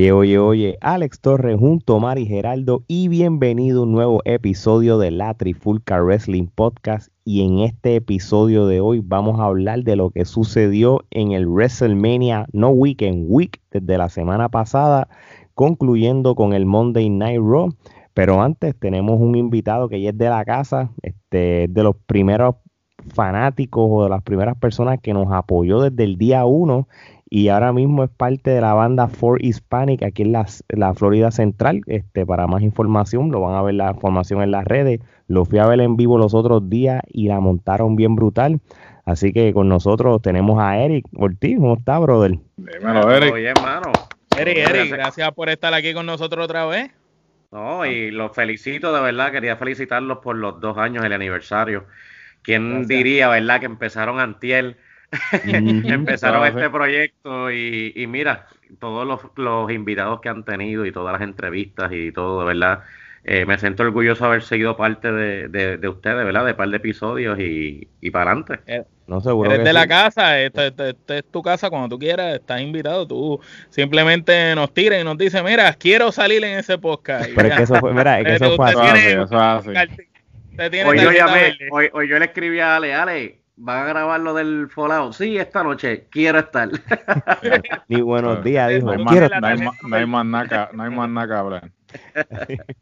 Oye, oye, oye, Alex Torres junto a Mari Geraldo y bienvenido a un nuevo episodio de la Trifulca Wrestling Podcast y en este episodio de hoy vamos a hablar de lo que sucedió en el WrestleMania No Weekend Week desde la semana pasada, concluyendo con el Monday Night Raw. Pero antes tenemos un invitado que ya es de la casa, este, de los primeros fanáticos o de las primeras personas que nos apoyó desde el día uno y ahora mismo es parte de la banda For Hispanic aquí en la, Florida Central. Este, para más información, lo van a ver la información en las redes. Lo fui a ver en vivo los otros días y la montaron bien brutal. Así que con nosotros tenemos a Eric Ortiz. ¿Cómo está, brother? Dímelo, Eric. Oye, hermano. Eric, Eric, gracias por estar aquí con nosotros otra vez. No, y los felicito, de verdad. Quería felicitarlos por los dos años, el aniversario. ¿Quién diría, verdad, que empezaron antiel? empezaron este proyecto y, mira, todos los, invitados que han tenido y todas las entrevistas y todo, de verdad, eh, me siento orgulloso de haber seguido parte de, de, ustedes, ¿verdad? De par de episodios y, y para adelante. Eh, no seguro Eres de la casa, esta, es tu casa cuando tú quieras, estás invitado. Tú simplemente nos tiras y nos dices, mira, quiero salir en ese podcast. Pero es que eso fue, mira, es que eso fue así. Hoy yo, llamé, hoy, hoy yo le escribí a Ale, Ale, ¿Van a grabar lo del Fallout? Sí, esta noche quiero estar. Ni buenos días, dijo. No hay, más, no, hay más, nada, no hay más nada que hablar.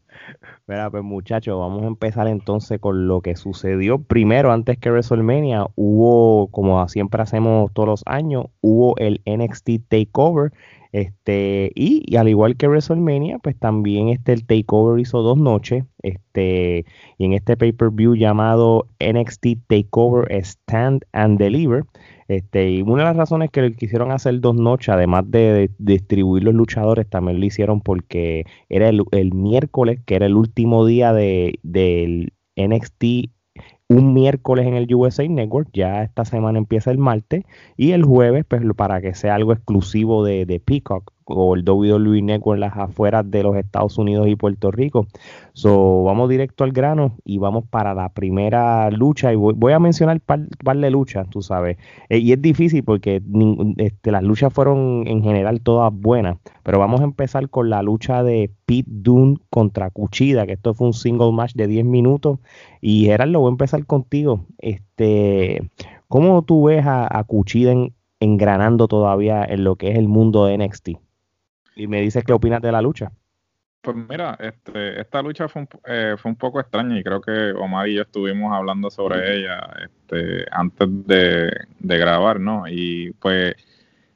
Mira, pues muchachos, vamos a empezar entonces con lo que sucedió. Primero, antes que WrestleMania, hubo, como siempre hacemos todos los años, hubo el NXT Takeover este, y, al igual que WrestleMania, pues también este el Takeover hizo dos noches. Este, y en este pay-per-view llamado NXT Takeover Stand and Deliver. Este, y una de las razones que quisieron hacer dos noches, además de, distribuir los luchadores, también lo hicieron porque era el, miércoles, que era el último día de, del NXT un miércoles en el USA Network, ya esta semana empieza el martes, y el jueves, pues para que sea algo exclusivo de, de Peacock o el WWE Network en las afueras de los Estados Unidos y Puerto Rico. So, vamos directo al grano y vamos para la primera lucha. Y voy, a mencionar par, par de luchas, tú sabes. Eh, y es difícil porque este, las luchas fueron en general todas buenas. Pero vamos a empezar con la lucha de Pete Dunne contra Cuchida, que esto fue un single match de 10 minutos. Y Gerardo, voy a empezar contigo. Este, ¿Cómo tú ves a Cuchida engranando todavía en lo que es el mundo de NXT? Y me dices qué opinas de la lucha. Pues mira, este, esta lucha fue un, eh, fue un poco extraña y creo que Omar y yo estuvimos hablando sobre ella este, antes de, grabar, ¿no? Y pues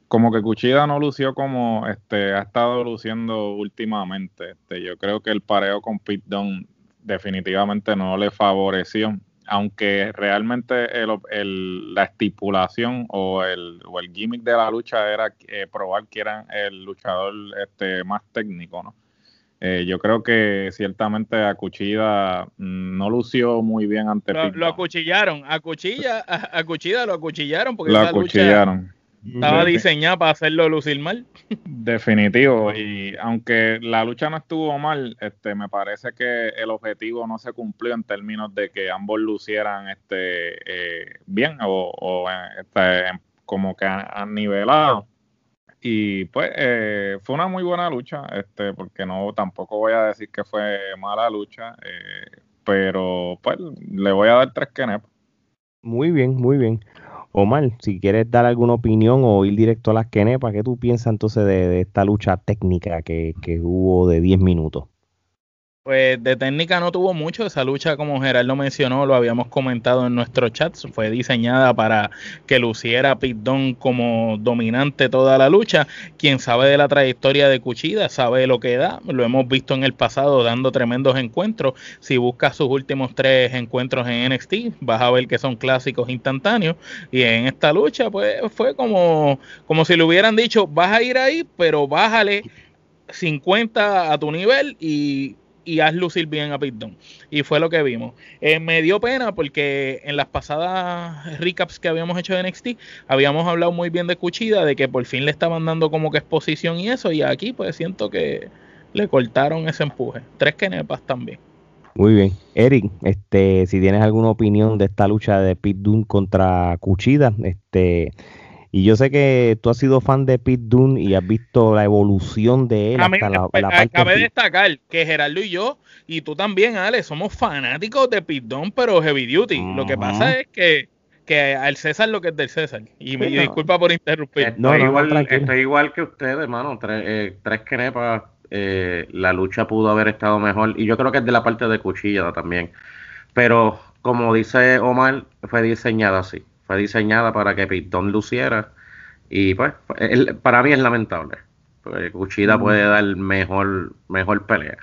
como que Cuchida no lució como este, ha estado luciendo últimamente. Este, yo creo que el pareo con Pete Dunne definitivamente no le favoreció aunque realmente la estipulación o el, gimmick de la lucha era eh, probar que era el luchador este, más técnico, ¿no? Eh, yo creo que ciertamente a Cuchida mm, no lució muy bien ante Lo, lo acuchillaron, a Cuchilla, a, Cuchida lo acuchillaron porque lo acuchillaron. Estaba diseñada para hacerlo lucir mal. Definitivo. Y aunque la lucha no estuvo mal, este, me parece que el objetivo no se cumplió en términos de que ambos lucieran este, eh, bien o, este, como que han nivelado. Y pues eh, fue una muy buena lucha, este, porque no tampoco voy a decir que fue mala lucha, eh, pero pues le voy a dar tres quenepas. Muy bien, muy bien. Omar, si quieres dar alguna opinión o ir directo a las quenepas, ¿qué tú piensas entonces de, esta lucha técnica que, que hubo de 10 minutos? Pues de técnica no tuvo mucho, esa lucha como Gerardo mencionó, lo habíamos comentado en nuestro chat, fue diseñada para que luciera Pit como dominante toda la lucha. Quien sabe de la trayectoria de Cuchida sabe lo que da, lo hemos visto en el pasado dando tremendos encuentros. Si buscas sus últimos tres encuentros en NXT, vas a ver que son clásicos instantáneos. Y en esta lucha, pues fue como, como si le hubieran dicho, vas a ir ahí, pero bájale 50 a tu nivel y y haz lucir bien a Pit Y fue lo que vimos. Eh, me dio pena porque en las pasadas recaps que habíamos hecho de NXT, habíamos hablado muy bien de Cuchida, de que por fin le estaban dando como que exposición y eso, y aquí pues siento que le cortaron ese empuje. Tres kenepas también. Muy bien. Eric, este, si tienes alguna opinión de esta lucha de Pit Dunne contra Cuchida, este, Y yo sé que tú has sido fan de Pete Dunne y has visto la evolución de él hasta la, la parte Cabe destacar que Gerardo y yo, y tú también, Ale, somos fanáticos de Pete Dunne, pero heavy duty. Lo que pasa es que que al César lo que es del César. Y, me disculpa por interrumpir. Estoy, no, igual, estoy igual que ustedes, hermano. Tres, eh, tres quenepas, eh, la lucha pudo haber estado mejor. Y yo creo que es de la parte de cuchilla también. Pero como dice Omar, fue diseñada así. Fue diseñada para que Pitón luciera. Y pues, para mí es lamentable. Porque Cuchilla mm. puede dar mejor, mejor pelea.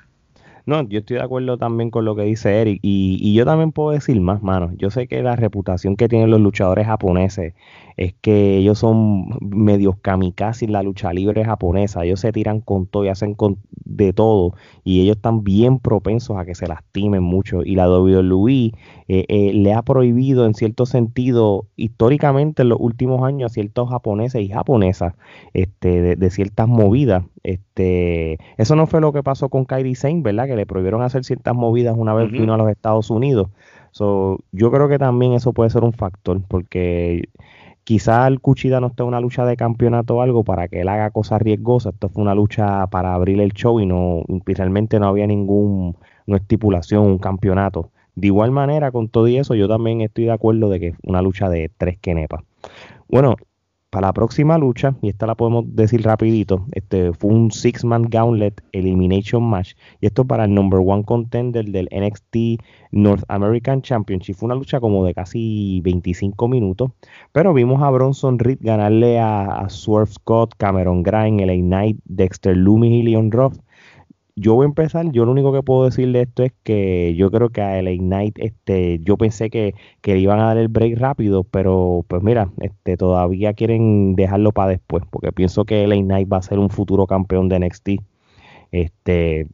No, yo estoy de acuerdo también con lo que dice Eric. Y, y, yo también puedo decir más, mano. Yo sé que la reputación que tienen los luchadores japoneses es que ellos son medios kamikaze en la lucha libre japonesa. Ellos se tiran con todo y hacen con de todo. Y ellos están bien propensos a que se lastimen mucho. Y la WWE eh, eh, le ha prohibido, en cierto sentido, históricamente en los últimos años, a ciertos japoneses y japonesas este, de, ciertas movidas. Este, eso no fue lo que pasó con Kairi Sane, ¿verdad? Que le prohibieron hacer ciertas movidas una vez vino a los Estados Unidos. So, yo creo que también eso puede ser un factor, porque Quizá el Cuchida no esté una lucha de campeonato o algo para que él haga cosas riesgosas. Esto fue una lucha para abrir el show y no realmente no había ningún no estipulación, un campeonato. De igual manera, con todo y eso, yo también estoy de acuerdo de que una lucha de tres quenepas. Bueno, para la próxima lucha, y esta la podemos decir rapidito, este fue un six-man gauntlet elimination match, y esto para el number one contender del NXT North American Championship. Fue una lucha como de casi 25 minutos, pero vimos a Bronson Reed ganarle a, Swerve Scott, Cameron Grimes, LA Knight, Dexter Loomis y Leon Ruff yo voy a empezar, yo lo único que puedo decir de esto es que yo creo que a el Ignite, este, yo pensé que, que le iban a dar el break rápido, pero pues mira, este, todavía quieren dejarlo para después, porque pienso que el Ignite va a ser un futuro campeón de NXT. Este,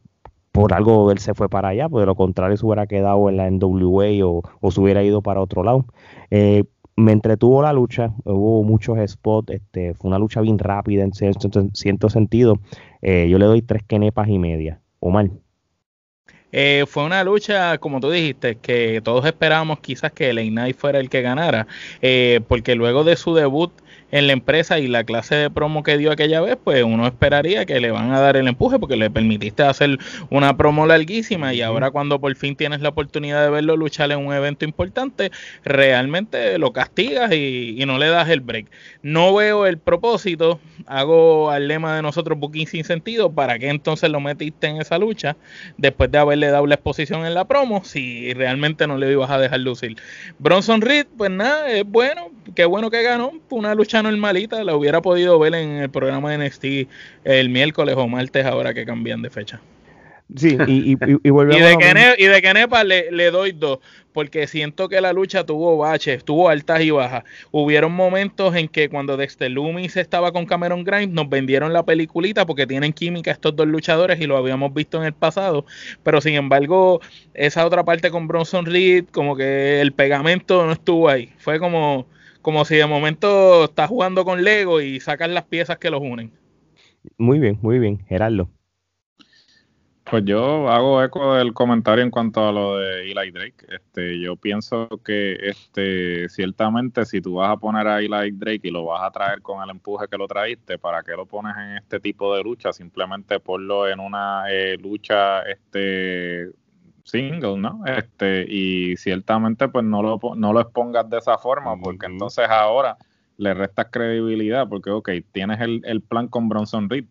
por algo él se fue para allá, pues de lo contrario se hubiera quedado en la NWA o, o se hubiera ido para otro lado. Eh, me entretuvo la lucha, hubo muchos spots, este, fue una lucha bien rápida en cierto, sentido. Eh, yo le doy tres quenepas y media. Omar. Eh, fue una lucha, como tú dijiste, que todos esperábamos quizás que el Knight fuera el que ganara, eh, porque luego de su debut en la empresa y la clase de promo que dio aquella vez, pues uno esperaría que le van a dar el empuje porque le permitiste hacer una promo larguísima y ahora cuando por fin tienes la oportunidad de verlo luchar en un evento importante, realmente lo castigas y, no le das el break. No veo el propósito, hago al lema de nosotros Booking sin sentido, ¿para qué entonces lo metiste en esa lucha después de haberle dado la exposición en la promo si realmente no le ibas a dejar lucir? Bronson Reed, pues nada, es bueno, qué bueno que ganó, una lucha normalita, la hubiera podido ver en el programa de NXT el miércoles o martes ahora que cambian de fecha. Sí, y, y, y, de Kenepa le, le doy dos, porque siento que la lucha tuvo baches, tuvo altas y bajas. Hubieron momentos en que cuando Dexter Loomis estaba con Cameron Grimes, nos vendieron la peliculita porque tienen química estos dos luchadores y lo habíamos visto en el pasado. Pero sin embargo, esa otra parte con Bronson Reed, como que el pegamento no estuvo ahí. Fue como, como si de momento estás jugando con Lego y sacas las piezas que los unen. Muy bien, muy bien, Gerardo. Pues yo hago eco del comentario en cuanto a lo de Eli Drake. Este, yo pienso que este, ciertamente si tú vas a poner a Eli Drake y lo vas a traer con el empuje que lo traíste, ¿para qué lo pones en este tipo de lucha? Simplemente ponlo en una eh, lucha este, single, ¿no? Este, y ciertamente pues no lo, no lo expongas de esa forma, porque entonces ahora le restas credibilidad, porque ok, tienes el, el plan con Bronson Reed,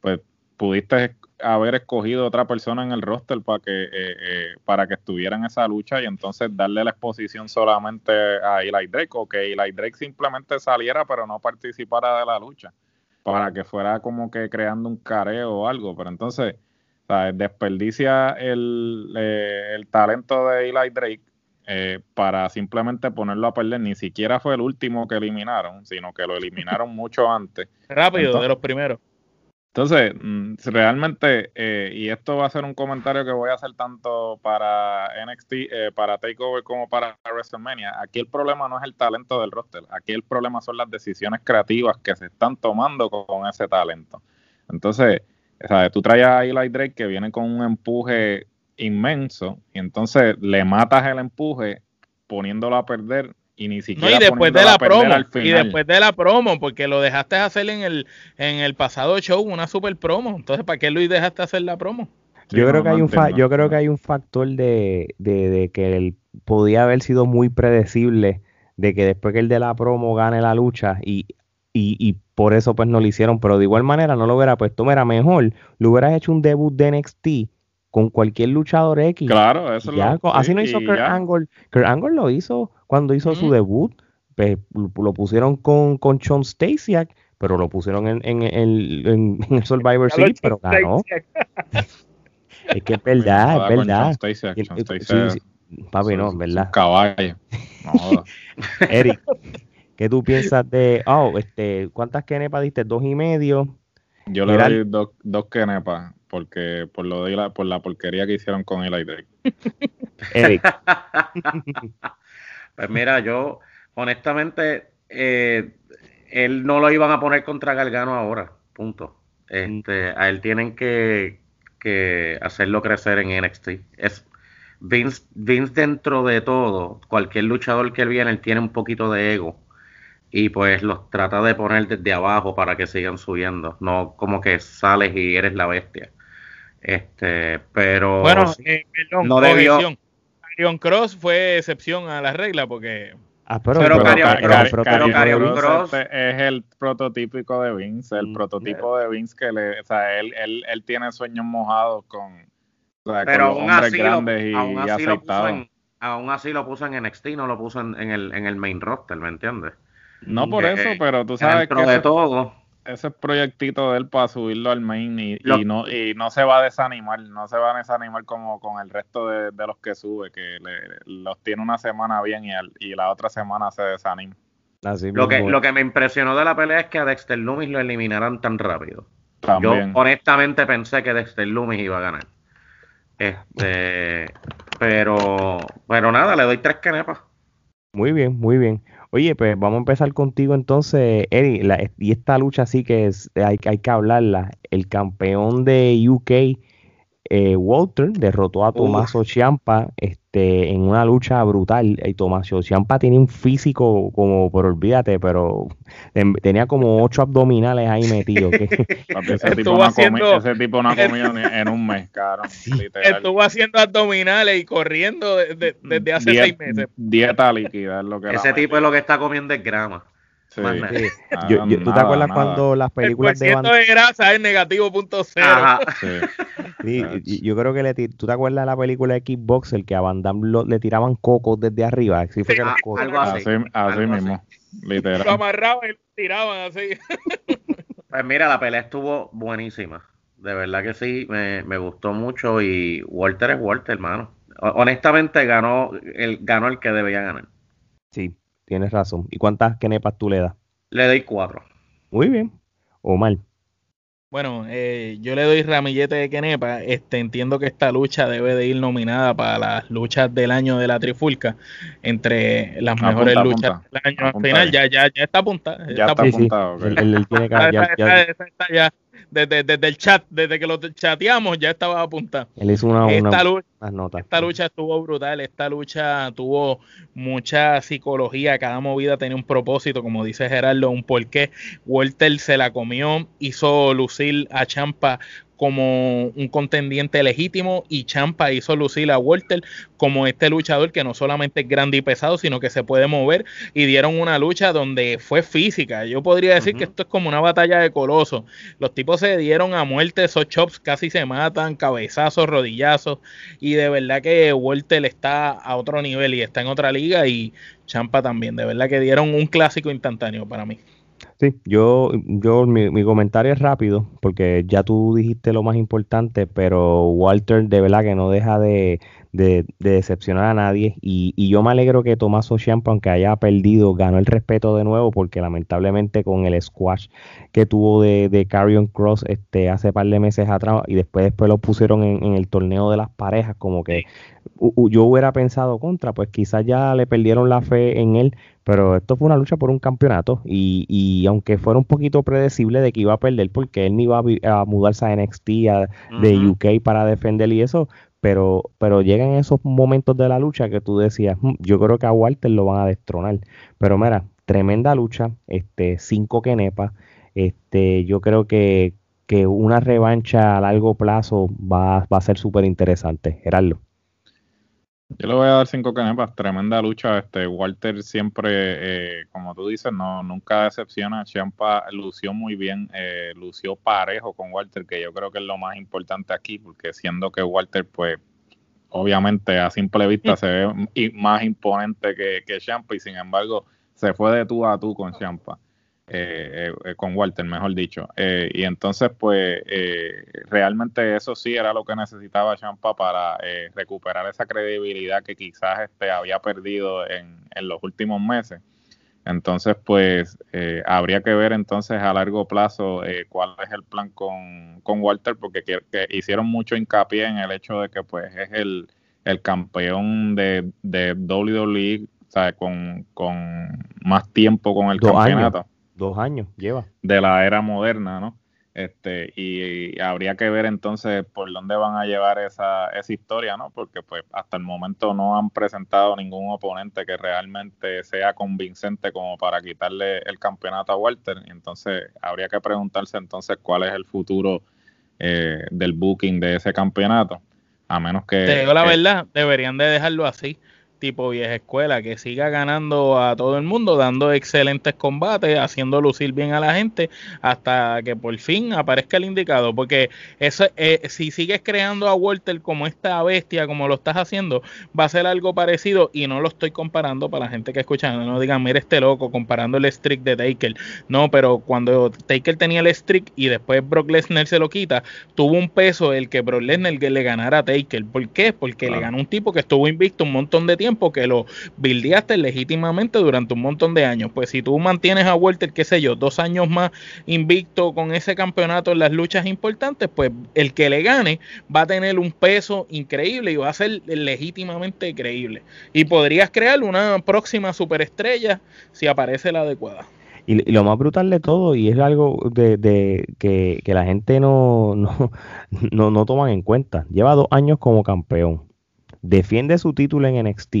pues pudiste haber escogido otra persona en el roster para que eh, eh, para que estuviera en esa lucha y entonces darle la exposición solamente a Eli Drake o que Eli Drake simplemente saliera pero no participara de la lucha para que fuera como que creando un careo o algo pero entonces desperdicia el, eh, el, talento de Eli Drake eh, para simplemente ponerlo a perder. Ni siquiera fue el último que eliminaron, sino que lo eliminaron mucho antes. Rápido, de los primeros. Entonces, mm, realmente, eh, y esto va a ser un comentario que voy a hacer tanto para NXT, para Takeover como para WrestleMania. Aquí el problema no es el talento del roster, aquí el problema son las decisiones creativas que se están tomando con ese talento. Entonces, sea, Tú traes a Eli Drake que viene con un empuje inmenso y entonces le matas el empuje poniéndolo a perder y ni No, siquiera y después de la a perder promo, al y final. después de la promo, porque lo dejaste hacer en el, en el pasado show, una super promo. Entonces, ¿para qué Luis dejaste hacer la promo? Sí, yo no, creo que no hay un fa- yo creo que hay un factor de, de, de que él podía haber sido muy predecible de que después que el de la promo gane la lucha y, y, y por eso pues no lo hicieron, pero de igual manera no lo hubiera puesto, era mejor, le hubieras hecho un debut de NXT con cualquier luchador X. Claro, eso ya, lo así sí, no hizo Kurt ya. Angle. Kurt Angle lo hizo cuando hizo su debut, pues, lo, lo pusieron con, con Sean Stasiak, pero lo pusieron en, en, en- en- en el Survivor Series, pero ganó. Es que es verdad, Joda es verdad. Y- Stacey sí. Papi, no, es- verdad. caballo. No. Eric, ¿qué tú piensas de, oh, este, cuántas kenepas diste? Dos y medio. Yo le doy dos, dos kenepas porque por lo de la, por la porquería que hicieron con Eli Drake. Eric, Pues mira, yo honestamente, eh, él no lo iban a poner contra Gargano ahora, punto. Este, a él tienen que, que hacerlo crecer en NXT. Es Vince, Vince dentro de todo, cualquier luchador que él viene, él tiene un poquito de ego y pues los trata de poner desde abajo para que sigan subiendo, no como que sales y eres la bestia. Este, pero Bueno, sí, eh, perdón, no debió-. Karrion Cross fue excepción a la regla porque ah, pero, Pero pero- este es el prototípico de Vince, el Mm, prototipo de Vince que le, o sea, él, él, él tiene sueños mojados con, o sea, pero con aún hombres así, lo, y, aún y así lo puso en, aún así lo puso en NXT, no lo puso en, en el, en el main roster, ¿me entiendes? No por eso, eh, pero tú sabes que de ese, todo, ese proyectito de él para subirlo al main y, Lo- y no y no se va a desanimar, no se va a desanimar como con el resto de, de los que sube, que le- los tiene una semana bien y, al- y la otra semana se desanima. así lo que, lo que me impresionó de la pelea es que a Dexter Loomis lo eliminaran tan rápido. También. Yo honestamente pensé que Dexter Loomis iba a ganar. Este, pero, pero nada, le doy tres canepas. Muy bien, muy bien. Oye, pues vamos a empezar contigo entonces, Eric. la- y esta lucha sí que es, hay, hay que hablarla. El campeón de UK, eh, Walter, derrotó a. Tommaso Ciampa este, en una lucha brutal. Y Tommaso Ciampa tiene un físico como, pero olvídate, pero tenía como ocho abdominales ahí metidos. ese, Estuvo tipo no ese tipo no ha comido ni en un mes, literal. estuvo haciendo abdominales y corriendo de- de- desde hace seis meses. Dieta líquida es lo que Ese tipo es lo que está comiendo es grama. Sí. más nada. Sí. Ah, Yo- yo- ¿Tú te acuerdas nada. cuando las El películas de Van de grasa es negativo punto cero. Sí. Yo creo que le tú te acuerdas de la película de Kickboxer que a Van Damme lo- le tiraban cocos desde arriba. Sí fue que ah, cocos- algo así. Así, así algo mismo, Lo literal. amarraban y lo tiraban así. Pues mira, la pelea estuvo buenísima. De verdad que sí, me, me gustó mucho y Walter es Walter, hermano. Ho- Honestamente ganó el, ganó el que debía ganar. Sí, tienes razón. ¿Y cuántas kenepas tú le das? Le doy cuatro. Muy bien. O mal. Bueno, eh, yo le doy ramillete de Kenepa. Este, entiendo que esta lucha debe de ir nominada para las luchas del año de la Trifulca, entre las Apunta, mejores apunta. luchas del año. Al Apunta final ya, ya, ya está apuntada. Ya está Sí, sí. apuntado. ok. Él, él- él tiene que. Esa- ya- esa- ya- ya. Desde, desde el chat, desde que lo chateamos, ya estaba apuntada. él hizo una, una- Esta lucha, esta lucha estuvo brutal, esta lucha tuvo mucha psicología, cada movida tenía un propósito, como dice Gerardo, un porqué. Walter se la comió, hizo lucir a Champa como un contendiente legítimo y Champa hizo lucir a Walter como este luchador que no solamente es grande y pesado, sino que se puede mover y dieron una lucha donde fue física. Yo podría decir que esto es como una batalla de colosos. Los tipos se dieron a muerte, esos chops casi se matan, cabezazos, rodillazos y de verdad que Walter está a otro nivel y está en otra liga y Champa también. De verdad que dieron un clásico instantáneo para mí. Sí, yo, yo mi, mi comentario es rápido, porque ya tú dijiste lo más importante, pero Walter de verdad que no deja de, de, de decepcionar a nadie. Y, y yo me alegro que Tommaso Ciampa, aunque haya perdido, ganó el respeto de nuevo, porque lamentablemente con el squash que tuvo de, de Carrion Cross este, hace par de meses atrás, y después, después lo pusieron en, en el torneo de las parejas, como que yo hubiera pensado contra, pues quizás ya le perdieron la fe en él, pero esto fue una lucha por un campeonato y, y aunque fuera un poquito predecible de que iba a perder porque él ni iba a, mudarse a NXT a- de. UK para defender y eso, pero, pero llegan esos momentos de la lucha que tú decías, "Hmm, yo creo que a Walter lo van a destronar. Pero mira, tremenda lucha, este, cinco quenepas, este, yo creo que, que una revancha a largo plazo va, va a ser súper interesante, Gerardo. Yo le voy a dar cinco canepas, tremenda lucha. Este Walter siempre, eh, como tú dices, no nunca decepciona. Champa lució muy bien, eh, lució parejo con Walter, que yo creo que es lo más importante aquí, porque siendo que Walter, pues, obviamente a simple vista se ve más imponente que, que Champa y sin embargo se fue de tú a tú con Champa. Eh, eh, eh, con Walter, mejor dicho. y entonces, pues, realmente eso sí era lo que necesitaba Champa para recuperar esa credibilidad que quizás este, había perdido en, en los últimos meses. Entonces, pues, habría que ver entonces a largo plazo cuál es el plan con, con Walter, porque que, hicieron mucho hincapié en el hecho de que, pues, es el, el campeón de, de WWE, o con, con más tiempo con el campeonato dos años lleva. De la era moderna, ¿no? Este, y, habría que ver entonces por dónde van a llevar esa, esa historia, ¿no? Porque pues hasta el momento no han presentado ningún oponente que realmente sea convincente como para quitarle el campeonato a Walter. Y entonces habría que preguntarse entonces cuál es el futuro eh, del booking de ese campeonato. A menos que... Te digo la verdad, deberían de dejarlo así tipo vieja escuela, que siga ganando a todo el mundo, dando excelentes combates, haciendo lucir bien a la gente, hasta que por fin aparezca el indicado. Porque eso, eh, si sigues creando a Walter como esta bestia, como lo estás haciendo, va a ser algo parecido y no lo estoy comparando para la gente que escucha, no digan, mira este loco, comparando el streak de Taker. No, pero cuando Taker tenía el streak y después Brock Lesnar se lo quita, tuvo un peso el que Brock Lesnar le ganara a Taker. ¿Por qué? Porque le ganó un tipo que estuvo invicto un montón de tiempo porque lo bildeaste legítimamente durante un montón de años. Pues si tú mantienes a Walter, qué sé yo, dos años más invicto con ese campeonato en las luchas importantes, pues el que le gane va a tener un peso increíble y va a ser legítimamente creíble. Y podrías crear una próxima superestrella si aparece la adecuada. Y, lo más brutal de todo, y es algo de, que, la gente no, no, no, no toman en cuenta, lleva dos años como campeón defiende su título en NXT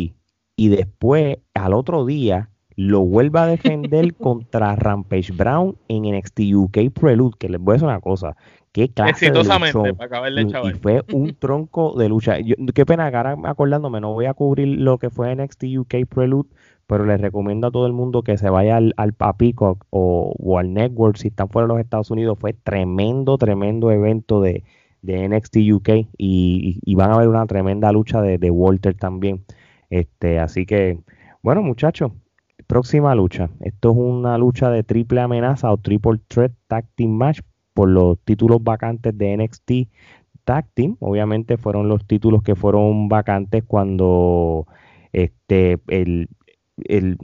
y después al otro día lo vuelve a defender contra Rampage Brown en NXT UK Prelude, que les voy a decir una cosa, qué clase Exitosamente, para acabarle Y fue un tronco de lucha. qué pena, ahora acordándome, no voy a cubrir lo que fue NXT UK Prelude, pero les recomiendo a todo el mundo que se vaya al, al o, o al Network si están fuera de los Estados Unidos. Fue tremendo, tremendo evento de, de NXT UK y, van a ver una tremenda lucha de, Walter también. Este, así que, bueno, muchachos, próxima lucha. Esto es una lucha de triple amenaza o triple threat tag team match por los títulos vacantes de NXT Tag Team. Obviamente fueron los títulos que fueron vacantes cuando este el, el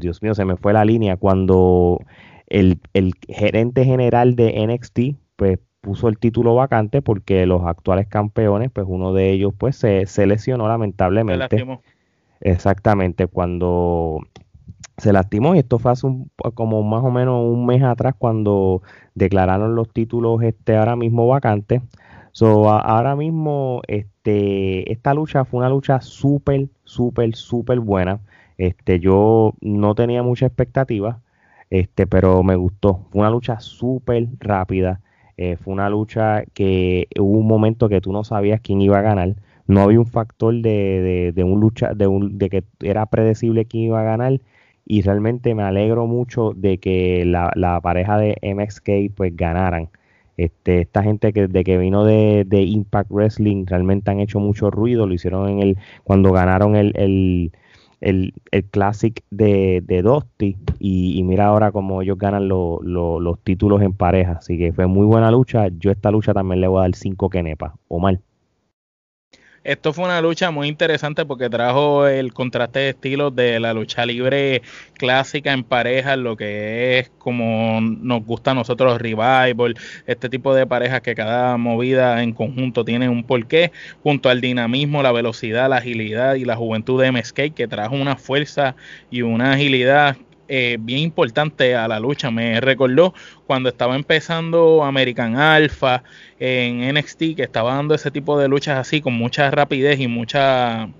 Dios mío, se me fue la línea cuando el, el gerente general de NXT pues puso el título vacante porque los actuales campeones, pues uno de ellos pues se, se lesionó lamentablemente. Exactamente, cuando se lastimó y esto fue hace un, como más o menos un mes atrás cuando declararon los títulos este ahora mismo vacantes. So, ahora mismo este esta lucha fue una lucha súper súper súper buena. Este yo no tenía mucha expectativa, este pero me gustó. Fue una lucha súper rápida. Eh, fue una lucha que hubo un momento que tú no sabías quién iba a ganar. No había un factor de, un lucha, de, un, de que era predecible quién iba a ganar. Y realmente me alegro mucho de que la, pareja de MXK pues ganaran. Este, esta gente que de que vino de, Impact Wrestling realmente han hecho mucho ruido. Lo hicieron en el cuando ganaron el el, el Classic de, de Dusty y, mira ahora cómo ellos ganan los títulos en pareja. Así que fue muy buena lucha. Yo esta lucha también le voy a dar 5 kenepas o mal. Esto fue una lucha muy interesante porque trajo el contraste de estilos de la lucha libre clásica en pareja, lo que es como nos gusta a nosotros revival, este tipo de parejas que cada movida en conjunto tiene un porqué, junto al dinamismo, la velocidad, la agilidad y la juventud de MSK que trajo una fuerza y una agilidad eh, bien importante a la lucha. Me recordó cuando estaba empezando American Alpha en NXT, que estaba dando ese tipo de luchas así con mucha rapidez y mucha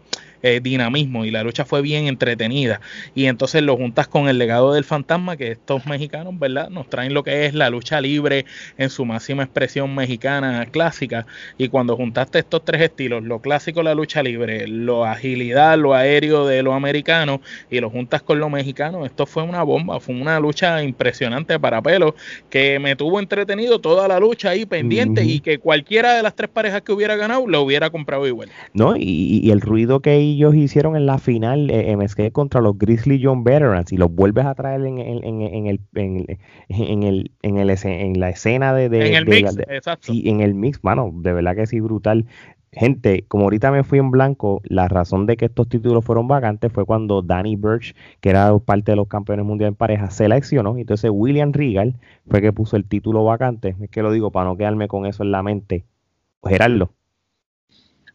eh, dinamismo y la lucha fue bien entretenida. Y entonces lo juntas con el legado del fantasma, que estos mexicanos, ¿verdad? Nos traen lo que es la lucha libre en su máxima expresión mexicana clásica. Y cuando juntaste estos tres estilos, lo clásico, la lucha libre, lo agilidad, lo aéreo de lo americano, y lo juntas con lo mexicano, esto fue una bomba, fue una lucha impresionante para pelo, que me tuvo entretenido toda la lucha ahí pendiente y que cualquiera de las tres parejas que hubiera ganado lo hubiera comprado igual. No, y, y el ruido que ellos hicieron en la final eh, MSK contra los Grizzly Young Veterans y los vuelves a traer en, en, en, en el, en, el, en, el, en la escena de, en el mix, exacto. Sí, en el mix, mano, de verdad que sí, brutal. Gente, como ahorita me fui en blanco, la razón de que estos títulos fueron vacantes fue cuando Danny Birch, que era parte de los campeones mundiales en pareja, se seleccionó. Entonces William Regal fue que puso el título vacante. Es que lo digo para no quedarme con eso en la mente. Gerardo.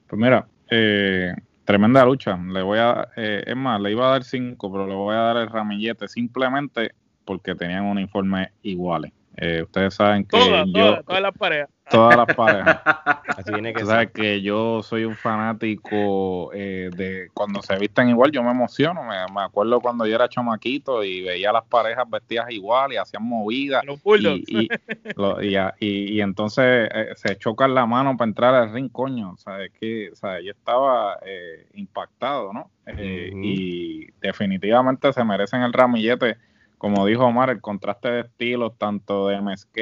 Pues mira, eh, tremenda lucha. Le voy a, eh, es más, le iba a dar cinco, pero le voy a dar el ramillete simplemente porque tenían uniformes iguales. Eh, ustedes saben que yo, todas las parejas. Todas las parejas. Así viene que sabes que yo soy un fanático eh, de cuando se visten igual, yo me emociono. Me, acuerdo cuando yo era chamaquito y veía a las parejas vestidas igual y hacían movidas. y, y, entonces eh, se chocan la mano para entrar al ring, coño. O sea, que, o sea, yo estaba eh, impactado, ¿no? Y definitivamente se merecen el ramillete como dijo Omar, el contraste de estilos, tanto de MSK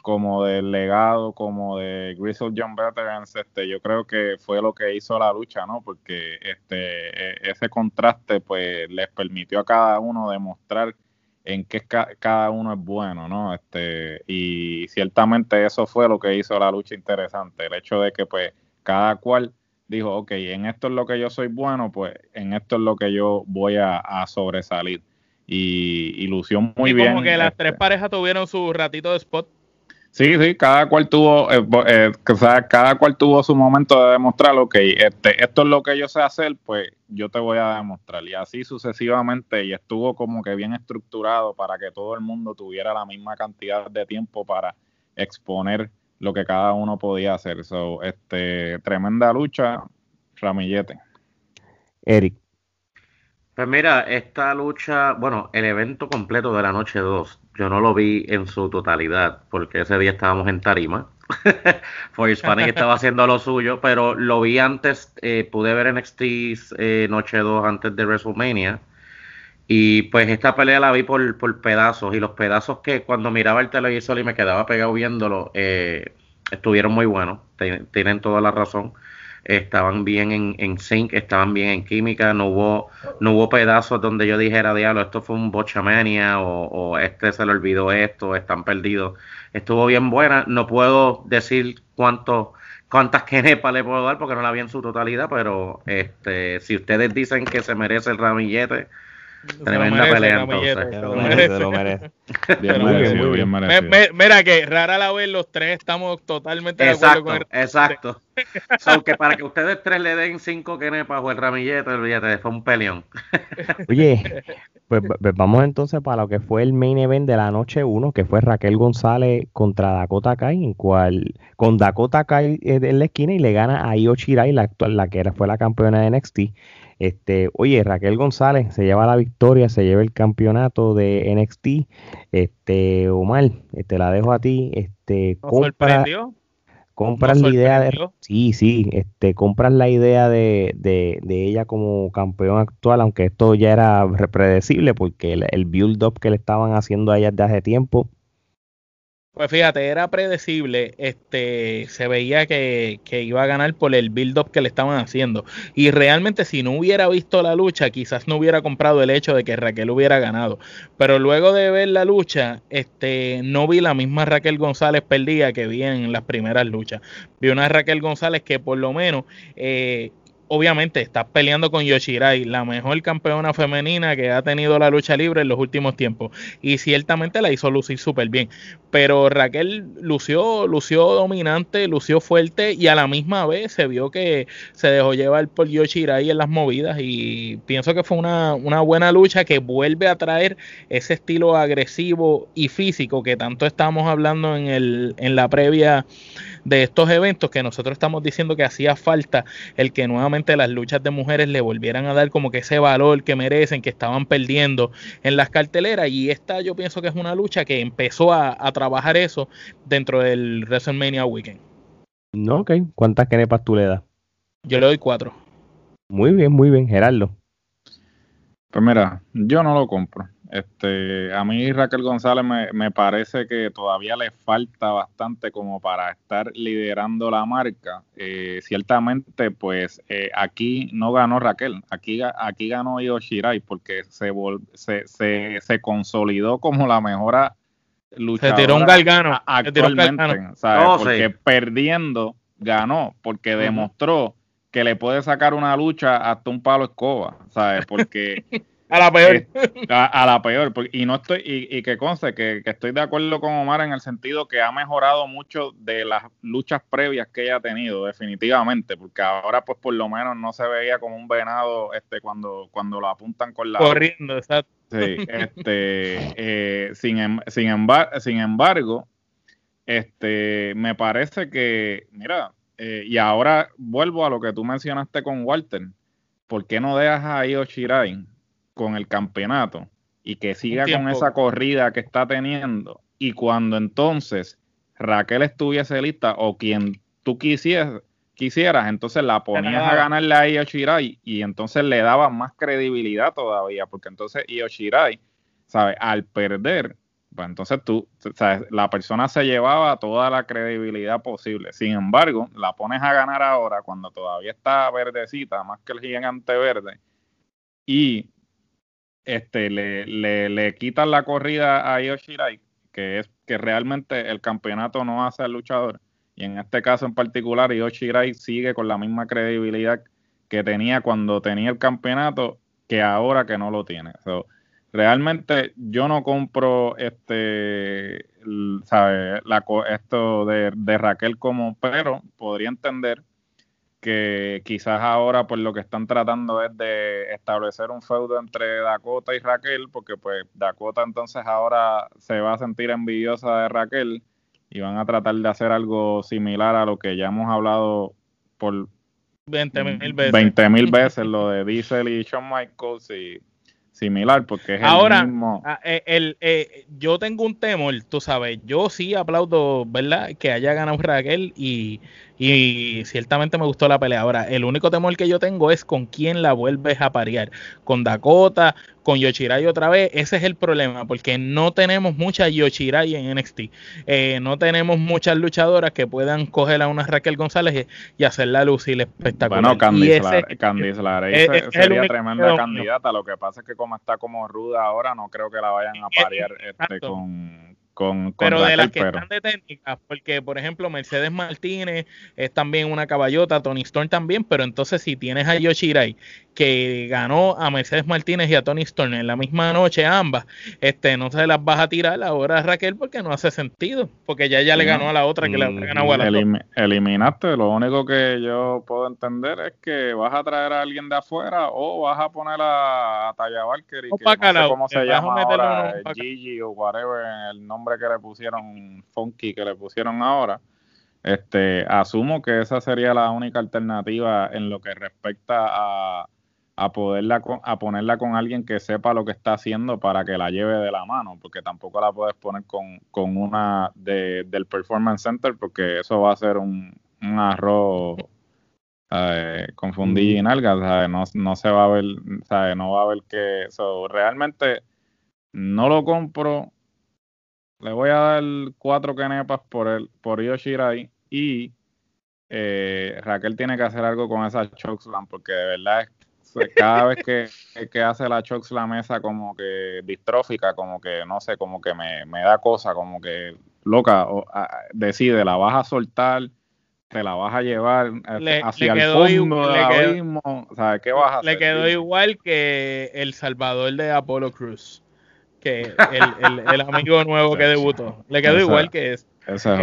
como del legado, como de Grizzle John Veterans, este, yo creo que fue lo que hizo la lucha, ¿no? Porque este, e, ese contraste, pues, les permitió a cada uno demostrar en qué cada uno es bueno, ¿no? Este, y ciertamente eso fue lo que hizo la lucha interesante, el hecho de que, pues, cada cual dijo, ok, en esto es lo que yo soy bueno, pues, en esto es lo que yo voy a sobresalir y, lució muy bien. Como que las tres este parejas tuvieron su ratito de spot. Sí, sí, cada cual tuvo, eh, eh, cada cual tuvo su momento de demostrar, ok, este, esto es lo que yo sé hacer, pues yo te voy a demostrar. Y así sucesivamente, y estuvo como que bien estructurado para que todo el mundo tuviera la misma cantidad de tiempo para exponer lo que cada uno podía hacer. So, este, tremenda lucha, Ramillete. Eric. Pues mira, esta lucha, bueno, el evento completo de la noche 2, yo no lo vi en su totalidad, porque ese día estábamos en Tarima. For Hispanic estaba haciendo lo suyo, pero lo vi antes, eh, pude ver NXT eh, Noche 2 antes de WrestleMania. Y pues esta pelea la vi por, por pedazos, y los pedazos que cuando miraba el televisor y me quedaba pegado viéndolo, eh, estuvieron muy buenos, tienen toda la razón estaban bien en, en sync, estaban bien en química, no hubo, no hubo pedazos donde yo dijera, diablo, esto fue un bochamania o, o este se le olvidó esto, están perdidos. Estuvo bien buena, no puedo decir cuánto cuántas quenepas le puedo dar porque no la vi en su totalidad, pero este si ustedes dicen que se merece el ramillete, Tremenda pelea entonces. Lo merece, lo merece. Bien merecido, bien merecido. mira que rara la vez los tres estamos totalmente de acuerdo con el... Exacto. Aunque para que ustedes tres le den cinco quenepas o el ramillete, el billete fue un peleón. Oye, pues, pues, vamos entonces para lo que fue el main event de la noche 1, que fue Raquel González contra Dakota Kai, en cual con Dakota Kai en la esquina y le gana a Io Shirai, la, actual, la que era, fue la campeona de NXT. Este, oye, Raquel González se lleva la victoria, se lleva el campeonato de NXT. Este, Omar, te este, la dejo a ti. Este, compra, compras la idea de sí, sí, este, compras la idea de, de, de, ella como campeón actual, aunque esto ya era predecible porque el, el build up que le estaban haciendo a ella desde hace tiempo pues fíjate, era predecible, este, se veía que, que, iba a ganar por el build-up que le estaban haciendo. Y realmente si no hubiera visto la lucha, quizás no hubiera comprado el hecho de que Raquel hubiera ganado. Pero luego de ver la lucha, este, no vi la misma Raquel González perdida que vi en las primeras luchas. Vi una Raquel González que por lo menos eh, obviamente estás peleando con Yoshirai, la mejor campeona femenina que ha tenido la lucha libre en los últimos tiempos. Y ciertamente la hizo lucir súper bien. Pero Raquel lució, lució dominante, lució fuerte y a la misma vez se vio que se dejó llevar por Yoshirai en las movidas. Y pienso que fue una, una buena lucha que vuelve a traer ese estilo agresivo y físico que tanto estamos hablando en, el, en la previa de estos eventos que nosotros estamos diciendo que hacía falta el que nuevamente las luchas de mujeres le volvieran a dar como que ese valor que merecen, que estaban perdiendo en las carteleras y esta yo pienso que es una lucha que empezó a, trabajar eso dentro del WrestleMania Weekend. No, ok. ¿Cuántas canepas tú le das? Yo le doy cuatro. Muy bien, muy bien, Gerardo. Pues mira, yo no lo compro. Este, a mí Raquel González me, parece que todavía le falta bastante como para estar liderando la marca. Eh, ciertamente, pues eh, aquí no ganó Raquel, aquí, aquí ganó Io Shirai porque se, se, se, consolidó como la mejor luchadora. Se tiró un galgano. Actualmente, porque perdiendo ganó, porque demostró que le puede sacar una lucha hasta un palo escoba, ¿sabes? Porque A la peor. Eh, a, la peor. Y no estoy, y, que conste que, estoy de acuerdo con Omar en el sentido que ha mejorado mucho de las luchas previas que ella ha tenido, definitivamente, porque ahora pues por lo menos no se veía como un venado este cuando, cuando lo apuntan con la corriendo, exacto. Sí, este, eh, sin, em, sin, sin embargo, este, me parece que, mira, eh, y ahora vuelvo a lo que tú mencionaste con Walter. ¿Por qué no dejas a Io Shirai con el campeonato y que siga con esa corrida que está teniendo y cuando entonces Raquel estuviese lista o quien tú quisieras, quisieras entonces la ponías a ganarle a Io Shirai y entonces le daba más credibilidad todavía, porque entonces Io Shirai, ¿sabes? Al perder, pues entonces tú, ¿sabes? La persona se llevaba toda la credibilidad posible. Sin embargo, la pones a ganar ahora cuando todavía está verdecita, más que el gigante verde, y este, le, le, le quitan la corrida a Yoshirai, que es que realmente el campeonato no hace al luchador. Y en este caso en particular, Yoshirai sigue con la misma credibilidad que tenía cuando tenía el campeonato que ahora que no lo tiene. realmente yo no compro este, ¿sabe? Esto de, de Raquel como, pero podría entender que quizás ahora pues lo que están tratando es de establecer un feudo entre Dakota y Raquel, porque pues Dakota entonces ahora se va a sentir envidiosa de Raquel y van a tratar de hacer algo similar a lo que ya hemos hablado por 20 mil veces. 20 mil veces lo de Diesel y Shawn Michaels y similar porque es Ahora, el mismo. Ah, eh, el, eh, yo tengo un temor, tú sabes, yo sí aplaudo, ¿verdad? Que haya ganado Raquel y y ciertamente me gustó la pelea. Ahora, el único temor que yo tengo es con quién la vuelves a parear. Con Dakota, con Yoshirai otra vez. Ese es el problema, porque no tenemos mucha Yoshirai en NXT. Eh, no tenemos muchas luchadoras que puedan coger a una Raquel González y, hacerla lucir espectacular. Bueno, Candice, sería tremenda candidata. Lo que pasa es que como está como ruda ahora, no creo que la vayan a parear este, con pero de las que están de técnicas, porque por ejemplo Mercedes Martínez es también una caballota, Tony Storm también, pero entonces si tienes a Yoshirai que ganó a Mercedes Martínez y a Tony Storm en la misma noche ambas, este no se las vas a tirar ahora a Raquel porque no hace sentido, porque ya ya le ganó a la otra que le ganó a la Eliminaste, lo único que yo puedo entender es que vas a traer a alguien de afuera o vas a poner a, Taya Valkyrie, que no sé cómo se llama ahora, Gigi o whatever, el nombre que le pusieron, Funky que le pusieron ahora. Este, asumo que esa sería la única alternativa en lo que respecta a, a poderla a ponerla con alguien que sepa lo que está haciendo para que la lleve de la mano, porque tampoco la puedes poner con, con una de, del Performance Center, porque eso va a ser un, un arroz eh, confundir y nalga, no, no se va a ver, no va a ver que eso realmente no lo compro. Le voy a dar cuatro canepas por el, por Yoshirai y eh, Raquel tiene que hacer algo con esa chokeslam porque de verdad es cada vez que, que hace la chokeslam esa como que distrófica, como que no sé, como que me, me da cosa, como que loca, o, decide, la vas a soltar te la vas a llevar eh, hacia el fondo del abismo. O sea, ¿qué vas a hacer? Le quedó igual que el Salvador de Apollo Cruz, que el, el, amigo nuevo que debutó. Le quedó igual que ese. Ese es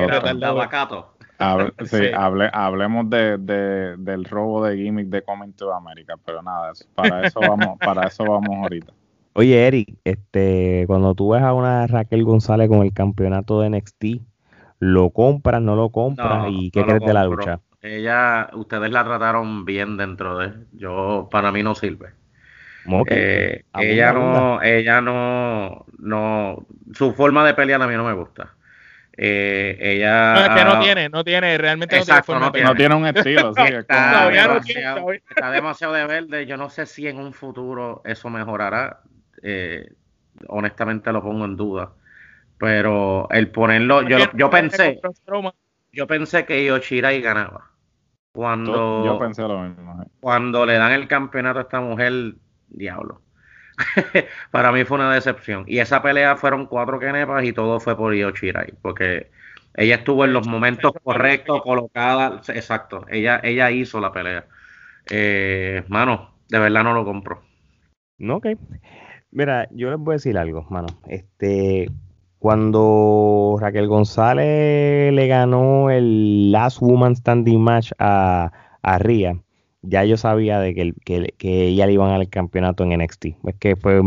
sí, hablemos de, de, del robo de gimmick de Coming to America, pero nada, para eso vamos, para eso vamos ahorita. Oye, Eric, este, cuando tú ves a una Raquel González con el campeonato de NXT, ¿lo compras, no lo compras? ¿Y qué crees de la lucha? Ella, ustedes la trataron bien dentro de, yo, para mí no sirve. Eh, ella no, ella no, no, su forma de pelear a mí no me gusta. Eh, ella no, es que no tiene, no tiene, realmente no, tiene forma no, tiene un estilo, sí, está, demasiado, está, demasiado, de verde. Yo no sé si en un futuro eso mejorará eh, honestamente lo pongo en duda. Pero el ponerlo, yo, yo pensé, yo pensé que Yoshirai ganaba. Cuando, yo pensé lo mismo. Cuando le dan el campeonato a esta mujer, diablo. Para mí fue una decepción. Y esa pelea fueron cuatro kenepas y todo fue por Yoshirai. Porque ella estuvo en los momentos correctos, colocada. Exacto. Ella, ella hizo la pelea. Eh, mano, de verdad no lo compro. No, ok. Mira, yo les voy a decir algo, mano. Este, cuando Raquel González le ganó el Last Woman Standing Match a, a Ria, ya yo sabía de que, que, que, ella le iban al campeonato en NXT. Es que fue,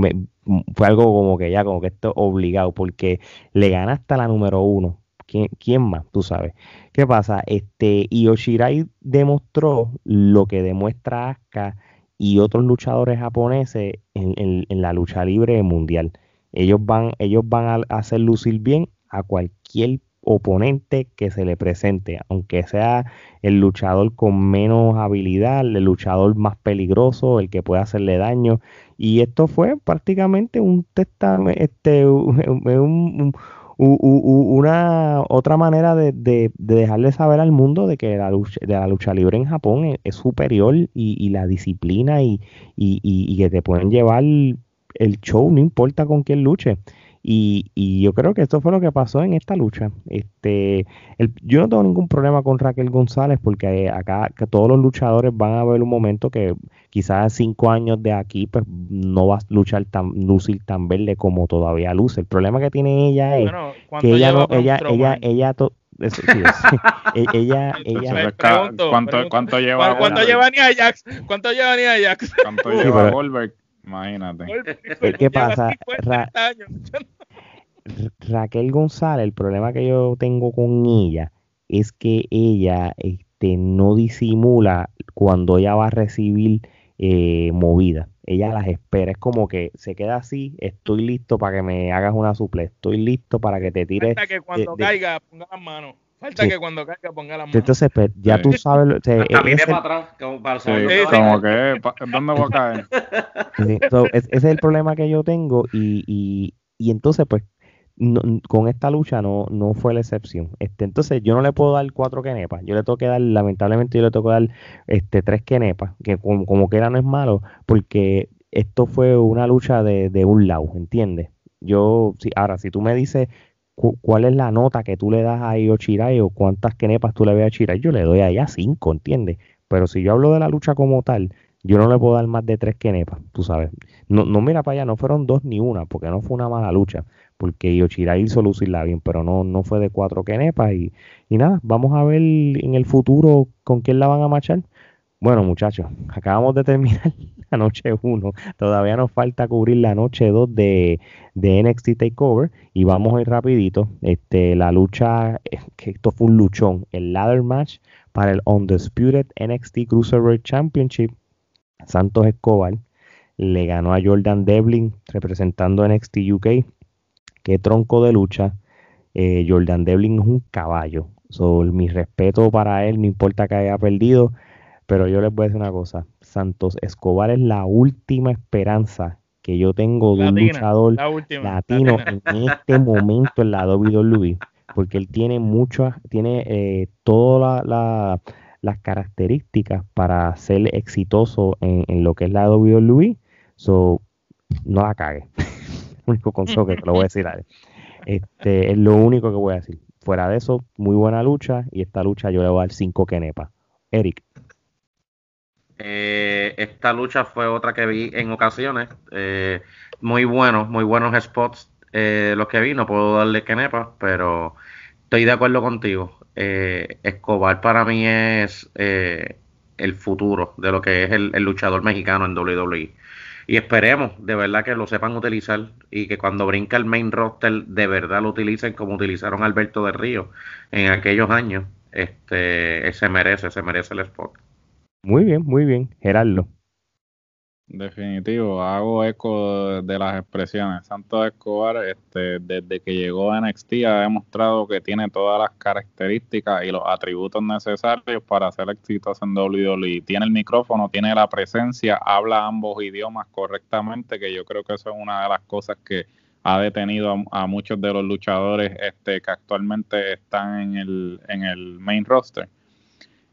fue algo como que ya, como que esto obligado, porque le gana hasta la número uno. ¿Quién, ¿Quién, más? Tú sabes. ¿Qué pasa? Este, Yoshirai demostró lo que demuestra Asuka y otros luchadores japoneses en, la lucha libre mundial. Ellos van, ellos van a hacer lucir bien a cualquier oponente que se le presente, aunque sea el luchador con menos habilidad, el luchador más peligroso, el que puede hacerle daño. Y esto fue prácticamente un testamento, este, un, una otra manera de, de, dejarle saber al mundo de que la lucha, de la lucha libre en Japón es, superior y, la disciplina y, y, que te pueden llevar el show, no importa con quién luche. Y, y, yo creo que esto fue lo que pasó en esta lucha. Este, yo no tengo ningún problema con Raquel González porque acá que todos los luchadores van a ver un momento que quizás cinco años de aquí pues no va a luchar tan lucir tan verde como todavía luce. El problema que tiene ella es que ella no, ella, ella, ella, ella, ella, ¿Cuánto, cuánto lleva? ¿Cuánto lleva ni Ajax? ¿Cuánto lleva ni Ajax? ¿Cuánto lleva Goldberg? Imagínate. ¿Qué pasa? Raquel González, el problema que yo tengo con ella es que ella este, no disimula cuando ella va a recibir eh, movida. Ella las espera. Es como que se queda así. Estoy listo para que me hagas una suple. Estoy listo para que te tires. Hasta que cuando caiga, ponga las manos. Falta que cuando caiga ponga la mano. Entonces, pues, ya tú sabes. O sea, para atrás, como para sí, como que, ¿dónde voy a caer? ese es el problema que yo tengo. Y, y, y entonces, pues, con esta lucha no, no fue la excepción. Este, entonces, yo no le puedo dar cuatro kenepas. Yo le tengo que dar, lamentablemente, yo le tengo que dar este, tres kenepas, que como, como quiera no es malo, porque esto fue una lucha de, de un lado, ¿entiendes? Yo, si, ahora, si tú me dices cuál es la nota que tú le das a Io Chirai o cuántas kenepas tú le ves a Chirai, yo le doy a cinco, ¿entiendes? Pero si yo hablo de la lucha como tal, yo no le puedo dar más de tres kenepas, tú sabes. No, no mira para allá, no fueron dos ni una, porque no fue una mala lucha, porque Yochirai hizo lucirla bien, pero no, no fue de cuatro kenepas y, y nada, vamos a ver en el futuro con quién la van a marchar. Bueno, muchachos, acabamos de terminar la noche 1. Todavía nos falta cubrir la noche 2 de, de NXT Takeover. Y vamos a ir rapidito. Este, la lucha, que esto fue un luchón. El ladder match para el Undisputed NXT Cruiserweight Championship. Santos Escobar le ganó a Jordan Devlin representando NXT UK. Qué tronco de lucha. Eh, Jordan Devlin es un caballo. So, mi respeto para él, no importa que haya perdido pero yo les voy a decir una cosa, Santos Escobar es la última esperanza que yo tengo de un luchador latino en este momento en la WWE, porque él tiene muchas, tiene eh, todas las características para ser exitoso en, lo que es la WWE, so no la cague. único consejo que te lo voy a decir a él. Este, es lo único que voy a decir. fuera de eso, muy buena lucha y esta lucha yo le voy a dar 5 Kenepa. Eric. Eh, esta lucha fue otra que vi en ocasiones. Eh, muy buenos, muy buenos spots eh, los que vi. No puedo darle Kenepa, pero estoy de acuerdo contigo. Escobar para mí es el futuro de lo que es el, el, luchador mexicano en WWE. Y esperemos de verdad que lo sepan utilizar y que cuando brinca el main roster de verdad lo utilicen como utilizaron Alberto de Río en aquellos años. Este, se merece, se merece el spot. Muy bien, muy bien. Gerardo. Definitivo, hago eco de las expresiones. Santos Escobar, este, desde que llegó a NXT, ha demostrado que tiene todas las características y los atributos necesarios para ser exitoso en WWE. Tiene el micrófono, tiene la presencia, habla ambos idiomas correctamente, que yo creo que eso es una de las cosas que ha detenido a, muchos de los luchadores este, que actualmente están en el, en el main roster.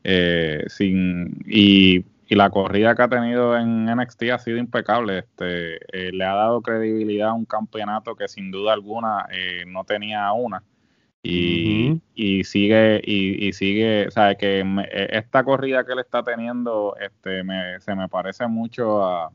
Eh, sin, y y la corrida que ha tenido en NXT ha sido impecable. Este, eh, le ha dado credibilidad a un campeonato que sin duda alguna eh, no tenía una. Y, y sigue, y, sigue, o sea, que e, esta corrida que él está teniendo, este, me, se me parece mucho a,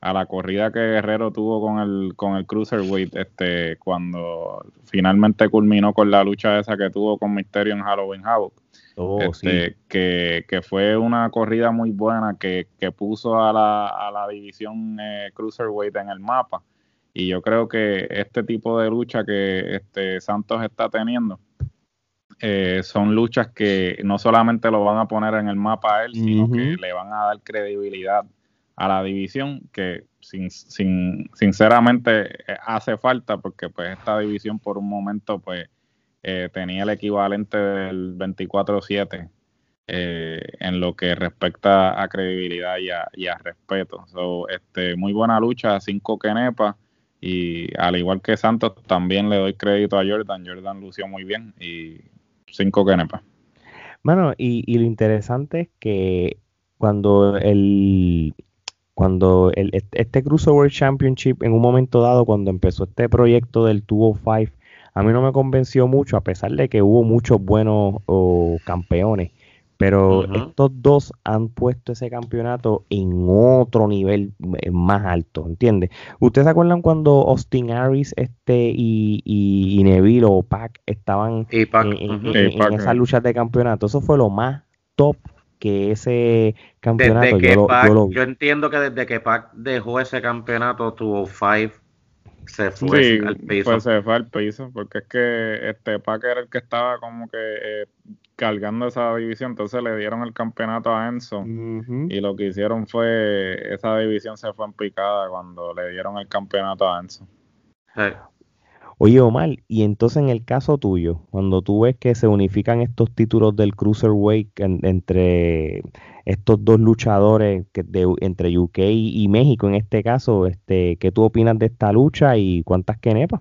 a la corrida que Guerrero tuvo con el, con el Cruiserweight, este, cuando finalmente culminó con la lucha esa que tuvo con Misterio en Halloween Havoc. Oh, este, que, fue una corrida muy buena que, puso a la, a la división eh, Cruiserweight en el mapa. Y yo creo que este tipo de lucha que este Santos está teniendo eh, son luchas que no solamente lo van a poner en el mapa a él, sino que le van a dar credibilidad a la división que sin, sin, sinceramente eh, hace falta porque pues esta división por un momento pues eh, tenía el equivalente del 24-7 eh, en lo que respecta a credibilidad y a, respeto. este, muy buena lucha, 5 Kenepa. Y al igual que Santos, también le doy crédito a Jordan. Jordan lució muy bien y 5 Kenepa. Bueno, y, lo interesante es que cuando el cuando el, este Cruiserweight Championship en un momento dado, cuando empezó este proyecto del 205, a mí no me convenció mucho, a pesar de que hubo muchos buenos campeones. Pero estos dos han puesto ese campeonato en otro nivel eh, más alto, ¿entiendes? ¿Ustedes se acuerdan cuando Austin Harris este, y, y, Neville o Pac estaban en, esas luchas de campeonato? Eso fue lo más top que ese campeonato yo, yo, entiendo que desde que Pac dejó ese campeonato tuvo five se fue al piso. Pues se fue al piso, porque es que este Pac era el que estaba como que eh, cargando esa división, entonces le dieron el campeonato a Enzo y lo que hicieron fue, esa división se fue en picada cuando le dieron el campeonato a Enzo. Oye, Omar, y entonces en el caso tuyo, cuando tú ves que se unifican estos títulos del Cruiserweight entre estos dos luchadores que entre UK y México en este caso, este, ¿qué tú opinas de esta lucha y cuántas quenepas?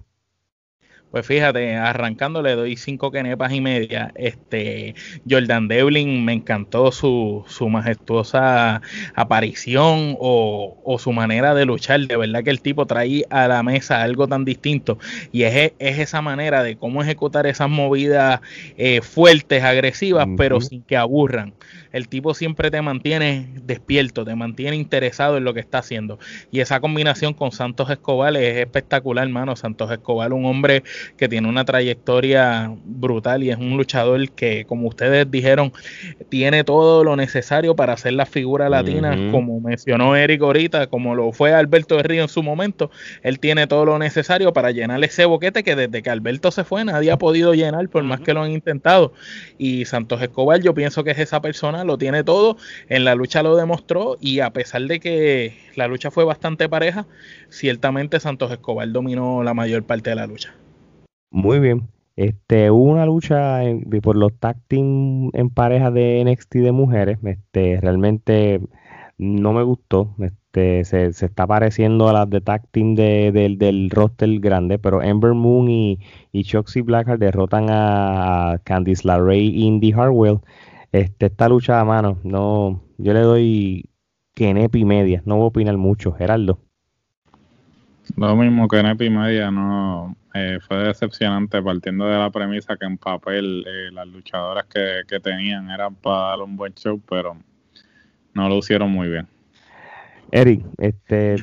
Pues fíjate, arrancando le doy cinco quenepas y media. Este Jordan Devlin me encantó su, su majestuosa aparición o, su manera de luchar. De verdad que el tipo trae a la mesa algo tan distinto. Y es, es esa manera de cómo ejecutar esas movidas eh, fuertes, agresivas, pero sin que aburran el tipo siempre te mantiene despierto, te mantiene interesado en lo que está haciendo. Y esa combinación con Santos Escobar es espectacular, hermano. Santos Escobar, un hombre que tiene una trayectoria brutal y es un luchador que, como ustedes dijeron, tiene todo lo necesario para hacer la figura latina, como mencionó Eric ahorita, como lo fue Alberto de Río en su momento. Él tiene todo lo necesario para llenar ese boquete que desde que Alberto se fue nadie ha podido llenar, por más que lo han intentado. Y Santos Escobar, yo pienso que es esa persona lo tiene todo, en la lucha lo demostró y a pesar de que la lucha fue bastante pareja, ciertamente Santos Escobar dominó la mayor parte de la lucha. Muy bien. Este, hubo una lucha por los tag team en pareja de NXT de mujeres. Este, realmente no me gustó. Este, se, está pareciendo a las de tag team del roster grande, pero Ember Moon y, y Shoxy Blackheart derrotan a Candice LeRae y Indy Hartwell este, esta lucha a mano, no, yo le doy Kenepi y media, no voy a opinar mucho, Gerardo. Lo mismo que Nepi media, no, eh, fue decepcionante partiendo de la premisa que en papel eh, las luchadoras que, tenían eran para dar un buen show, pero no lo hicieron muy bien. Eric, este,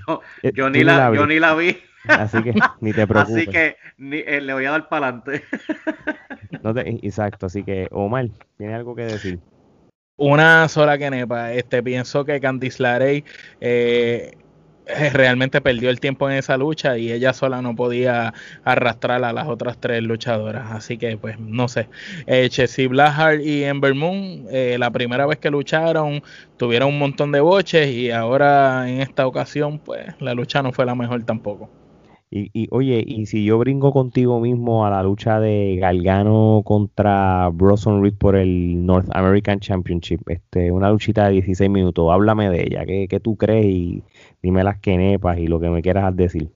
yo, ni, la, yo ni la vi. Así que ni te preocupes. Así que le voy a dar para adelante. No exacto, así que Omar, ¿tiene algo que decir? Una sola que nepa, este, pienso que Candice LaRey eh, realmente perdió el tiempo en esa lucha y ella sola no podía arrastrar a las otras tres luchadoras. Así que, pues, no sé. Eh, Chessy Blahard y Ember Moon, eh, la primera vez que lucharon, tuvieron un montón de boches y ahora en esta ocasión, pues, la lucha no fue la mejor tampoco. Y, oye, y si yo brinco contigo mismo a la lucha de Galgano contra Bronson Reed por el North American Championship, este, una luchita de 16 minutos, háblame de ella, ¿qué, qué tú crees? Y dime las que nepas y lo que me quieras decir.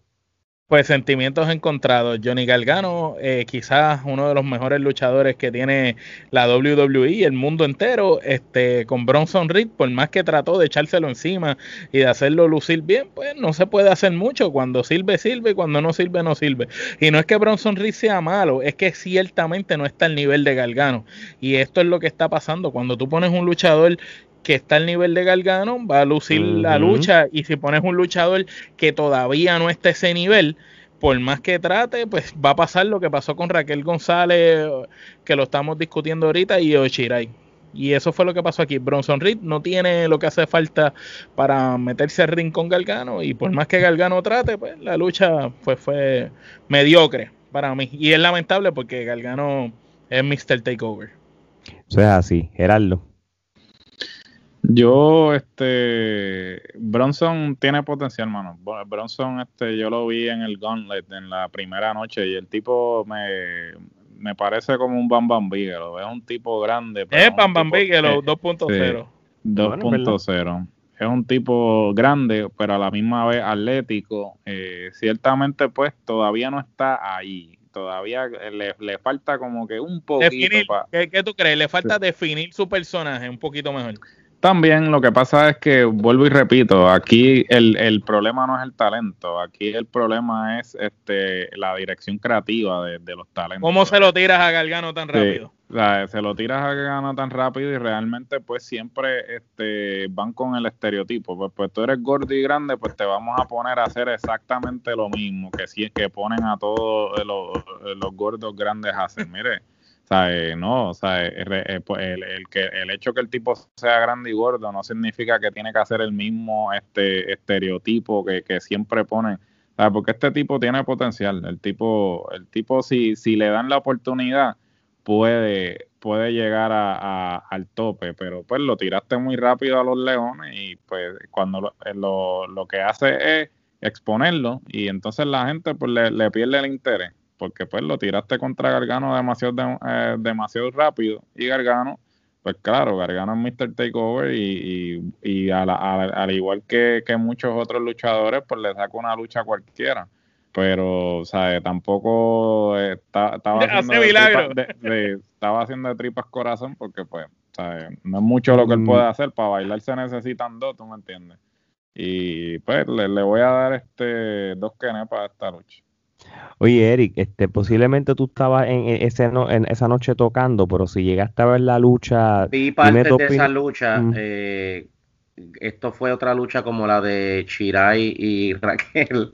Pues sentimientos encontrados. Johnny Galgano, eh, quizás uno de los mejores luchadores que tiene la WWE, el mundo entero, este, con Bronson Reed, por más que trató de echárselo encima y de hacerlo lucir bien, pues no se puede hacer mucho. Cuando sirve, sirve, cuando no sirve, no sirve. Y no es que Bronson Reed sea malo, es que ciertamente no está al nivel de Galgano. Y esto es lo que está pasando. Cuando tú pones un luchador que está al nivel de Gargano, va a lucir la lucha y si pones un luchador que todavía no está a ese nivel, por más que trate, pues va a pasar lo que pasó con Raquel González, que lo estamos discutiendo ahorita, y Oshirai. Y eso fue lo que pasó aquí. Bronson Reed no tiene lo que hace falta para meterse al ring con Galgano. Y por más que Galgano trate, pues la lucha pues, fue mediocre para mí. Y es lamentable porque Galgano es Mr. Takeover. Eso es así, Gerardo. Yo, este, Bronson tiene potencial, mano. Bronson, este, yo lo vi en el Gauntlet en la primera noche y el tipo me, parece como un Bam Bam Bigelow. Es un tipo grande. Es Bam Bam Bigelow 2.0. 2.0. es un tipo grande, pero a la misma vez atlético. Eh, ciertamente, pues, todavía no está ahí. Todavía le, le falta como que un poquito. ¿qué, ¿qué, tú crees? Le falta definir su personaje un poquito mejor. También lo que pasa es que, vuelvo y repito, aquí el, el problema no es el talento, aquí el problema es este la dirección creativa de, los talentos. ¿Cómo se lo tiras a Gargano tan rápido? se lo tiras a Gargano tan rápido y realmente pues siempre este, van con el estereotipo. Pues, pues tú eres gordo y grande, pues te vamos a poner a hacer exactamente lo mismo que si es que ponen a todos los, los gordos grandes a hacer. Mire sea, No, o sea, pues, el, el, el hecho que el tipo sea grande y gordo no significa que tiene que hacer el mismo este estereotipo que, siempre ponen. sea, Porque este tipo tiene potencial. El tipo, el tipo si, si le dan la oportunidad, puede, llegar a, al tope, pero pues lo tiraste muy rápido a los leones y pues cuando lo, eh, lo, que hace es exponerlo y entonces la gente pues le pierde el interés porque pues lo tiraste contra Gargano demasiado, eh, demasiado rápido y Gargano, pues claro, Gargano es Mr. Takeover y, y, al igual que, muchos otros luchadores, pues le saca una lucha cualquiera. Pero, o sea, tampoco estaba, haciendo de estaba haciendo de tripas corazón porque, pues, no es mucho lo que él mm. puede hacer. Para bailar se necesitan dos, ¿tú me entiendes? Y pues le, voy a dar este dos kenes para esta lucha. Oye, Eric, este, posiblemente tú estabas en, ese en esa noche tocando, pero si llegaste a ver la lucha... Vi parte de esa lucha. Mm. Eh, esto fue otra lucha como la de Chirai y Raquel.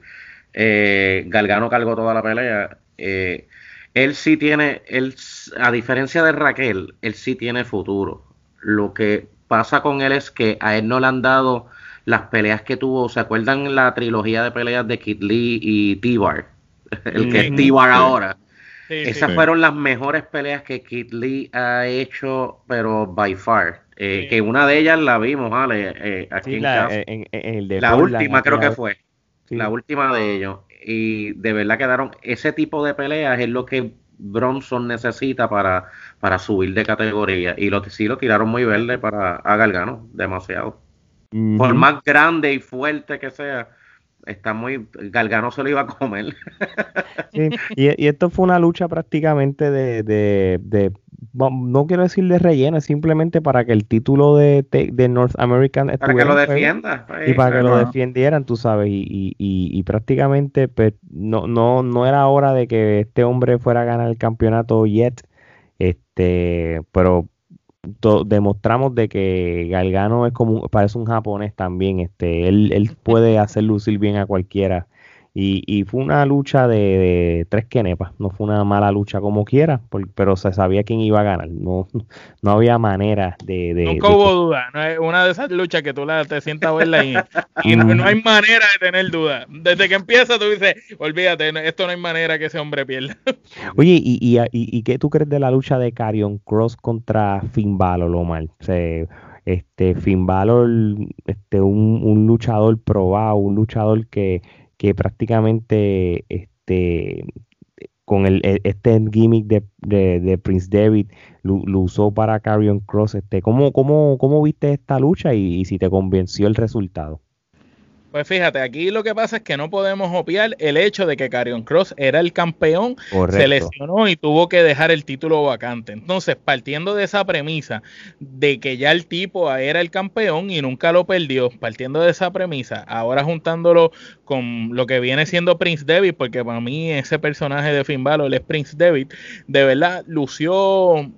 Eh, Galgano cargó toda la pelea. Eh, él sí tiene, él, a diferencia de Raquel, él sí tiene futuro. Lo que pasa con él es que a él no le han dado las peleas que tuvo. ¿Se acuerdan la trilogía de peleas de Kid Lee y T-Bar? el que es T-Bar ahora. Esas fueron las mejores peleas que Kid Lee ha hecho, pero by far. Eh, que una de ellas la vimos, ¿vale? Eh, aquí en la, la última creo que fue. La última de ellos. Y de verdad quedaron. Ese tipo de peleas es lo que Bronson necesita para, para subir de categoría. Y lo, sí lo tiraron muy verde para a Gargano, demasiado. Por más grande y fuerte que sea, está muy. Galgano se lo iba a comer. y, esto fue una lucha prácticamente de, no quiero decir de relleno, es simplemente para que el título de, de North American para que lo defienda y para que lo defendieran, tú sabes, y, y, y, prácticamente pues, no, no, no era hora de que este hombre fuera a ganar el campeonato yet, este, pero demostramos de que Galgano es como parece un japonés también, este, él, él puede hacer lucir bien a cualquiera y, y fue una lucha de, tres quenepas, no fue una mala lucha como quiera, pero se sabía quién iba a ganar, no, no había manera de... de Nunca hubo duda, no es una de esas luchas que tú la, te sientas a verla y, y no, hay manera de tener duda. Desde que empieza tú dices, olvídate, esto no hay manera que ese hombre pierda. Oye, ¿y, y, y, qué tú crees de la lucha de Carion Cross contra Finn Balor, Omar? Se, este, Finn Balor, este, un, un luchador probado, un luchador que que prácticamente este con el, e, este gimmick de, de, Prince David lo, usó para Carrion Cross. Este, ¿cómo, cómo, ¿Cómo viste esta lucha y si te convenció el resultado? Pues fíjate, aquí lo que pasa es que no podemos obviar el hecho de que Carion Cross era el campeón, se lesionó y tuvo que dejar el título vacante. Entonces, partiendo de esa premisa de que ya el tipo era el campeón y nunca lo perdió, partiendo de esa premisa, ahora juntándolo con lo que viene siendo Prince David, porque para mí ese personaje de Finn Balor es Prince David, de verdad lució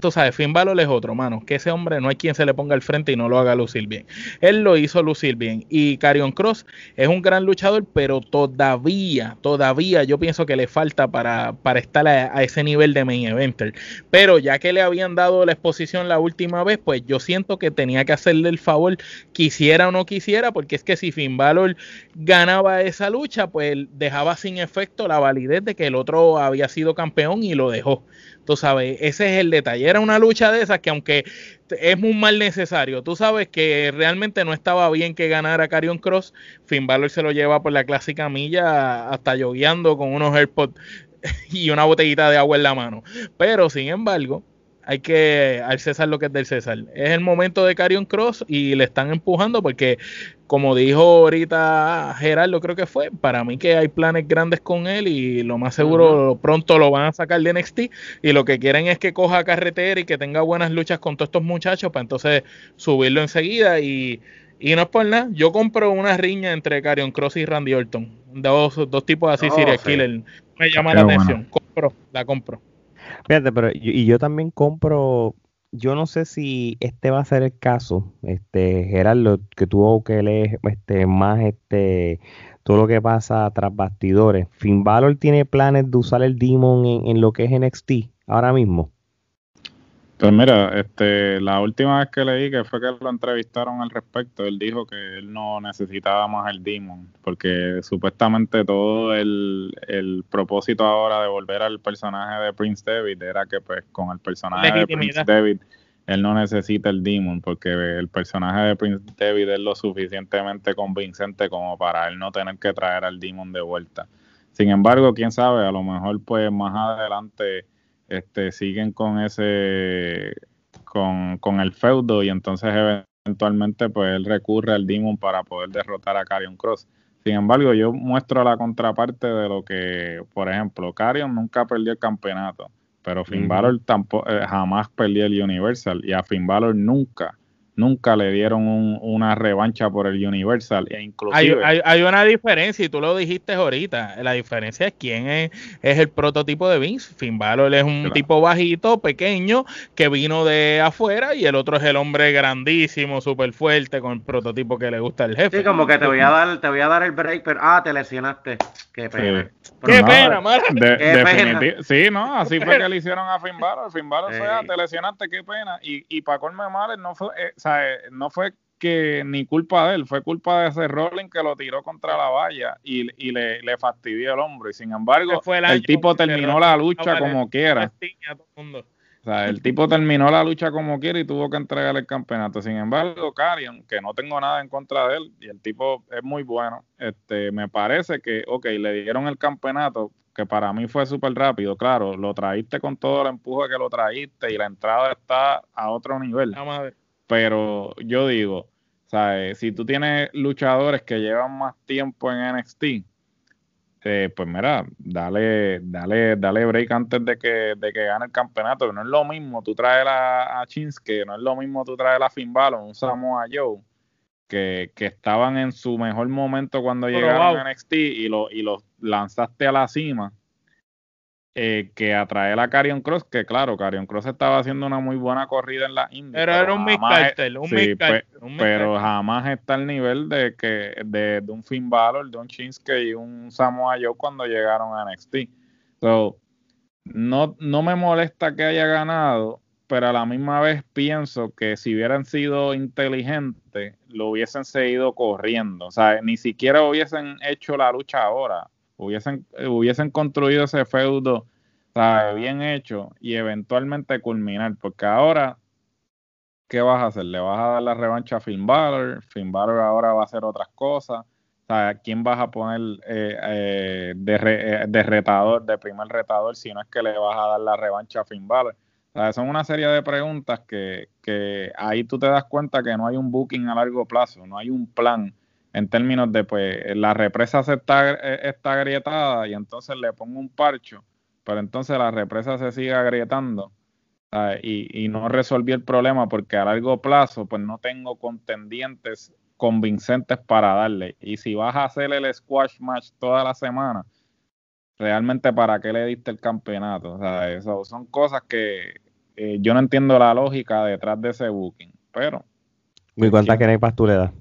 tú sabes, Finn Balor es otro, mano. Que ese hombre no hay quien se le ponga al frente y no lo haga lucir bien. Él lo hizo lucir bien. Y Carion Cross es un gran luchador, pero todavía, todavía yo pienso que le falta para, para estar a, ese nivel de main eventer. Pero ya que le habían dado la exposición la última vez, pues yo siento que tenía que hacerle el favor, quisiera o no quisiera, porque es que si Finn Balor ganaba esa lucha, pues dejaba sin efecto la validez de que el otro había sido campeón y lo dejó. Tú sabes, ese es el detalle. Era una lucha de esas que aunque es muy mal necesario, tú sabes que realmente no estaba bien que ganara Carion Cross. Finn se lo lleva por la clásica milla hasta lloviando con unos AirPods y una botellita de agua en la mano. Pero sin embargo, hay que al César lo que es del César. Es el momento de Carion Cross y le están empujando porque, como dijo ahorita Gerardo, creo que fue, para mí que hay planes grandes con él y lo más seguro pronto lo van a sacar de NXT y lo que quieren es que coja carretera y que tenga buenas luchas con todos estos muchachos para entonces subirlo enseguida y, no es por nada, yo compro una riña entre Carion Cross y Randy Orton, dos, dos tipos así, oh, killer, me llama la atención, compro, la compro. Fíjate, pero y yo también compro, yo no sé si este va a ser el caso, este Gerardo, que tuvo que leer este, más este todo lo que pasa tras bastidores. Finn tiene planes de usar el Demon en lo que es NXT ahora mismo. Pues mira, este, la última vez que leí que fue que lo entrevistaron al respecto, él dijo que él no necesitaba más el Demon, porque supuestamente todo el, propósito ahora de volver al personaje de Prince David era que pues con el personaje de Prince David él no necesita el Demon, porque el personaje de Prince David es lo suficientemente convincente como para él no tener que traer al Demon de vuelta. Sin embargo, quién sabe, a lo mejor pues más adelante este, siguen con ese, con, con el feudo y entonces eventualmente pues él recurre al Demon para poder derrotar a Carion Cross. Sin embargo, yo muestro la contraparte de lo que, por ejemplo, Carion nunca perdió el campeonato, pero Finn Balor tampoco, eh, jamás perdió el Universal y a Finn Balor nunca nunca le dieron una revancha por el Universal. E inclusive, hay, hay, una diferencia, y tú lo dijiste ahorita. La diferencia es quién es, es el prototipo de Vince. Finn Balor es un tipo bajito, pequeño, que vino de afuera, y el otro es el hombre grandísimo, súper fuerte, con el prototipo que le gusta al jefe. Sí, como que te voy a dar, te voy a dar el break, pero ah, te lesionaste. Qué pena. Qué pena, madre. Sí, no, así fue que le hicieron a Finn Balor. Finn Balor fue, ah, te lesionaste, qué pena. Y, y para colme mal, no fue, eh, sea, no fue que ni culpa de él, fue culpa de ese Rolling que lo tiró contra la valla y, y le, le, fastidió el hombro. Y sin embargo, el, tipo terminó la lucha como quiera. O sea, el tipo terminó la lucha como quiera y tuvo que entregar el campeonato. Sin embargo, Carion, que no tengo nada en contra de él, y el tipo es muy bueno, este, me parece que, ok, le dieron el campeonato, que para mí fue súper rápido, claro, lo traíste con todo el empuje que lo traíste y la entrada está a otro nivel. Pero yo digo, ¿sabes? si tú tienes luchadores que llevan más tiempo en NXT, este, pues mira, dale, dale, dale break antes de que, de que gane el campeonato. No es lo mismo tú traes a, a Chinsky, no es lo mismo tú traes a Finn Balor, un Samoa Joe, que, que estaban en su mejor momento cuando llegaron a NXT y, lo, y los lanzaste a la cima eh, que atraer a Carion Cross, que claro, Carion Cross estaba haciendo una muy buena corrida en la India. Pero, era un miscartel, un, sí, Pero jamás está al nivel de que de, un Finn Balor, de un Shinsuke y un Samoa Joe cuando llegaron a NXT. So, no, no me molesta que haya ganado, pero a la misma vez pienso que si hubieran sido inteligentes, lo hubiesen seguido corriendo. O sea, ni siquiera hubiesen hecho la lucha ahora hubiesen, hubiesen construido ese feudo bien hecho y eventualmente culminar, porque ahora, ¿qué vas a hacer? ¿Le vas a dar la revancha a Finn Balor? Finn Balor ahora va a hacer otras cosas. Sea, ¿quién vas a poner eh, eh, de, de, retador, de primer retador, si no es que le vas a dar la revancha a Finn Balor? Son una serie de preguntas que, que ahí tú te das cuenta que no hay un booking a largo plazo, no hay un plan en términos de, pues, la represa se está, eh, está agrietada y entonces le pongo un parcho, pero entonces la represa se sigue agrietando y, y, no resolví el problema porque a largo plazo, pues no tengo contendientes convincentes para darle. Y si vas a hacer el squash match toda la semana, realmente para qué le diste el campeonato. O sea, eso son cosas que eh, yo no entiendo la lógica detrás de ese booking, pero... ¿Y cuántas kenepas tú le das?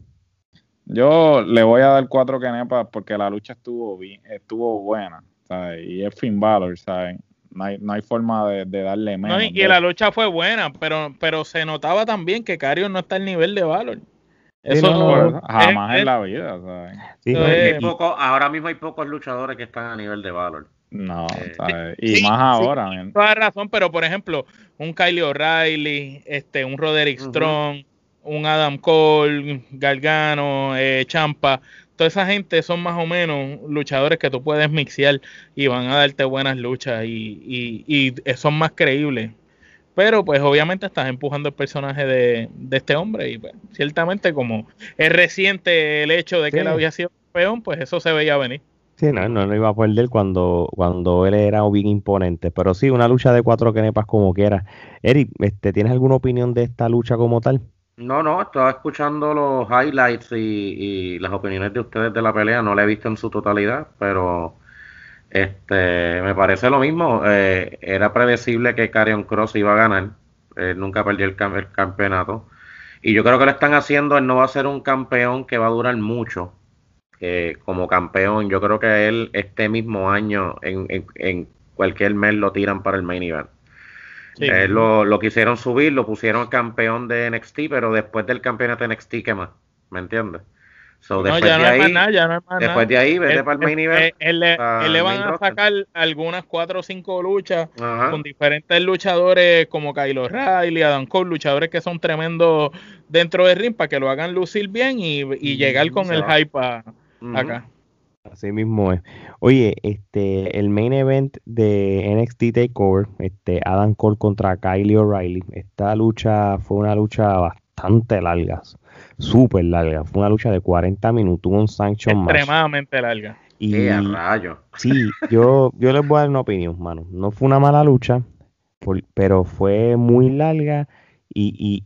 Yo le voy a dar cuatro kenepas porque la lucha estuvo bien, estuvo buena, ¿sabes? Y es Finn Balor, ¿sabes? No hay, no hay forma de, darle menos. y, la lucha fue buena, pero, pero se notaba también que Cario no está al nivel de Valor. Eso no, jamás en la vida, ¿sabes? Sí, poco, ahora mismo hay pocos luchadores que están a nivel de Valor. No, ¿sabes? y más ahora. toda razón, pero por ejemplo, un Kylie O'Reilly, este, un Roderick Strong, un Adam Cole, Gargano, eh, Champa, toda esa gente son más o menos luchadores que tú puedes mixear y van a darte buenas luchas y, y, son más creíbles. Pero pues obviamente estás empujando el personaje de, este hombre y pues ciertamente como es reciente el hecho de que él había sido campeón, pues eso se veía venir. Sí, no, no lo iba a perder cuando, cuando él era bien imponente. Pero sí, una lucha de cuatro kenepas como quiera. Eric, este, ¿tienes alguna opinión de esta lucha como tal? No, no, estaba escuchando los highlights y, las opiniones de ustedes de la pelea. No la he visto en su totalidad, pero este me parece lo mismo. Eh, era predecible que Carion Cross iba a ganar. nunca perdió el, campeonato. Y yo creo que lo están haciendo. Él no va a ser un campeón que va a durar mucho eh, como campeón. Yo creo que él este mismo año, en, en cualquier mes, lo tiran para el main event. Eh, lo, lo, quisieron subir, lo pusieron campeón de NXT, pero después del campeonato de NXT, ¿qué más? ¿Me entiendes? no, ya no hay nada, ya no hay más Después de ahí, vete para el main event. Él, le van a sacar algunas cuatro o cinco luchas con diferentes luchadores como Kyle O'Reilly, Adam Cole, luchadores que son tremendos dentro del ring para que lo hagan lucir bien y, y llegar con el hype acá. Así mismo es. Oye, este, el main event de NXT Takeover, este, Adam Cole contra Kylie O'Reilly. Esta lucha fue una lucha bastante larga, súper larga. Fue una lucha de 40 minutos, un sanction más. Extremadamente larga. Y rayo. sí, yo, yo les voy a dar una opinión, mano. No fue una mala lucha, pero fue muy larga y, y,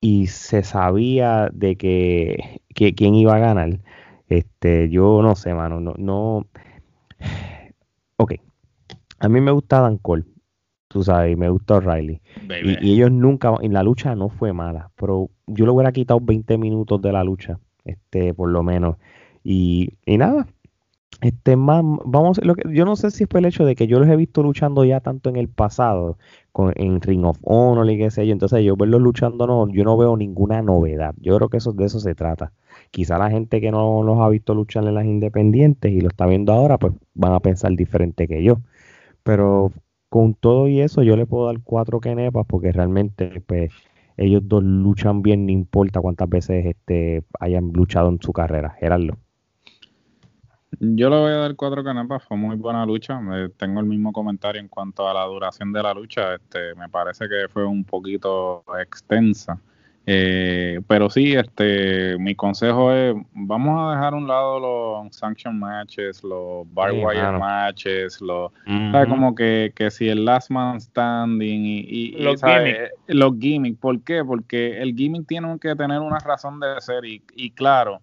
y se sabía de que, que quién iba a ganar. Este, yo no sé, mano, no, no. Ok. A mí me gusta Dan Cole, tú sabes, y me gusta O'Reilly. Y, ellos nunca, en la lucha no fue mala, pero yo le hubiera quitado 20 minutos de la lucha, este, por lo menos. Y, y nada, este más, vamos, lo que, yo no sé si fue el hecho de que yo los he visto luchando ya tanto en el pasado, con, en Ring of Honor y qué sé yo, entonces yo verlos luchando no, yo no veo ninguna novedad. Yo creo que eso de eso se trata. Quizá la gente que no los ha visto luchar en las independientes y lo está viendo ahora, pues van a pensar diferente que yo. Pero con todo y eso, yo le puedo dar cuatro kenepas porque realmente, pues, ellos dos luchan bien, no importa cuántas veces este, hayan luchado en su carrera. Gerardo. Yo le voy a dar cuatro canepas, fue muy buena lucha. tengo el mismo comentario en cuanto a la duración de la lucha. Este, me parece que fue un poquito extensa. Eh, pero sí, este, mi consejo es, vamos a dejar a un lado los sanction matches, los bar wire matches, los, como que, que, si el last man standing y, los, gimmicks. los gimmicks. ¿Por qué? Porque el gimmick tiene que tener una razón de ser y, y claro,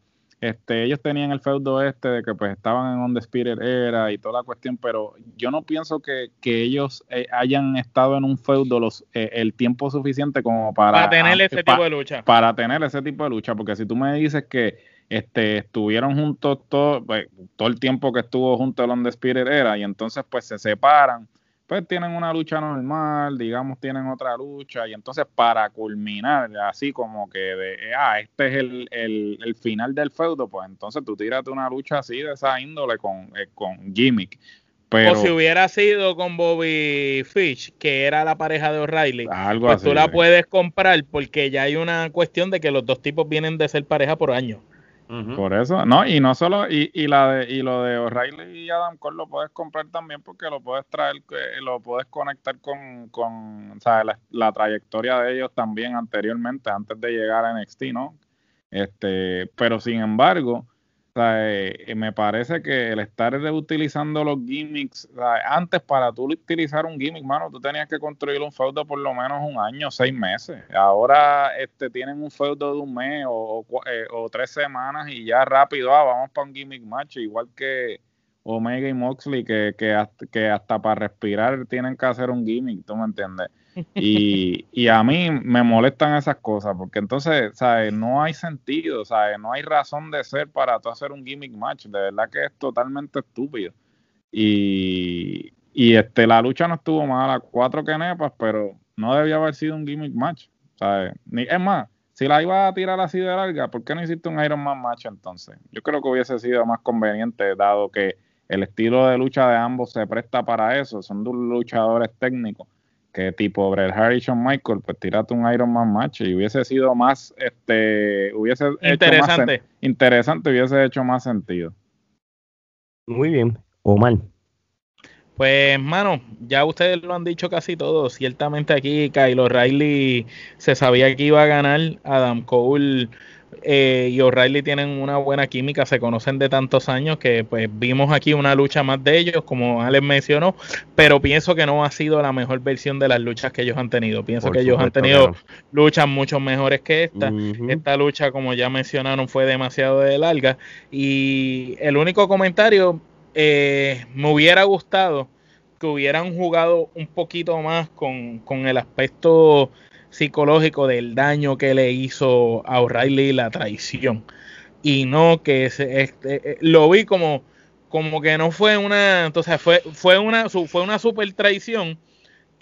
este, ellos tenían el feudo este de que pues estaban en On the Spirit Era y toda la cuestión, pero yo no pienso que, ellos eh, hayan estado en un feudo los, eh, el tiempo suficiente como para, para tener ese tipo de lucha. Para tener ese tipo de lucha, porque si tú me dices que este, estuvieron juntos todo, pues, todo el tiempo que estuvo junto On the Spirit Era y entonces pues se separan pues tienen una lucha normal, digamos, tienen otra lucha, y entonces para culminar, así como que de, ah, este es el, el, final del feudo, pues entonces tú tírate una lucha así de esa índole con, eh, con gimmick. Pero, o si hubiera sido con Bobby Fish, que era la pareja de O'Reilly, pues tú la puedes comprar porque ya hay una cuestión de que los dos tipos vienen de ser pareja por Por eso, no, y no solo, y, y, la de, y lo de O'Reilly y Adam Cole lo puedes comprar también porque lo puedes traer, lo puedes conectar con, con La, la, trayectoria de ellos también anteriormente, antes de llegar a NXT, ¿no? Este, pero sin embargo, eh, me parece que el estar utilizando los gimmicks, antes para tú utilizar un gimmick, mano, tú tenías que construir un feudo por lo menos un año, seis meses. Ahora este, tienen un feudo de un mes o, eh, tres semanas y ya rápido, ah, vamos para un gimmick match, igual que Omega y Moxley, que, que, hasta, que hasta para respirar tienen que hacer un gimmick, ¿tú me entiendes? Y, y, a mí me molestan esas cosas, porque entonces. No hay sentido. No hay razón de ser para tú hacer un gimmick match. De verdad que es totalmente estúpido. Y, y este, la lucha no estuvo mala, cuatro nepas pero no debía haber sido un gimmick match. Ni, es más, si la iba a tirar así de larga, ¿por qué no hiciste un Iron Man match entonces? Yo creo que hubiese sido más conveniente, dado que el estilo de lucha de ambos se presta para eso, son dos luchadores técnicos que tipo Bret Hart y Shawn Michael, pues tírate un Iron Man match y hubiese sido más, este, hubiese interesante. Hecho más interesante, hubiese hecho más sentido. Muy bien, Omar. Pues, mano, ya ustedes lo han dicho casi todo. Ciertamente aquí Kyle O'Reilly se sabía que iba a ganar. Adam Cole eh, y O'Reilly tienen una buena química, se conocen de tantos años que pues vimos aquí una lucha más de ellos, como Alex mencionó, pero pienso que no ha sido la mejor versión de las luchas que ellos han tenido. Pienso que ellos han tenido luchas mucho mejores que esta. Esta lucha, como ya mencionaron, fue demasiado de larga. Y el único comentario, eh, me hubiera gustado que hubieran jugado un poquito más con, con el aspecto psicológico del daño que le hizo a O'Reilly la traición. Y no que se, este, eh, lo vi como, como que no fue una, entonces fue, fue una, fue una super traición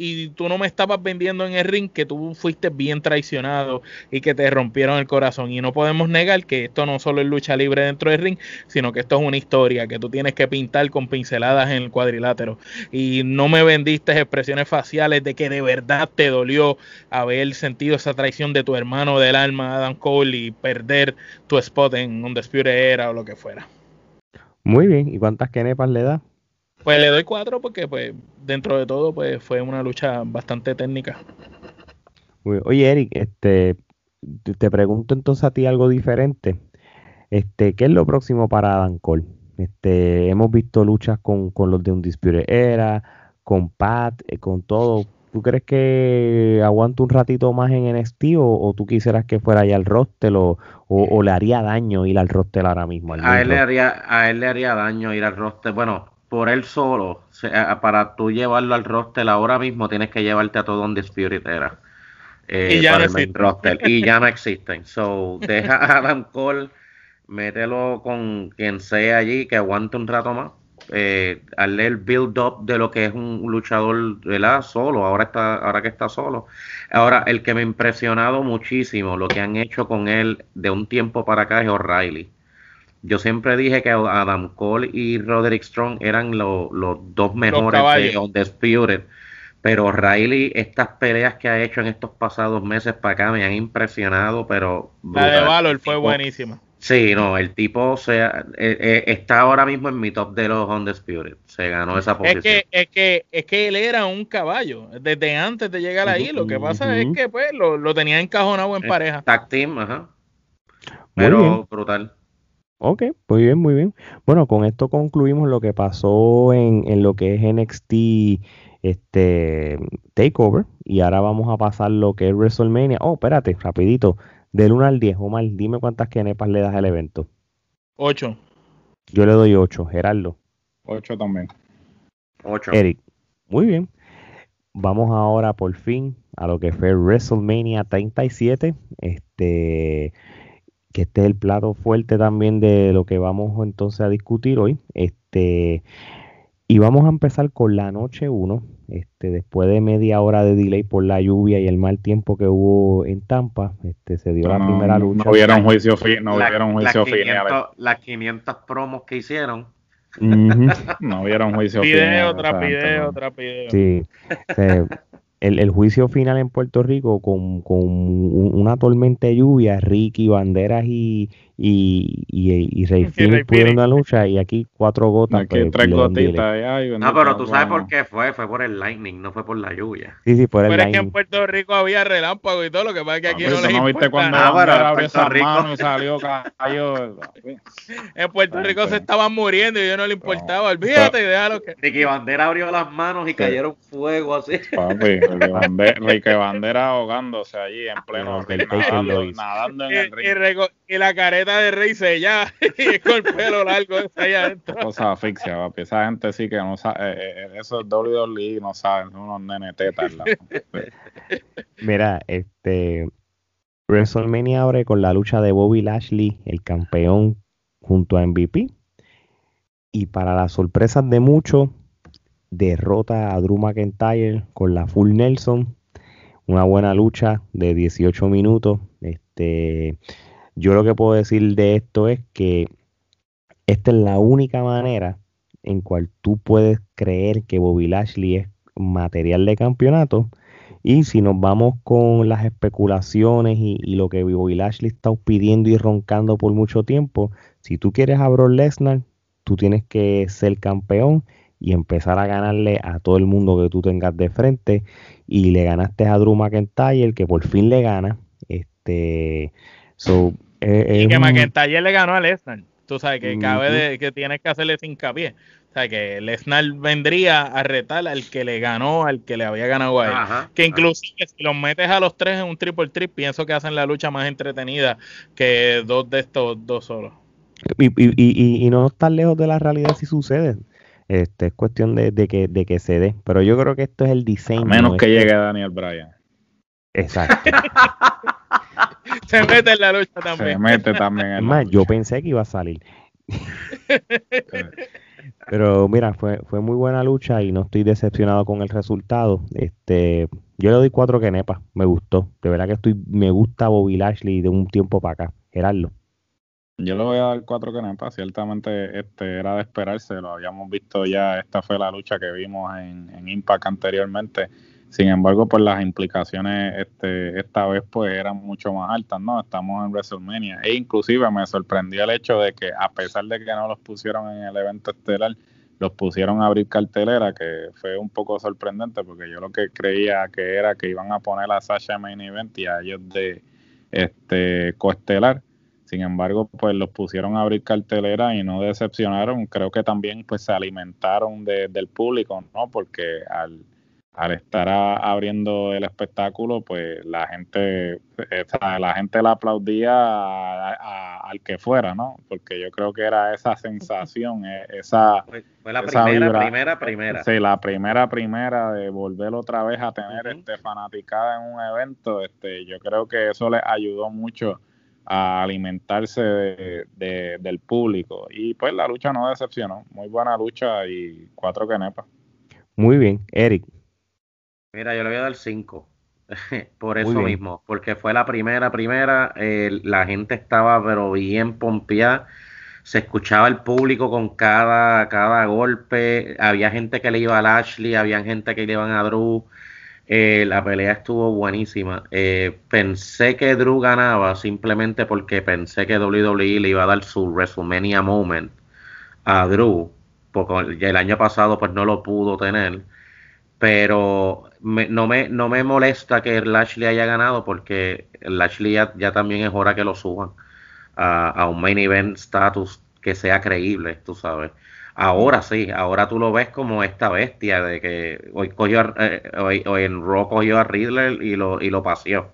y tú no me estabas vendiendo en el ring que tú fuiste bien traicionado y que te rompieron el corazón. Y no podemos negar que esto no solo es lucha libre dentro del ring, sino que esto es una historia que tú tienes que pintar con pinceladas en el cuadrilátero. Y no me vendiste expresiones faciales de que de verdad te dolió haber sentido esa traición de tu hermano del alma, Adam Cole, y perder tu spot en un Era o lo que fuera. Muy bien, ¿y cuántas kenepas le da? Pues le doy cuatro porque pues dentro de todo pues fue una lucha bastante técnica. Oye Eric, este te pregunto entonces a ti algo diferente. Este, ¿qué es lo próximo para Adam Cole? Este, hemos visto luchas con, con los de Undisputed Era, con Pat, eh, con todo. ¿Tú crees que aguanta un ratito más en NXT o, o tú quisieras que fuera ya al roster o, o, le haría daño ir al roster ahora mismo? A él, le haría, a él le haría daño ir al roster. Bueno, por él solo, para tú llevarlo al roster ahora mismo tienes que llevarte a todo un Spirit era. Eh, y ya no el roster. y ya no existen. So, deja a Adam Cole, mételo con quien sea allí, que aguante un rato más. Eh, hazle el build up de lo que es un luchador ¿verdad? solo, ahora está, ahora que está solo. Ahora, el que me ha impresionado muchísimo, lo que han hecho con él de un tiempo para acá es O'Reilly. Yo siempre dije que Adam Cole y Roderick Strong eran los dos mejores de Undisputed. Pero Riley, estas peleas que ha hecho en estos pasados meses para acá me han impresionado, pero... La de Valor fue buenísima. Sí, no, el tipo sea, eh, eh, está ahora mismo en mi top de los Undisputed. Se ganó esa posición. Es que, es que, es que él era un caballo desde antes de llegar ahí. Lo que pasa es que pues lo, lo tenía encajonado en pareja. Tag team, ajá. Pero brutal. Ok, muy bien, muy bien. Bueno, con esto concluimos lo que pasó en, en lo que es NXT este Takeover. Y ahora vamos a pasar lo que es WrestleMania. Oh, espérate, rapidito. Del 1 al 10, Omar, dime cuántas kenepas le das al evento. 8. Yo le doy 8. Gerardo. 8 también. 8. Eric. Muy bien. Vamos ahora por fin a lo que fue WrestleMania 37. Este que este es el plato fuerte también de lo que vamos entonces a discutir hoy. Este y vamos a empezar con la noche 1, este, después de media hora de delay por la lluvia y el mal tiempo que hubo en Tampa, este, se dio la primera lucha. No hubieron juicio, no hubieron juicio las las 500 promos que hicieron. no hubieron juicio video, Otra video, otra video. Sí, el, juicio final en Puerto Rico con, con una tormenta de lluvia, Ricky, Banderas y, y, y, y Rey pudieron una lucha y aquí cuatro gotas. Aquí pues, tres gotitas. no, pero tú sabes por qué fue, fue por el lightning, no fue por la lluvia. Sí, sí, por el pero lightning. es que en Puerto Rico había relámpago y todo, lo que pasa es que aquí no, no les ¿No viste cuando ah, bueno, abrió esa mano y salió cayó? en Puerto Rico se estaban muriendo y yo no le importaba, olvídate y déjalo que... Ricky Bandera abrió las manos y cayeron fuego así. Papi, Ricky Bandera ahogándose allí en pleno, nadando, nadando en el ring. Y la careta de rey ya y con el pelo largo allá adentro. Cosa asfixia, papi. Esa gente sí que no sabe, eh, eh, eh esos WWE no saben, son unos nene tetas. Mira, este WrestleMania abre con la lucha de Bobby Lashley, el campeón, junto a MVP. Y para las sorpresas de muchos, derrota a Drew McIntyre con la Full Nelson. Una buena lucha de 18 minutos. Este yo lo que puedo decir de esto es que esta es la única manera en cual tú puedes creer que Bobby Lashley es material de campeonato. Y si nos vamos con las especulaciones y, lo que Bobby Lashley está pidiendo y roncando por mucho tiempo, si tú quieres a Brock Lesnar, tú tienes que ser campeón y empezar a ganarle a todo el mundo que tú tengas de frente. Y le ganaste a Drew McIntyre, que por fin le gana. Este, So, eh, y que McIntyre le ganó a Lesnar. Tú sabes que cabe de, que tienes que hacerle hincapié. O sea, que Lesnar vendría a retar al que le ganó, al que le había ganado a él. que inclusive si los metes a los tres en un triple trip, pienso que hacen la lucha más entretenida que dos de estos dos solos. Y, y, y, no estar lejos de la realidad si sucede. Este, es cuestión de, que, de que se dé. Pero yo creo que esto es el diseño. menos que llegue Daniel Bryan. Exacto. Se mete en la lucha también. Se mete también en Más, yo pensé que iba a salir. Pero mira, fue, fue muy buena lucha y no estoy decepcionado con el resultado. Este, yo le doy cuatro quenepas, me gustó. De verdad que estoy, me gusta Bobby Lashley de un tiempo para acá. Gerardo. Yo le voy a dar cuatro quenepas, ciertamente este era de esperarse, lo habíamos visto ya, esta fue la lucha que vimos en, en Impact anteriormente sin embargo, pues las implicaciones este, esta vez pues eran mucho más altas, ¿no? Estamos en WrestleMania. E inclusive me sorprendió el hecho de que a pesar de que no los pusieron en el evento estelar, los pusieron a abrir cartelera, que fue un poco sorprendente porque yo lo que creía que era que iban a poner a Sasha Main Event y a ellos de este coestelar. Sin embargo, pues los pusieron a abrir cartelera y no decepcionaron. Creo que también pues se alimentaron del público, ¿no? Porque al al estar abriendo el espectáculo, pues la gente, eh, la gente le aplaudía al que fuera, ¿no? Porque yo creo que era esa sensación, e, esa... Fue, la primera, primera, primera. Sí, la primera, primera de volver otra vez a tener este fanaticada en un evento, este, yo creo que eso le ayudó mucho a alimentarse del público. Y pues la lucha no decepcionó, muy buena lucha y cuatro quenepas. Muy bien, Eric. Mira, yo le voy a dar 5. Por eso mismo, porque fue la primera, primera, la gente estaba pero bien pompeada, se escuchaba el público con cada, cada golpe, había gente que le iba a Ashley, había gente que le iban a Drew, Eh, la pelea estuvo buenísima. Eh, pensé que Drew ganaba simplemente porque pensé que WWE le iba a dar su WrestleMania moment a Drew, porque el año pasado pues no lo pudo tener. Pero no, me, no me molesta que Lashley haya ganado porque Lashley ya, ya también es hora que lo suban a, a un main event status que sea creíble, tú sabes. Ahora sí, ahora tú lo ves como esta bestia de que hoy cogió eh, hoy, en Raw cogió a Riddler y lo y lo paseó.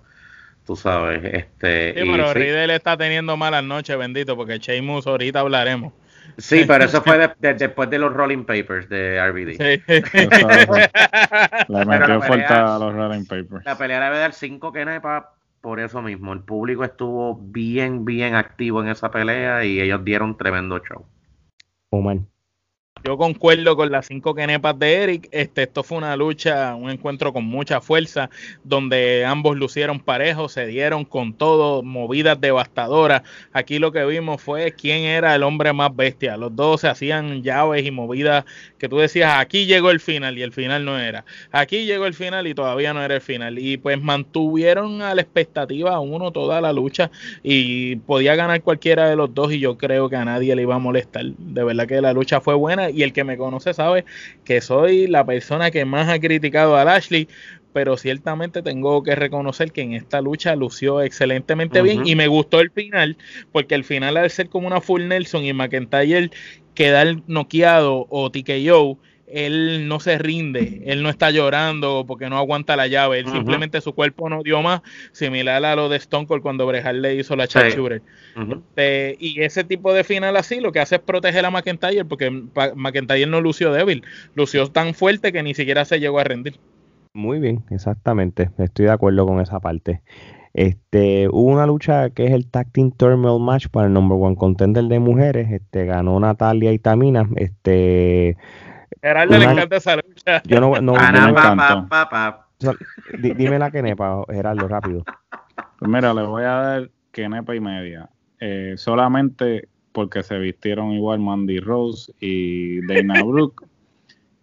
Tú sabes, este Sí, pero Riddler está teniendo malas noches, bendito, porque Sheamus ahorita hablaremos. Sí, pero eso fue después de los Rolling Papers de RBD. Sí. la metió fuerte a los Rolling Papers. La pelea debe dar 5 kenepa por eso mismo. El público estuvo bien, bien activo en esa pelea y ellos dieron tremendo show. Omar. Yo concuerdo con las cinco kenepas de Eric. Este, esto fue una lucha, un encuentro con mucha fuerza, donde ambos lucieron parejos, se dieron con todo, movidas devastadoras. Aquí lo que vimos fue quién era el hombre más bestia. Los dos se hacían llaves y movidas que tú decías, aquí llegó el final y el final no era. Aquí llegó el final y todavía no era el final. Y pues mantuvieron a la expectativa a uno toda la lucha y podía ganar cualquiera de los dos y yo creo que a nadie le iba a molestar. De verdad que la lucha fue buena y el que me conoce sabe que soy la persona que más ha criticado a Lashley, pero ciertamente tengo que reconocer que en esta lucha lució excelentemente bien y me gustó el final, porque el final al ser como una full Nelson y McIntyre quedar noqueado o TKO, él no se rinde, él no está llorando porque no aguanta la llave, él simplemente su cuerpo no dio más, similar a lo de Stone Cold cuando Brejal le hizo la sí. Este, y ese tipo de final así lo que hace es proteger a McIntyre porque McIntyre no lució débil, lució tan fuerte que ni siquiera se llegó a rendir. Muy bien, exactamente, estoy de acuerdo con esa parte. Este, hubo una lucha que es el Tag Team Terminal Match para el number one contender de mujeres. Este, ganó Natalia y Tamina. Este, Gerardo le encanta esa lucha. Yo no, no, dime la quenepa, Gerardo, rápido. Pues mira, le voy a dar quenepa y media. Eh, solamente porque se vistieron igual Mandy Rose y Dana Brooke.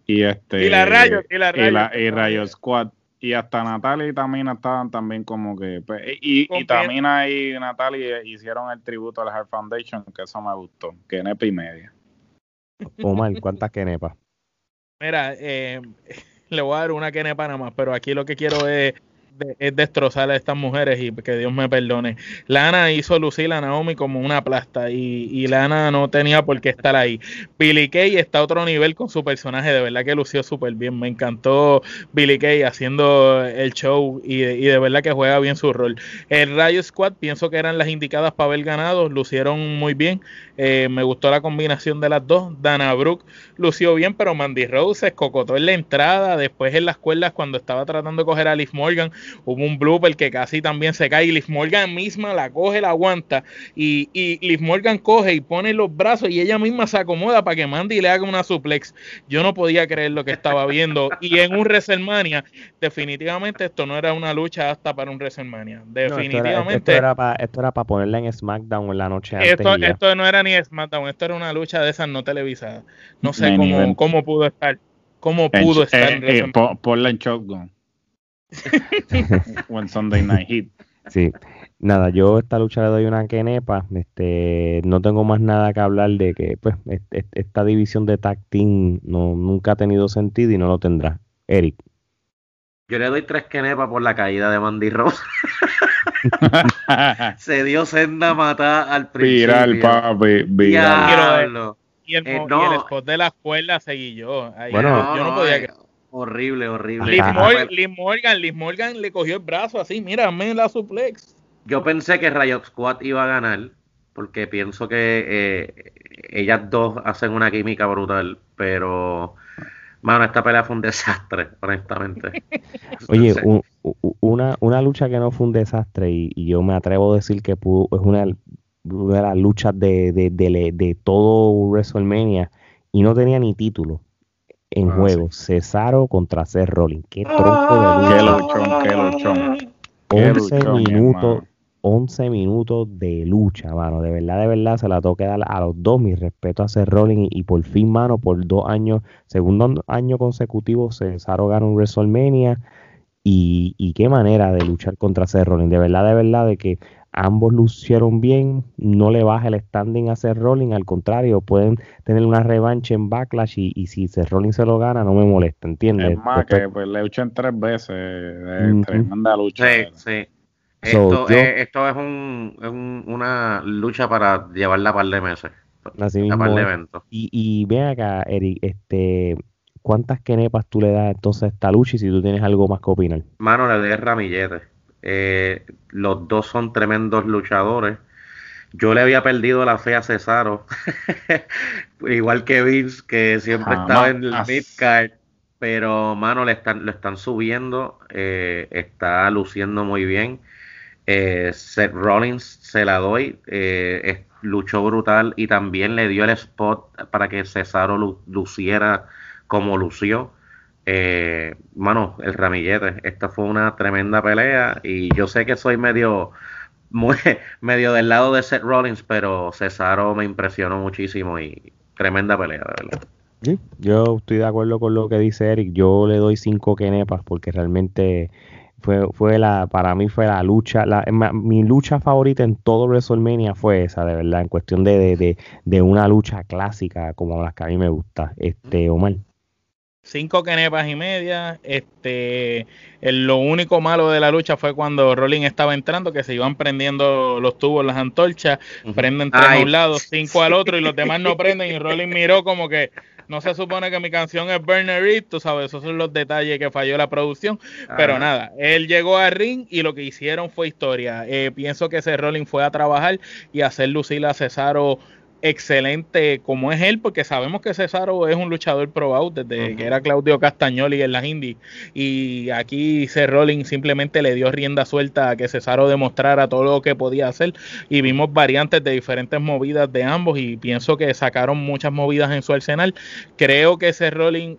y este y la Rayo, y la Rayo, y, Rayo Squad y hasta Natalia y Tamina estaban también como que pues, y, y Tamina y Natalia hicieron el tributo a la Heart Foundation que eso me gustó quenepa y media Omar ¿cuántas quenepas? Mira, eh, le voy a dar una quenepa nada más, pero aquí lo que quiero es es destrozar a estas mujeres y que Dios me perdone. Lana hizo lucir a Naomi como una plasta y, y Lana no tenía por qué estar ahí. Billy Kay está a otro nivel con su personaje, de verdad que lució súper bien. Me encantó Billy Kay haciendo el show y, y, de verdad que juega bien su rol. El Rayo Squad pienso que eran las indicadas para haber ganado, lucieron muy bien. Eh, me gustó la combinación de las dos. Dana Brooke lució bien, pero Mandy Rose se escocotó en la entrada. Después en las cuerdas, cuando estaba tratando de coger a Liv Morgan, hubo un blooper que casi también se cae. Y Liv Morgan misma la coge, la aguanta. Y, y Liv Morgan coge y pone los brazos y ella misma se acomoda para que Mandy le haga una suplex. Yo no podía creer lo que estaba viendo. y en un WrestleMania, definitivamente esto no era una lucha hasta para un WrestleMania. Definitivamente. esto, era, para ponerla en SmackDown en la noche antes. Esto, esto no era ni SmackDown, esto era una lucha de esas no televisadas. No sé cómo, cómo pudo estar. ¿Cómo pudo estar? Eh, eh, por, la en Shotgun. When Sunday Night Heat. Sí. Nada, yo esta lucha le doy una quenepa. Este, no tengo más nada que hablar de que pues esta división de tag team no, nunca ha tenido sentido y no lo tendrá. Eric. Yo le doy tres quenepas por la caída de Mandy Rose. Se dio senda matar al principio. Viral, papi, viral. Y el, eh, no. y el spot de la escuela seguí yo. bueno, yo no, podía eh, Horrible, horrible. Liz, Morgan, Liz Morgan le cogió el brazo así, mira, me la suplex. Yo pensé que Riot Squad iba a ganar, porque pienso que eh, ellas dos hacen una química brutal, pero Mano, esta pelea fue un desastre, honestamente. Oye, una, una lucha que no fue un desastre y, yo me atrevo a decir que es una, de las luchas de, de, de, todo WrestleMania y no tenía ni título en ah, juego. Cesaro contra Seth Rollins. Qué tronco de lucha. Qué luchón, qué luchón. 11 minutos, 11 minutos de lucha, mano. De verdad, de verdad, se la tengo que dar a los dos. Mi respeto a Seth Rollins y, por fin, mano, por dos años, segundo año consecutivo, Cesaro gana un WrestleMania. Y, y qué manera de luchar contra Seth Rollins. De verdad, de verdad, de que ambos lucieron bien, no le baja el standing a Seth Rollins, al contrario, pueden tener una revancha en Backlash y, si Seth Rollins se lo gana, no me molesta, ¿entiendes? Es más que pues, le luchen tres veces, de tremenda lucha. Sí, sí. Esto, es, un, una lucha para llevarla a par de meses. Así mismo. Par de eventos. Y, y ven acá, Eric, este, ¿cuántas kenepas tú le das entonces a esta lucha y si tú tienes algo más que opinar? Mano, le doy ramillete. Eh, los dos son tremendos luchadores. Yo le había perdido la fe a Cesaro, igual que Vince, que siempre estaba en el midcard. Pero, mano, le están, lo están subiendo, eh, está luciendo muy bien. Eh, Seth Rollins se la doy, luchó brutal y también le dio el spot para que Cesaro luciera como lució eh, mano, el ramillete. Esta fue una tremenda pelea y yo sé que soy medio, medio del lado de Seth Rollins, pero Cesaro me impresionó muchísimo y tremenda pelea, de verdad. Sí, yo estoy de acuerdo con lo que dice Eric. Yo le doy cinco kenepas porque realmente fue, fue la, para mí fue la lucha, la, mi lucha favorita en todo WrestleMania fue esa, de verdad, en cuestión de, de, de, de una lucha clásica como las que a mí me gusta. Este, Omar cinco kenepas y media. Este, lo único malo de la lucha fue cuando Rolling estaba entrando, que se iban prendiendo los tubos, las antorchas, prenden tres a un lado, cinco al otro y los demás no prenden. Y Rolling miró como que no se supone que mi canción es Burner Reed, tú sabes, esos son los detalles que falló la producción. Pero nada, él llegó a ring y lo que hicieron fue historia. Eh, pienso que ese Rolling fue a trabajar y hacer lucir a Cesaro excelente como es él, porque sabemos que Cesaro es un luchador probado desde que era Claudio Castagnoli en las Indies. Y aquí C. Simplemente le dio rienda suelta a que Cesaro demostrara todo lo que podía hacer. Y vimos variantes de diferentes movidas de ambos. Y pienso que sacaron muchas movidas en su arsenal. Creo que C.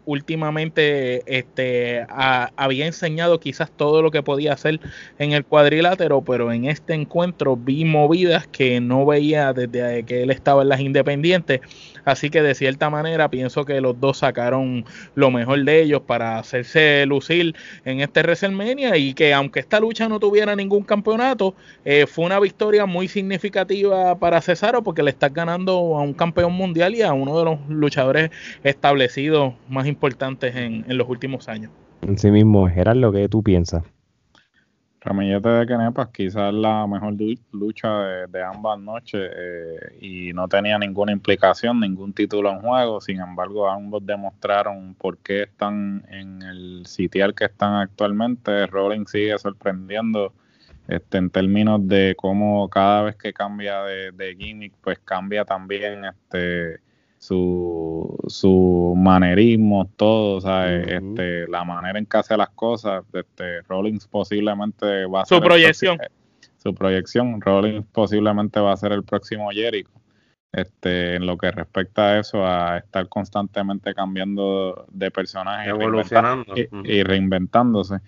Últimamente este, había enseñado quizás todo lo que podía hacer en el cuadrilátero, pero en este encuentro vi movidas que no veía desde que él estaba en las independientes. Así que de cierta manera pienso que los dos sacaron lo mejor de ellos para hacerse lucir en este WrestleMania y que aunque esta lucha no tuviera ningún campeonato, eh, fue una victoria muy significativa para Cesaro porque le está ganando a un campeón mundial y a uno de los luchadores establecidos más importantes en, en los últimos años. En sí mismo, Gerardo, ¿qué tú piensas? Ramillete de Kenepas quizás la mejor lucha de, ambas noches eh, y no tenía ninguna implicación, ningún título en juego, sin embargo ambos demostraron por qué están en el sitial que están actualmente, Rolling sigue sorprendiendo este, en términos de cómo cada vez que cambia de, de gimmick pues cambia también este su, su manerismo, todo, ¿sabes? este, la manera en que hace las cosas, este, Rollins posiblemente va a ser... Su proyección. su proyección, Rollins posiblemente va a ser el próximo Jericho. Este, en lo que respecta a eso, a estar constantemente cambiando de personaje Evolucionando. y reinventándose.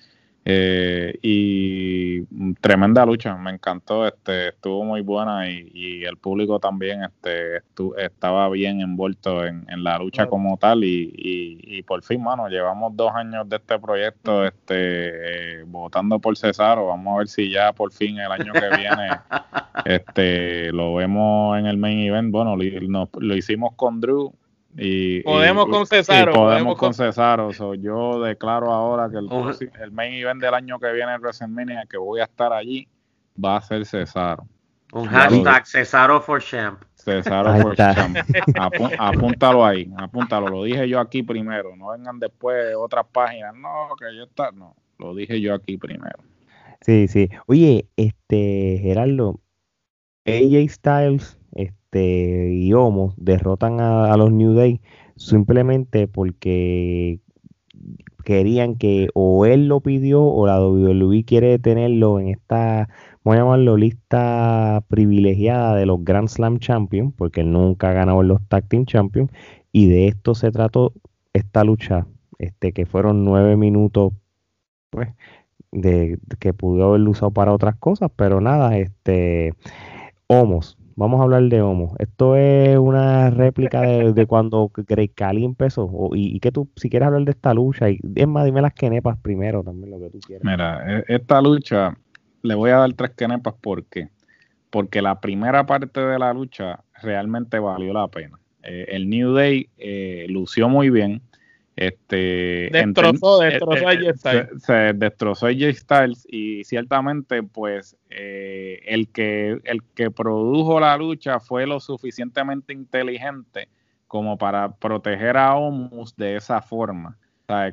Eh, y tremenda lucha, me encantó, este, estuvo muy buena y, el público también este, estaba bien envuelto en, la lucha como tal y, por fin, mano, llevamos dos años de este proyecto este, eh, votando por Cesaro, vamos a ver si ya por fin el año que viene este, lo vemos en el main event, bueno, lo, lo hicimos con Drew, y, podemos con Cesaro. podemos, con Cesaro. yo declaro ahora que el, main event del año que viene en WrestleMania, que voy a estar allí, va a ser Cesaro. Un hashtag Cesaro for Champ. Cesaro for Champ. apúntalo ahí, apúntalo. Lo dije yo aquí primero. No vengan después otras páginas. No, que yo está. No, lo dije yo aquí primero. Sí, sí. Oye, este, Gerardo, AJ Styles, este y Homo derrotan a, los New Day simplemente porque querían que o él lo pidió o la WWE quiere tenerlo en esta, a llamarlo lista privilegiada de los Grand Slam Champions, porque él nunca ha ganado los Tag Team Champions, y de esto se trató esta lucha, este, que fueron nueve minutos, pues, de, que pudo haberlo usado para otras cosas, pero nada, este, Homos Vamos a hablar de Homo. Esto es una réplica de, cuando Greg Cali empezó. y, que tú, si quieres hablar de esta lucha, y, es más, dime las quenepas primero también, lo que tú quieras. Mira, e, esta lucha le voy a dar tres quenepas. ¿Por qué? Porque la primera parte de la lucha realmente valió la pena. Eh, el New Day eh, lució muy bien. Este, destrozó, destrozó a J Styles. Se, destrozó a J Styles y ciertamente pues eh, el, que, el que produjo la lucha fue lo suficientemente inteligente como para proteger a Omus de esa forma.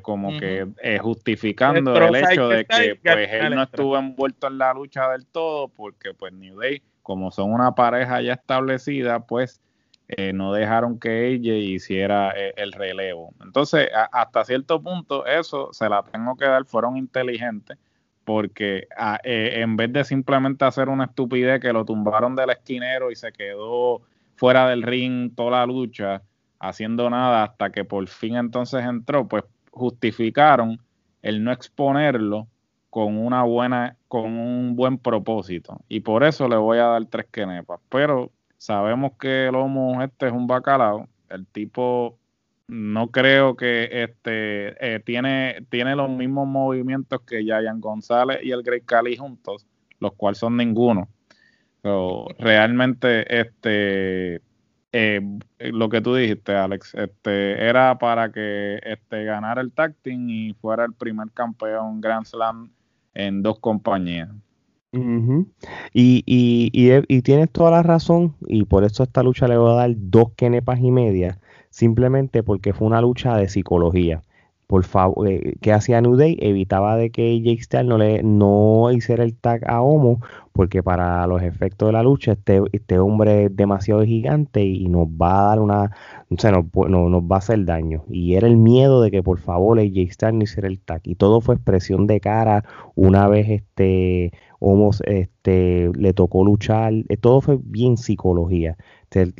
Como que justificando el hecho de que pues él no estuvo envuelto en la lucha del todo porque pues New Day como son una pareja ya establecida pues eh, no dejaron que ella hiciera eh, el relevo. Entonces, hasta cierto punto, eso se la tengo que dar, fueron inteligentes, porque eh, en vez de simplemente hacer una estupidez que lo tumbaron del esquinero y se quedó fuera del ring toda la lucha, haciendo nada hasta que por fin entonces entró, pues justificaron el no exponerlo con una buena, con un buen propósito. Y por eso le voy a dar tres quenepas. Pero Sabemos que el Homo este es un bacalao. El tipo no creo que este eh, tiene, tiene los mismos movimientos que Yayan González y el Great Cali juntos, los cuales son ninguno. realmente, este eh, lo que tú dijiste, Alex, este era para que este ganara el tag y fuera el primer campeón Grand Slam en dos compañías y, y, y, tienes toda la razón, y por eso esta lucha le voy a dar dos kenepas y media, simplemente porque fue una lucha de psicología. Por favor, eh, que hacía New Day? Evitaba de que Jake Styles no le no hiciera el tag a Homo, porque para los efectos de la lucha, este, este hombre es demasiado gigante y nos va a dar una, o sea, nos, nos va a hacer daño. Y era el miedo de que por favor Jake Styles no hiciera el tag. Y todo fue expresión de cara una vez este Homos este, le tocó luchar, eh, todo fue bien psicología.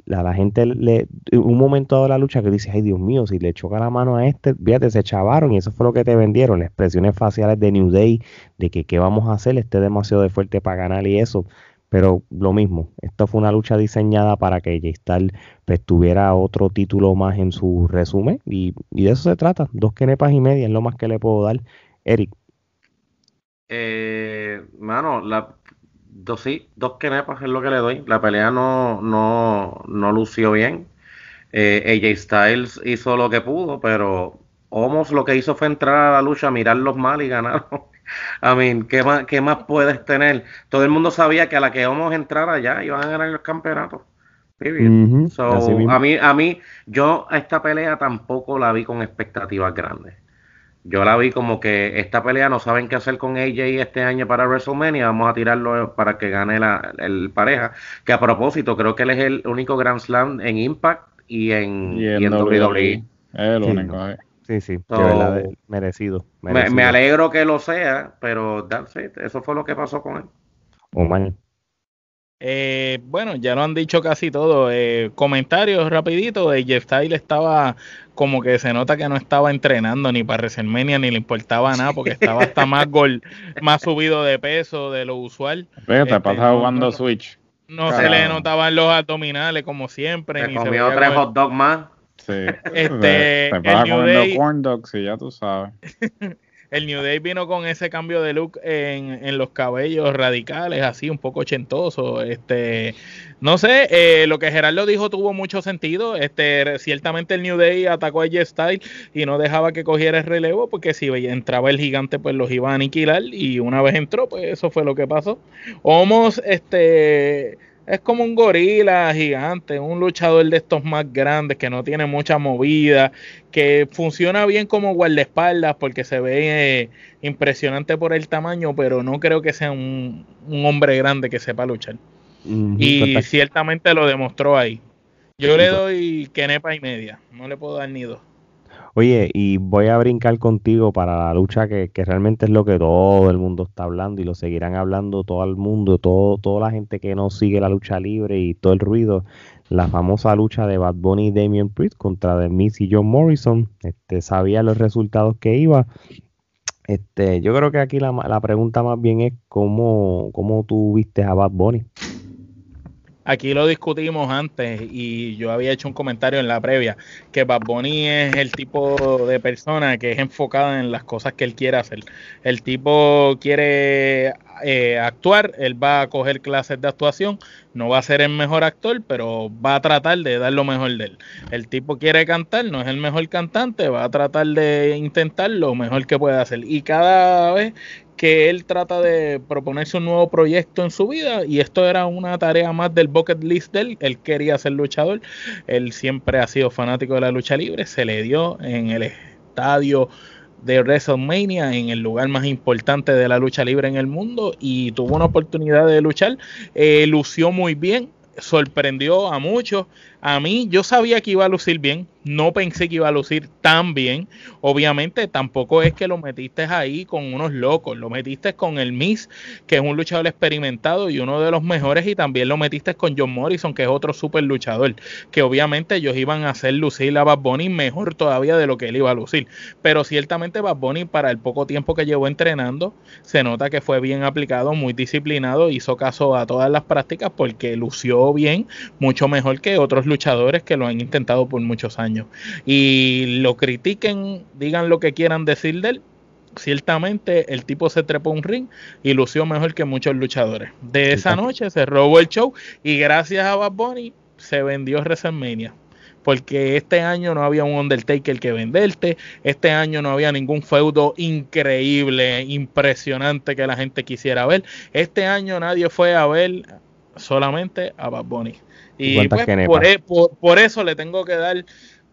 la gente le, un momento dado de la lucha que dice, ay Dios mío, si le choca la mano a este, fíjate, se chavaron y eso fue lo que te vendieron, las expresiones faciales de New Day, de que qué vamos a hacer, esté demasiado fuerte para ganar y eso. Pero lo mismo, esto fue una lucha diseñada para que J-Star pues, tuviera otro título más en su resumen y, y de eso se trata. Dos kenepas y media es lo más que le puedo dar. Eric. Eh, mano, la, dos, sí, dos kenepas es lo que le doy. La pelea no, no, no lució bien. Eh, AJ Styles hizo lo que pudo, pero Homos lo que hizo fue entrar a la lucha, mirarlos mal y ganar. I mean, ¿qué más, ¿qué más puedes tener? Todo el mundo sabía que a la que Homos entrara ya iban a ganar el campeonato. a mí, a mí, yo a esta pelea tampoco la vi con expectativas grandes. Yo la vi como que esta pelea no saben qué hacer con AJ este año para WrestleMania, vamos a tirarlo para que gane la el pareja. Que a propósito, creo que él es el único Grand Slam en Impact y en, y en, WWE. el único. Eh. Sí, sí, merecido. Me, alegro que lo sea, pero eso fue lo que pasó con él. Oh, man. Eh, bueno, ya lo han dicho casi todo. Eh, comentarios rapidito. De Jeff Style estaba como que se nota que no estaba entrenando ni para WrestleMania ni le importaba nada porque estaba hasta más gol, más subido de peso de lo usual. Pero te este, jugando Switch. No se le notaban los abdominales como siempre. Se comió tres hot dogs más. Sí. Este, te, comiendo corn dogs y ya tú sabes. el New Day vino con ese cambio de look en, los cabellos radicales, así un poco ochentoso. Este, no sé, eh, lo que Gerardo dijo tuvo mucho sentido. Este, ciertamente el New Day atacó a J Style y no dejaba que cogiera el relevo, porque si entraba el gigante, pues los iba a aniquilar. Y una vez entró, pues eso fue lo que pasó. Homos, este es como un gorila gigante, un luchador de estos más grandes que no tiene mucha movida, que funciona bien como guardaespaldas porque se ve eh, impresionante por el tamaño, pero no creo que sea un, hombre grande que sepa luchar. y ciertamente lo demostró ahí. Yo le doy quenepa y media, no le puedo dar ni dos. Oye, y voy a brincar contigo para la lucha que, realmente es lo que todo el mundo está hablando y lo seguirán hablando todo el mundo, todo, toda la gente que no sigue la lucha libre y todo el ruido. La famosa lucha de Bad Bunny y Damien Priest contra The Miz y John Morrison. Este, sabía los resultados que iba. Este, yo creo que aquí la, la pregunta más bien es cómo, cómo tú viste a Bad Bunny. Aquí lo discutimos antes y yo había hecho un comentario en la previa que Bad Bunny es el tipo de persona que es enfocada en las cosas que él quiere hacer. El tipo quiere eh, actuar, él va a coger clases de actuación, no va a ser el mejor actor, pero va a tratar de dar lo mejor de él. El tipo quiere cantar, no es el mejor cantante, va a tratar de intentar lo mejor que puede hacer. Y cada vez que él trata de proponerse un nuevo proyecto en su vida y esto era una tarea más del bucket list de él, él quería ser luchador, él siempre ha sido fanático de la lucha libre, se le dio en el estadio de WrestleMania en el lugar más importante de la lucha libre en el mundo y tuvo una oportunidad de luchar, eh, lució muy bien, sorprendió a muchos, a mí yo sabía que iba a lucir bien, no pensé que iba a lucir tan bien. Obviamente tampoco es que lo metiste ahí con unos locos, lo metiste con el Miss, que es un luchador experimentado y uno de los mejores, y también lo metiste con John Morrison, que es otro super luchador, que obviamente ellos iban a hacer lucir a Bad Bunny mejor todavía de lo que él iba a lucir. Pero ciertamente Bad Bunny para el poco tiempo que llevó entrenando, se nota que fue bien aplicado, muy disciplinado, hizo caso a todas las prácticas porque lució bien, mucho mejor que otros luchadores que lo han intentado por muchos años. Y lo critiquen, digan lo que quieran decir de él. Ciertamente el tipo se trepó un ring y lució mejor que muchos luchadores. De esa noche se robó el show y gracias a Bad Bunny se vendió WrestleMania porque este año no había un Undertaker que venderte, este año no había ningún feudo increíble, impresionante que la gente quisiera ver, este año nadie fue a ver solamente a Bad Bunny. Y pues, e, por, eso le tengo que dar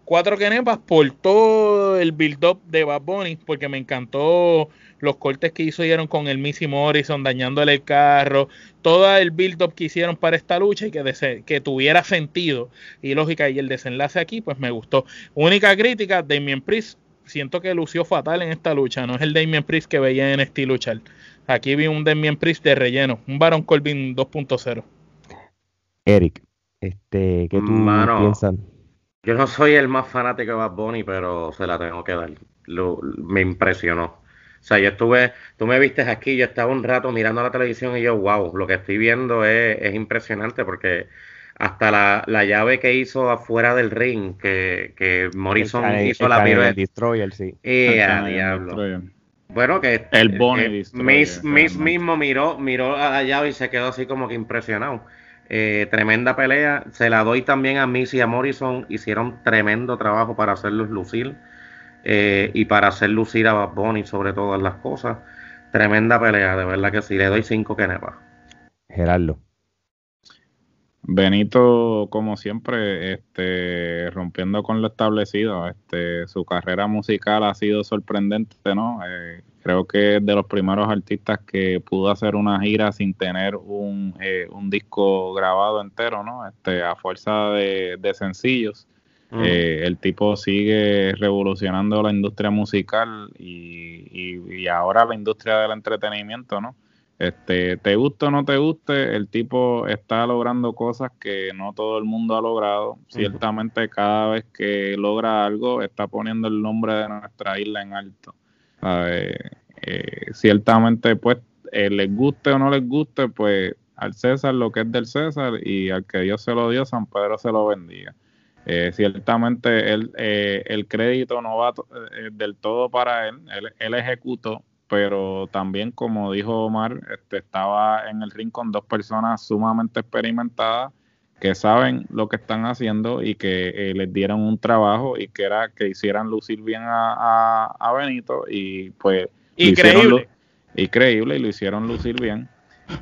cuatro kenepas por todo el build-up de Bad Bunny, porque me encantó los cortes que hicieron con el Missy Morrison dañándole el carro, todo el build-up que hicieron para esta lucha y que, que tuviera sentido y lógica y el desenlace aquí, pues me gustó. Única crítica, Damien Priest, siento que lució fatal en esta lucha, no es el Damien Priest que veía en este luchar. Aquí vi un Damien Priest de relleno, un Baron Corbin 2.0. Eric, este, ¿qué tú piensas? Yo no soy el más fanático de Bad Bunny, pero se la tengo que dar. me impresionó. O sea, yo estuve, tú me viste aquí, yo estaba un rato mirando la televisión y yo, wow, lo que estoy viendo es, impresionante porque hasta la, llave que hizo afuera del ring, que, que Morrison hizo la pirueta. Destroyer, sí. Y a diablo. Bueno, que el Bonnie Miss, mismo miró, miró a la llave y se quedó así como que impresionado. Eh, tremenda pelea. Se la doy también a Missy y a Morrison. Hicieron tremendo trabajo para hacerlos lucir. Eh, y para hacer lucir a Bad Bunny sobre todas las cosas. Tremenda pelea, de verdad que sí. Le doy cinco kenepas. Gerardo. Benito, como siempre, este, rompiendo con lo establecido, este, su carrera musical ha sido sorprendente, ¿no? Eh, creo que es de los primeros artistas que pudo hacer una gira sin tener un, eh, un disco grabado entero, ¿no? Este, a fuerza de, sencillos. Mm. Eh, el tipo sigue revolucionando la industria musical y, y, ahora la industria del entretenimiento, ¿no? Este, te guste o no te guste, el tipo está logrando cosas que no todo el mundo ha logrado. Ciertamente cada vez que logra algo está poniendo el nombre de nuestra isla en alto. Eh, ciertamente, pues, eh, les guste o no les guste, pues al César lo que es del César y al que Dios se lo dio, San Pedro se lo bendiga. Eh, ciertamente el, el crédito no va del todo para él, él, ejecutó, pero también como dijo Omar, este, estaba en el ring con dos personas sumamente experimentadas que saben lo que están haciendo y que les dieron un trabajo y que era que hicieran lucir bien a, a Benito y pues Increíble. increíble y lo hicieron lucir bien.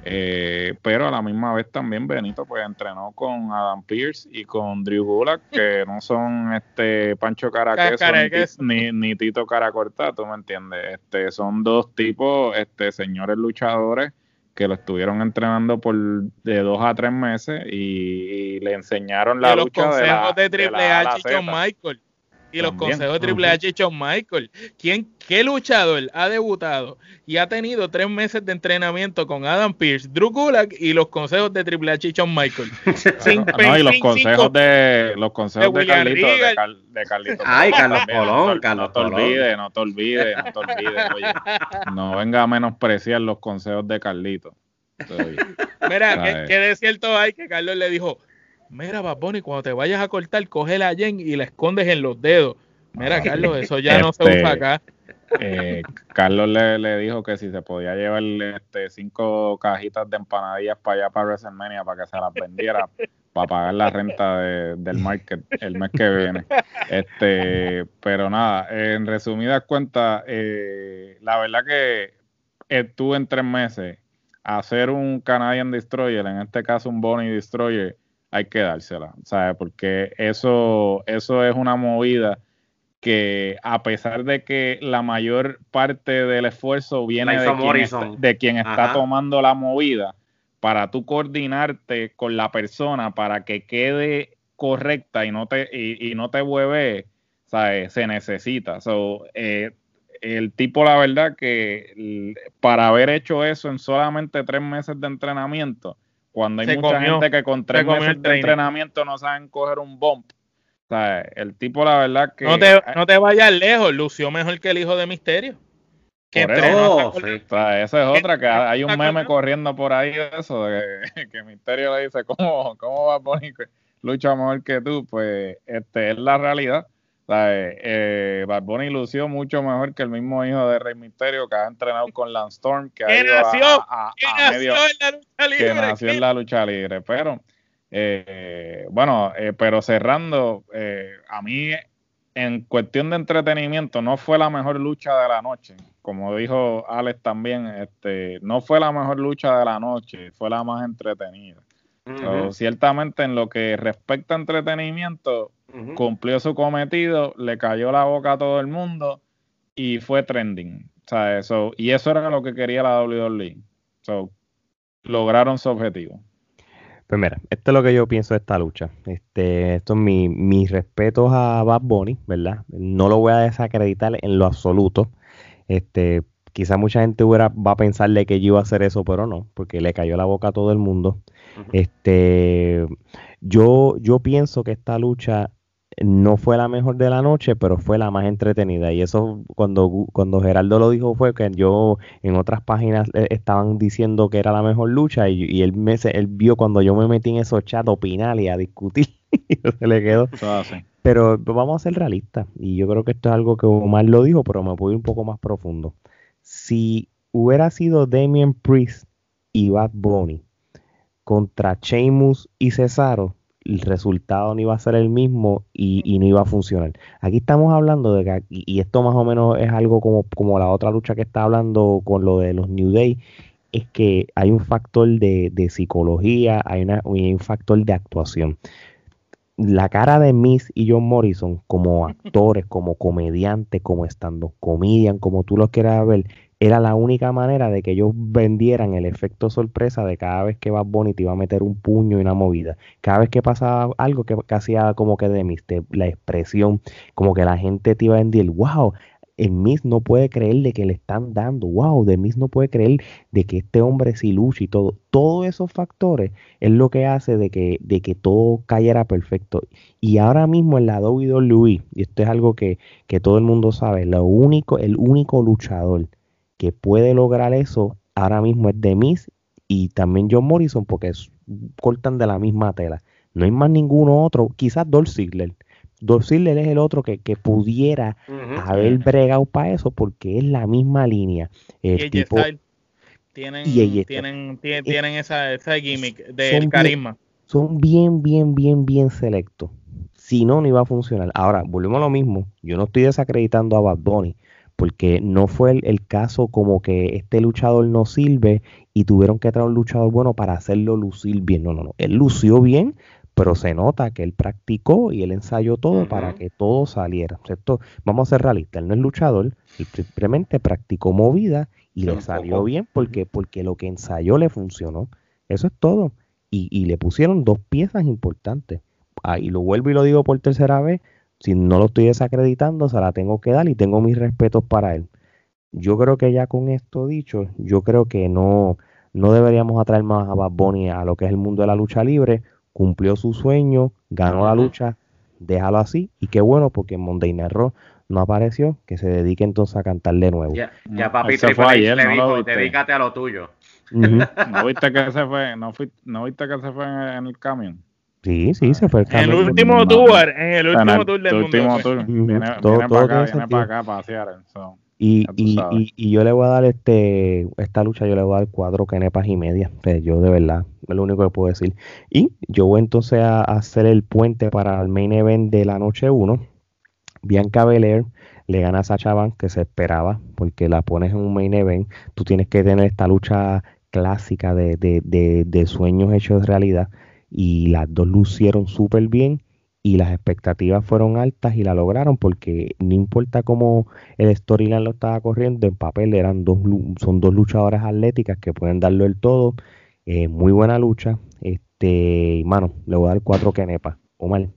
Eh, pero a la misma vez también Benito pues entrenó con Adam Pierce y con Drew Gulak que no son este Pancho Caraqueso ni, ni, Tito Caracorta, tú me entiendes, este son dos tipos, este señores luchadores que lo estuvieron entrenando por de dos a tres meses y, le enseñaron la de lucha los consejos de, Triple H y John Michael y los consejos de Triple H y Shawn Michael. ¿Quién, ¿Qué luchador ha debutado y ha tenido tres meses de entrenamiento con Adam Pierce, Drew Gulak y los consejos de Triple H y Shawn Michael? no, y los consejos de los consejos de, Carlito, de, Carlito. Ay, Carlos Colón, Carlos no te olvides, no te olvides, no te olvides, oye. No venga a menospreciar los consejos de Carlito. Mira, ¿qué, de cierto hay que Carlos le dijo, mira, Baboni, cuando te vayas a cortar, coge la yen y la escondes en los dedos. Mira, Carlos, eso ya no se usa este, acá. Eh, Carlos le, dijo que si se podía llevar este, cinco cajitas de empanadillas para allá para WrestleMania para que se las vendiera para pagar la renta del market el mes que viene. Este, pero nada, en resumidas cuentas, eh, la verdad que estuve en tres meses hacer un Canadian Destroyer, en este caso un Bonnie Destroyer, hay que dársela, ¿sabes? Porque eso, eso es una movida que a pesar de que la mayor parte del esfuerzo viene de quien, está, de quien está, tomando la movida, para tú coordinarte con la persona para que quede correcta y no te, y, no te vuelve, ¿sabes? se necesita. So, eh, el tipo, la verdad, que para haber hecho eso en solamente tres meses de entrenamiento, cuando hay mucha gente que con tres meses de entrenamiento no saben coger un bump, o sea, el tipo, la verdad que. No te, no te vayas lejos, lució mejor que el hijo de Misterio. Que eso, sí. o sea, esa es otra, que hay un meme corriendo por ahí de eso, de que, Misterio le dice, ¿cómo, cómo va a poner lucha mejor que tú? Pues este es la realidad. Eh, Bad Bunny lució mucho mejor que el mismo hijo de Rey Misterio que ha entrenado con Lance Storm, que, ha nació, a, nació en la lucha libre. Que nació en la lucha libre. Pero eh, bueno, eh, pero cerrando, eh, a mí en cuestión de entretenimiento no fue la mejor lucha de la noche. Como dijo Alex también, este, no fue la mejor lucha de la noche, fue la más entretenida. ciertamente en lo que respecta a entretenimiento, cumplió su cometido, le cayó la boca a todo el mundo y fue trending. O sea, eso, y eso era lo que quería la WWE. So, lograron su objetivo. Pues mira, esto es lo que yo pienso de esta lucha. Este, esto es mi, mis respetos a Bad Bunny, ¿verdad? No lo voy a desacreditar en lo absoluto. Este, quizá mucha gente hubiera, va a pensarle que yo iba a hacer eso, pero no, porque le cayó la boca a todo el mundo. Este, yo, yo pienso que esta lucha no fue la mejor de la noche, pero fue la más entretenida. Y eso cuando, cuando Geraldo lo dijo fue que yo en otras páginas eh, estaban diciendo que era la mejor lucha y, él, me, él vio cuando yo me metí en esos chats y a discutir y se le quedó. Pero vamos a ser realistas y yo creo que esto es algo que Omar lo dijo, pero me ir un poco más profundo. Si hubiera sido Damien Priest y Bad Bunny contra Sheamus y Cesaro, el resultado no iba a ser el mismo y, no iba a funcionar. Aquí estamos hablando de que, y esto más o menos es algo como, como la otra lucha que está hablando con lo de los New Day, es que hay un factor de, psicología, hay, una, un factor de actuación. La cara de Miss y John Morrison como actores, como comediantes, como estando comedian, como tú lo quieras ver, era la única manera de que ellos vendieran el efecto sorpresa de cada vez que Bad Bunny te iba a meter un puño y una movida. Cada vez que pasaba algo que, hacía como que de Miss, la expresión, como que la gente te iba a vender, wow, el Miss no puede creer de que le están dando, wow, de Miss no puede creer de que este hombre sí lucha y todo. Todos esos factores es lo que hace de que, de que todo cayera perfecto. Y ahora mismo en la WWE, y esto es algo que, que todo el mundo sabe, lo único, el único luchador que puede lograr eso ahora mismo es The Miz y también John Morrison porque cortan de la misma tela. No hay más ninguno otro, quizás Dolph Ziggler. Dolph Ziggler es el otro que, pudiera haber bregado para eso porque es la misma línea. El tipo, tienen, tienen, tienen, esa, esa gimmick del carisma. son bien, bien, bien, bien selectos. Si no, no iba a funcionar. Ahora, volvemos a lo mismo. Yo no estoy desacreditando a Bad Bunny porque no fue el, caso como que este luchador no sirve y tuvieron que traer un luchador bueno para hacerlo lucir bien. No, no, no. Él lució bien, pero se nota que él practicó y él ensayó todo para que todo saliera. ¿cierto? Vamos a ser realistas, él no es luchador, él simplemente practicó movida y le salió bien porque, porque lo que ensayó le funcionó. Eso es todo. Y, y le pusieron dos piezas importantes. Ah, y lo vuelvo y lo digo por tercera vez, si no lo estoy desacreditando, se la tengo que dar y tengo mis respetos para él. Yo creo que ya con esto dicho, yo creo que no, no deberíamos atraer más a Bad Bunny a lo que es el mundo de la lucha libre. Cumplió su sueño, ganó la lucha, déjalo así. Y qué bueno, porque en Monday Night no apareció, que se dedique entonces a cantar de nuevo. Ya, ya papi Triple H le dijo, dedícate a lo tuyo. ¿No viste que se fue? ¿No, ¿No viste que se fue en, el camión? Sí, sí, se fue el camión. En el último tour, en el último tour del último Tour. Viene, todo, viene para acá, viene para acá a pasear. Y, y, y, yo le voy a dar este esta lucha, yo le voy a dar cuatro kenepas y media. Yo de verdad, es lo único que puedo decir. Y yo voy entonces a, hacer el puente para el main event de la noche 1. Bianca Belair le gana a Sacha que se esperaba, porque la pones en un main event. Tú tienes que tener esta lucha clásica de, de, de, de sueños hechos realidad. Y las dos lucieron súper bien y las expectativas fueron altas y la lograron porque no importa cómo el storyline lo estaba corriendo, en papel eran dos, son dos luchadoras atléticas que pueden darlo el todo. Eh, muy buena lucha. Este, mano, le voy a dar cuatro kenepas. Omar.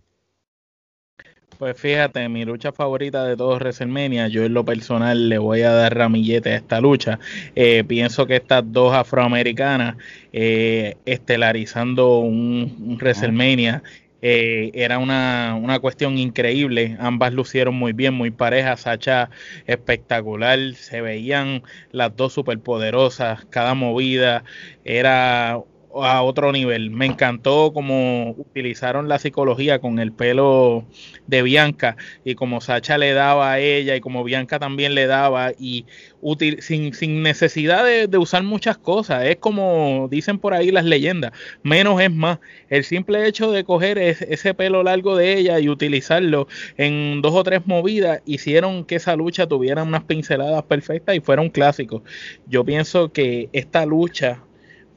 Pues fíjate, mi lucha favorita de todos WrestleMania, yo en lo personal le voy a dar ramillete a esta lucha. Eh, pienso que estas dos afroamericanas eh, estelarizando un, un WrestleMania eh, era una, una, cuestión increíble. Ambas lucieron muy bien, muy parejas. Sacha espectacular. Se veían las dos superpoderosas. Cada movida era a otro nivel. Me encantó cómo utilizaron la psicología con el pelo de Bianca y como Sacha le daba a ella y como Bianca también le daba y útil, sin, sin necesidad de, usar muchas cosas. Es como dicen por ahí las leyendas, menos es más. El simple hecho de coger ese pelo largo de ella y utilizarlo en dos o tres movidas hicieron que esa lucha tuviera unas pinceladas perfectas y fuera un clásico. Yo pienso que esta lucha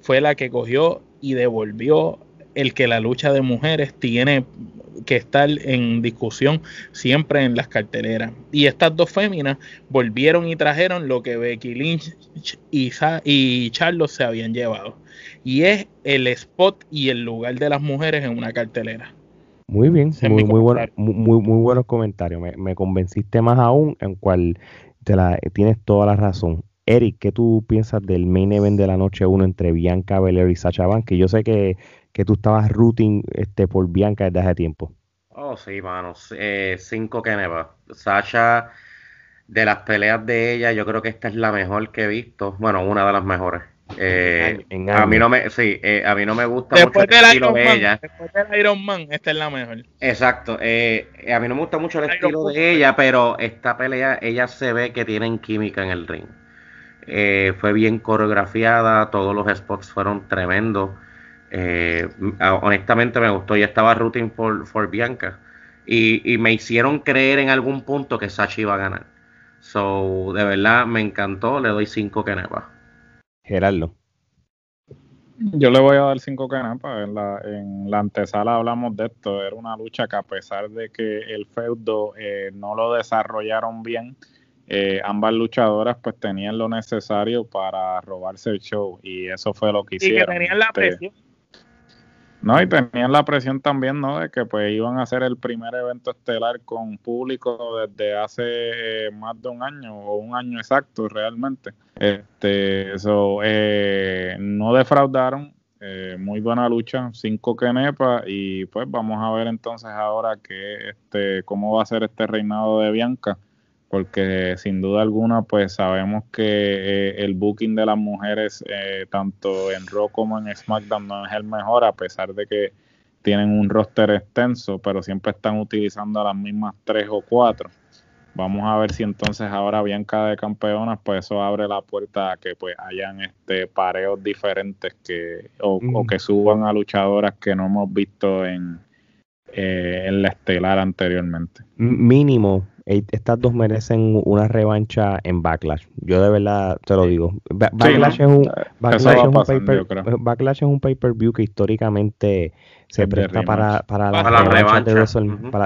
fue la que cogió y devolvió el que la lucha de mujeres tiene que estar en discusión siempre en las carteleras. Y estas dos féminas volvieron y trajeron lo que Becky Lynch y, y Charlos se habían llevado. Y es el spot y el lugar de las mujeres en una cartelera. Muy bien, muy, muy, muy, muy, buenos comentarios. Me, me, convenciste más aún en cual te la, tienes toda la razón. Eric, ¿qué tú piensas del main event de la noche 1 entre Bianca Belair y Sacha Banks? Que yo sé que, tú estabas rooting este, por Bianca desde hace tiempo. Oh, sí, mano. Eh, cinco que Sacha, de las peleas de ella, yo creo que esta es la mejor que he visto. Bueno, una de las mejores. Eh, a mí no me, sí, eh, a mí no me gusta mucho el estilo de ella. Después del Iron Man, esta es la mejor. Exacto. Eh, a mí no me gusta mucho el estilo de ella, pero esta pelea, ella se ve que tienen química en el ring. Eh, fue bien coreografiada, todos los spots fueron tremendos. Eh, honestamente me gustó, y estaba rooting por, Bianca. Y, me hicieron creer en algún punto que Sachi iba a ganar. So, de verdad me encantó, le doy 5 kenepas. Gerardo. Yo le voy a dar 5 kenepas. En la, en la antesala hablamos de esto. Era una lucha que a pesar de que el feudo eh, no lo desarrollaron bien, eh, ambas luchadoras pues tenían lo necesario para robarse el show y eso fue lo que hicieron. Y que tenían la este, presión. No, y tenían la presión también, ¿no? De que pues iban a hacer el primer evento estelar con público desde hace eh, más de un año o un año exacto realmente. Este, eso eh, no defraudaron, muy buena lucha, cinco kenepas y pues vamos a ver entonces ahora que este, cómo va a ser este reinado de Bianca porque sin duda alguna pues sabemos que eh, el booking de las mujeres eh, tanto en Raw como en SmackDown no es el mejor a pesar de que tienen un roster extenso pero siempre están utilizando a las mismas tres o cuatro. Vamos a ver si entonces ahora Bianca de campeonas pues eso abre la puerta a que pues hayan este pareos diferentes que o, o que suban a luchadoras que no hemos visto en eh, en la estelar anteriormente. Mínimo, estas dos merecen una revancha en Backlash. Yo de verdad te lo digo. Backlash, es un, Backlash, es un pay per view que históricamente se presta para, para, las revanchas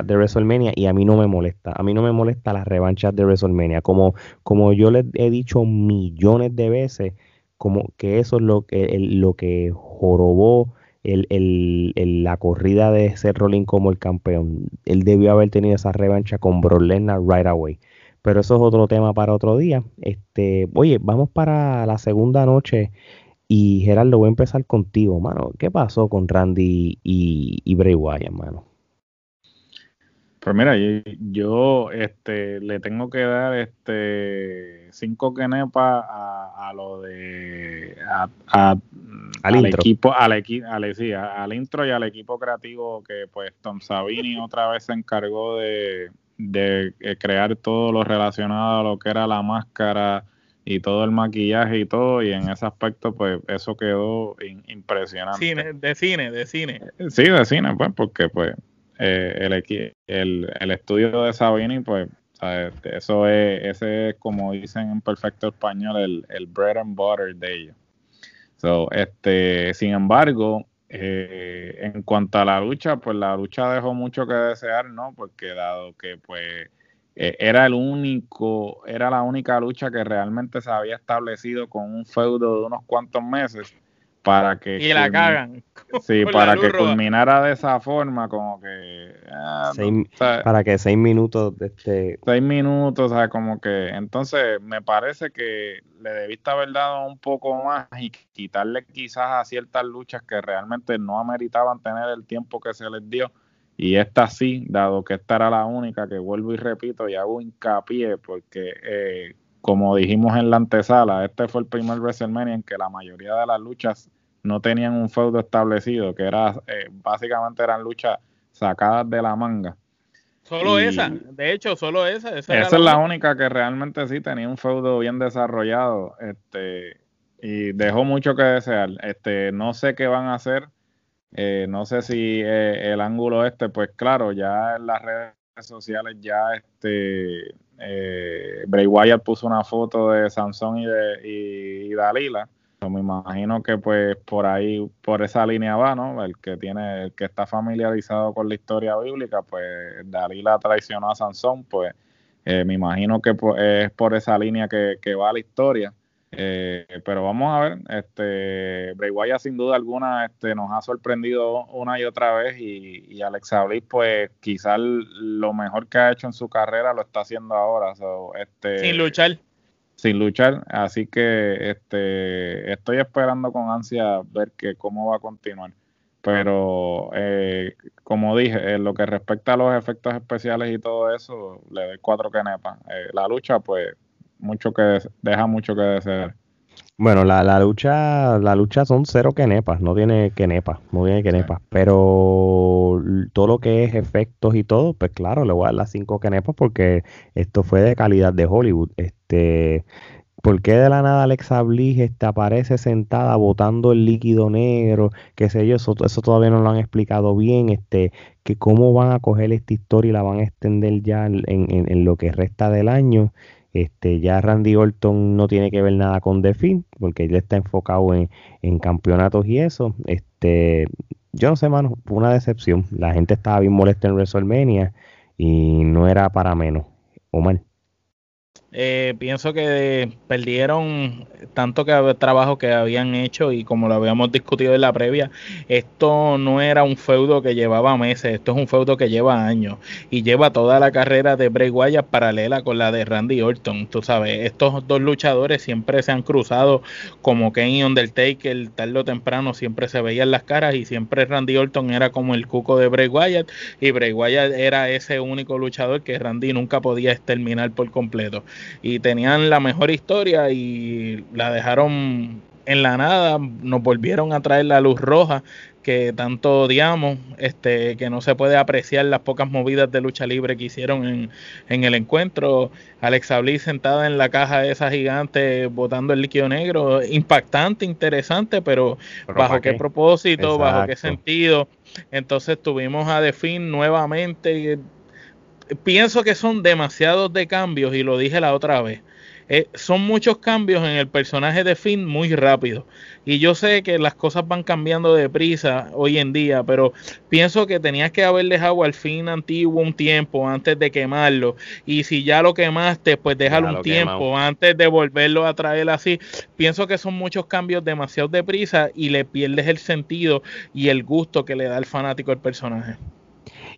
de, WrestleMania y a mí no me molesta. A mí no me molesta las revanchas de WrestleMania. Como, como yo les he dicho millones de veces, como que eso es lo que, lo que jorobó el, la corrida de Seth Rollins como el campeón. Él debió haber tenido esa revancha con Brock right away. Pero eso es otro tema para otro día. Este, oye, vamos para la segunda noche. Y Gerardo, voy a empezar contigo, mano. ¿Qué pasó con Randy y, y Bray Wyatt, mano? Pues mira, yo este, le tengo que dar este cinco kenepas a, a lo de al, equipo, al, al, sí, al intro y al equipo creativo que pues Tom Sabini otra vez se encargó de, de eh, crear todo lo relacionado a lo que era la máscara y todo el maquillaje y todo, y en ese aspecto, pues eso quedó impresionante. Cine, de cine, de cine. Sí, de cine, pues, porque pues eh, el, el, el, estudio de Sabini, pues, eso es, ese es como dicen en perfecto español, el, el bread and butter de ellos. So, este, sin embargo, eh, en cuanto a la lucha, pues la lucha dejó mucho que desear, ¿no? Porque dado que pues eh, era el único, era la única lucha que realmente se había establecido con un feudo de unos cuantos meses, para que y la cagan sí para que culminara de esa forma como que ah, para que seis minutos de este seis minutos o sea como que entonces me parece que le debiste haber dado un poco más y quitarle quizás a ciertas luchas que realmente no ameritaban tener el tiempo que se les dio. Y esta sí dado que esta era la única que vuelvo y repito y hago hincapié porque eh, como dijimos en la antesala, este fue el primer WrestleMania en que la mayoría de las luchas no tenían un feudo establecido, que era eh, básicamente eran luchas sacadas de la manga. Solo esa, de hecho, solo esa. Esa, es la única que realmente sí tenía un feudo bien desarrollado, este, y dejó mucho que desear. Este, no sé qué van a hacer, eh, no sé si eh, el ángulo este, pues claro, ya en las redes sociales ya este eh, Bray Wyatt puso una foto de Sansón y de y, Dalila. Me imagino que pues por ahí, por esa línea va, ¿no? El que tiene, el que está familiarizado con la historia bíblica, pues Dalila traicionó a Sansón, pues eh, me imagino que es por esa línea que, que va la historia. Eh, pero vamos a ver, este Bray Wyatt sin duda alguna este, nos ha sorprendido una y otra vez y, y Alexa Bliss pues quizás lo mejor que ha hecho en su carrera lo está haciendo ahora. este, sin luchar. Sin luchar, así que este estoy esperando con ansia ver que cómo va a continuar. Pero eh, como dije, en lo que respecta a los efectos especiales y todo eso, le doy cuatro quenepas. Eh, la lucha, pues mucho que deja mucho que desear. Bueno, la, la lucha, la lucha son cero quenepas, no tiene quenepas, no tiene quenepas, pero todo lo que es efectos y todo, pues claro, le voy a dar las cinco quenepas porque esto fue de calidad de Hollywood. Este, ¿Por qué de la nada Alexa Bliss este, aparece sentada botando el líquido negro? Qué sé yo, eso, eso, todavía no lo han explicado bien. Este, que cómo van a coger esta historia y la van a extender ya en, en, en lo que resta del año. Este, ya Randy Orton no tiene que ver nada con The porque él está enfocado en, campeonatos y eso. Este, yo no sé, mano, fue una decepción. La gente estaba bien molesta en WrestleMania y no era para menos. Omar. Eh, pienso que perdieron tanto que trabajo que habían hecho y como lo habíamos discutido en la previa, esto no era un feudo que llevaba meses, esto es un feudo que lleva años y lleva toda la carrera de Bray Wyatt paralela con la de Randy Orton. Tú sabes, estos dos luchadores siempre se han cruzado como Kane y Undertaker, tarde o temprano siempre se veían las caras y siempre Randy Orton era como el cuco de Bray Wyatt y Bray Wyatt era ese único luchador que Randy nunca podía exterminar por completo y tenían la mejor historia y la dejaron en la nada, nos volvieron a traer la luz roja que tanto odiamos, este, que no se puede apreciar las pocas movidas de lucha libre que hicieron en, en el encuentro. Alexa Bliss sentada en la caja esa gigante botando el líquido negro, impactante, interesante, pero, bajo qué, propósito, bajo qué sentido. Entonces tuvimos a Defin nuevamente pienso que son demasiados de cambios y lo dije la otra vez. Eh, son muchos cambios en el personaje de Finn muy rápido. Y yo sé que las cosas van cambiando deprisa hoy en día, pero pienso que tenías que haber dejado al Finn antiguo un tiempo antes de quemarlo. Y si ya lo quemaste, pues déjalo un tiempo antes de volverlo a traer así. Pienso que son muchos cambios demasiado deprisa y le pierdes el sentido y el gusto que le da el fanático al personaje.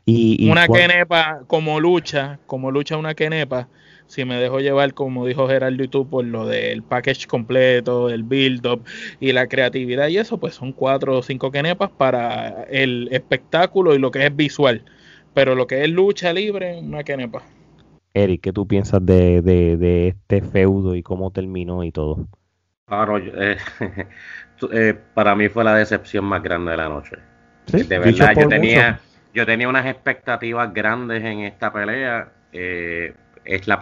Y, una quenepa como lucha, como lucha una quenepa, si me dejo llevar, como dijo Gerardo y tú, por lo del package completo, el build-up y la creatividad y eso, pues son cuatro o cinco quenepas para el espectáculo y lo que es visual. pero lo que es lucha libre, una quenepa. Eric, ¿qué tú piensas de, de, este feudo y cómo terminó y todo? Claro, eh, eh, para mí fue la decepción más grande de la noche. De verdad, yo tenía, yo tenía unas expectativas grandes en esta pelea. Eh, es la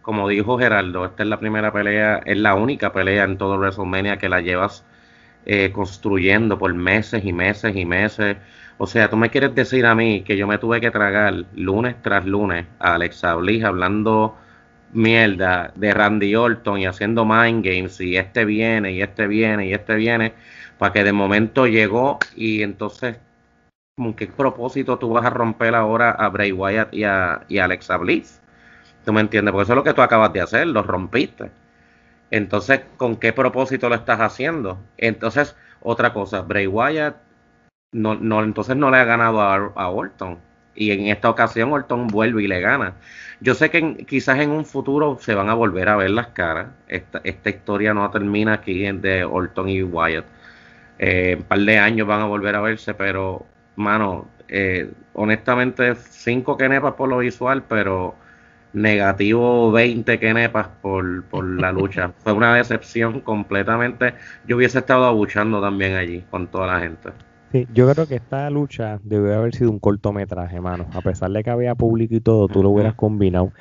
como dijo Geraldo, esta es la primera pelea, es la única pelea en todo WrestleMania que la llevas construyendo por meses y meses y meses. O sea, tú me quieres decir a mí que yo me tuve que tragar lunes tras lunes a Alexa Bliss hablando mierda de Randy Orton y haciendo mind games y este viene y este viene y este viene para que de momento llegó y entonces con qué propósito tú vas a romper ahora a Bray Wyatt y a, y a Alexa Bliss tú me entiendes porque eso es lo que tú acabas de hacer lo rompiste entonces con qué propósito lo estás haciendo entonces otra cosa Bray Wyatt no, entonces no le ha ganado a, Orton y en esta ocasión Orton vuelve y le gana. Yo sé que quizás en un futuro se van a volver a ver las caras. Esta, historia no termina aquí en de Orton y Wyatt. Eh, un par de años van a volver a verse, pero, mano, eh, honestamente, 5 kenepas por lo visual, pero negativo 20 kenepas por, por la lucha. Fue una decepción completamente. Yo hubiese estado abuchando también allí con toda la gente yo creo que esta lucha debe haber sido un cortometraje, mano. A pesar de que había público y todo, tú lo hubieras combinado.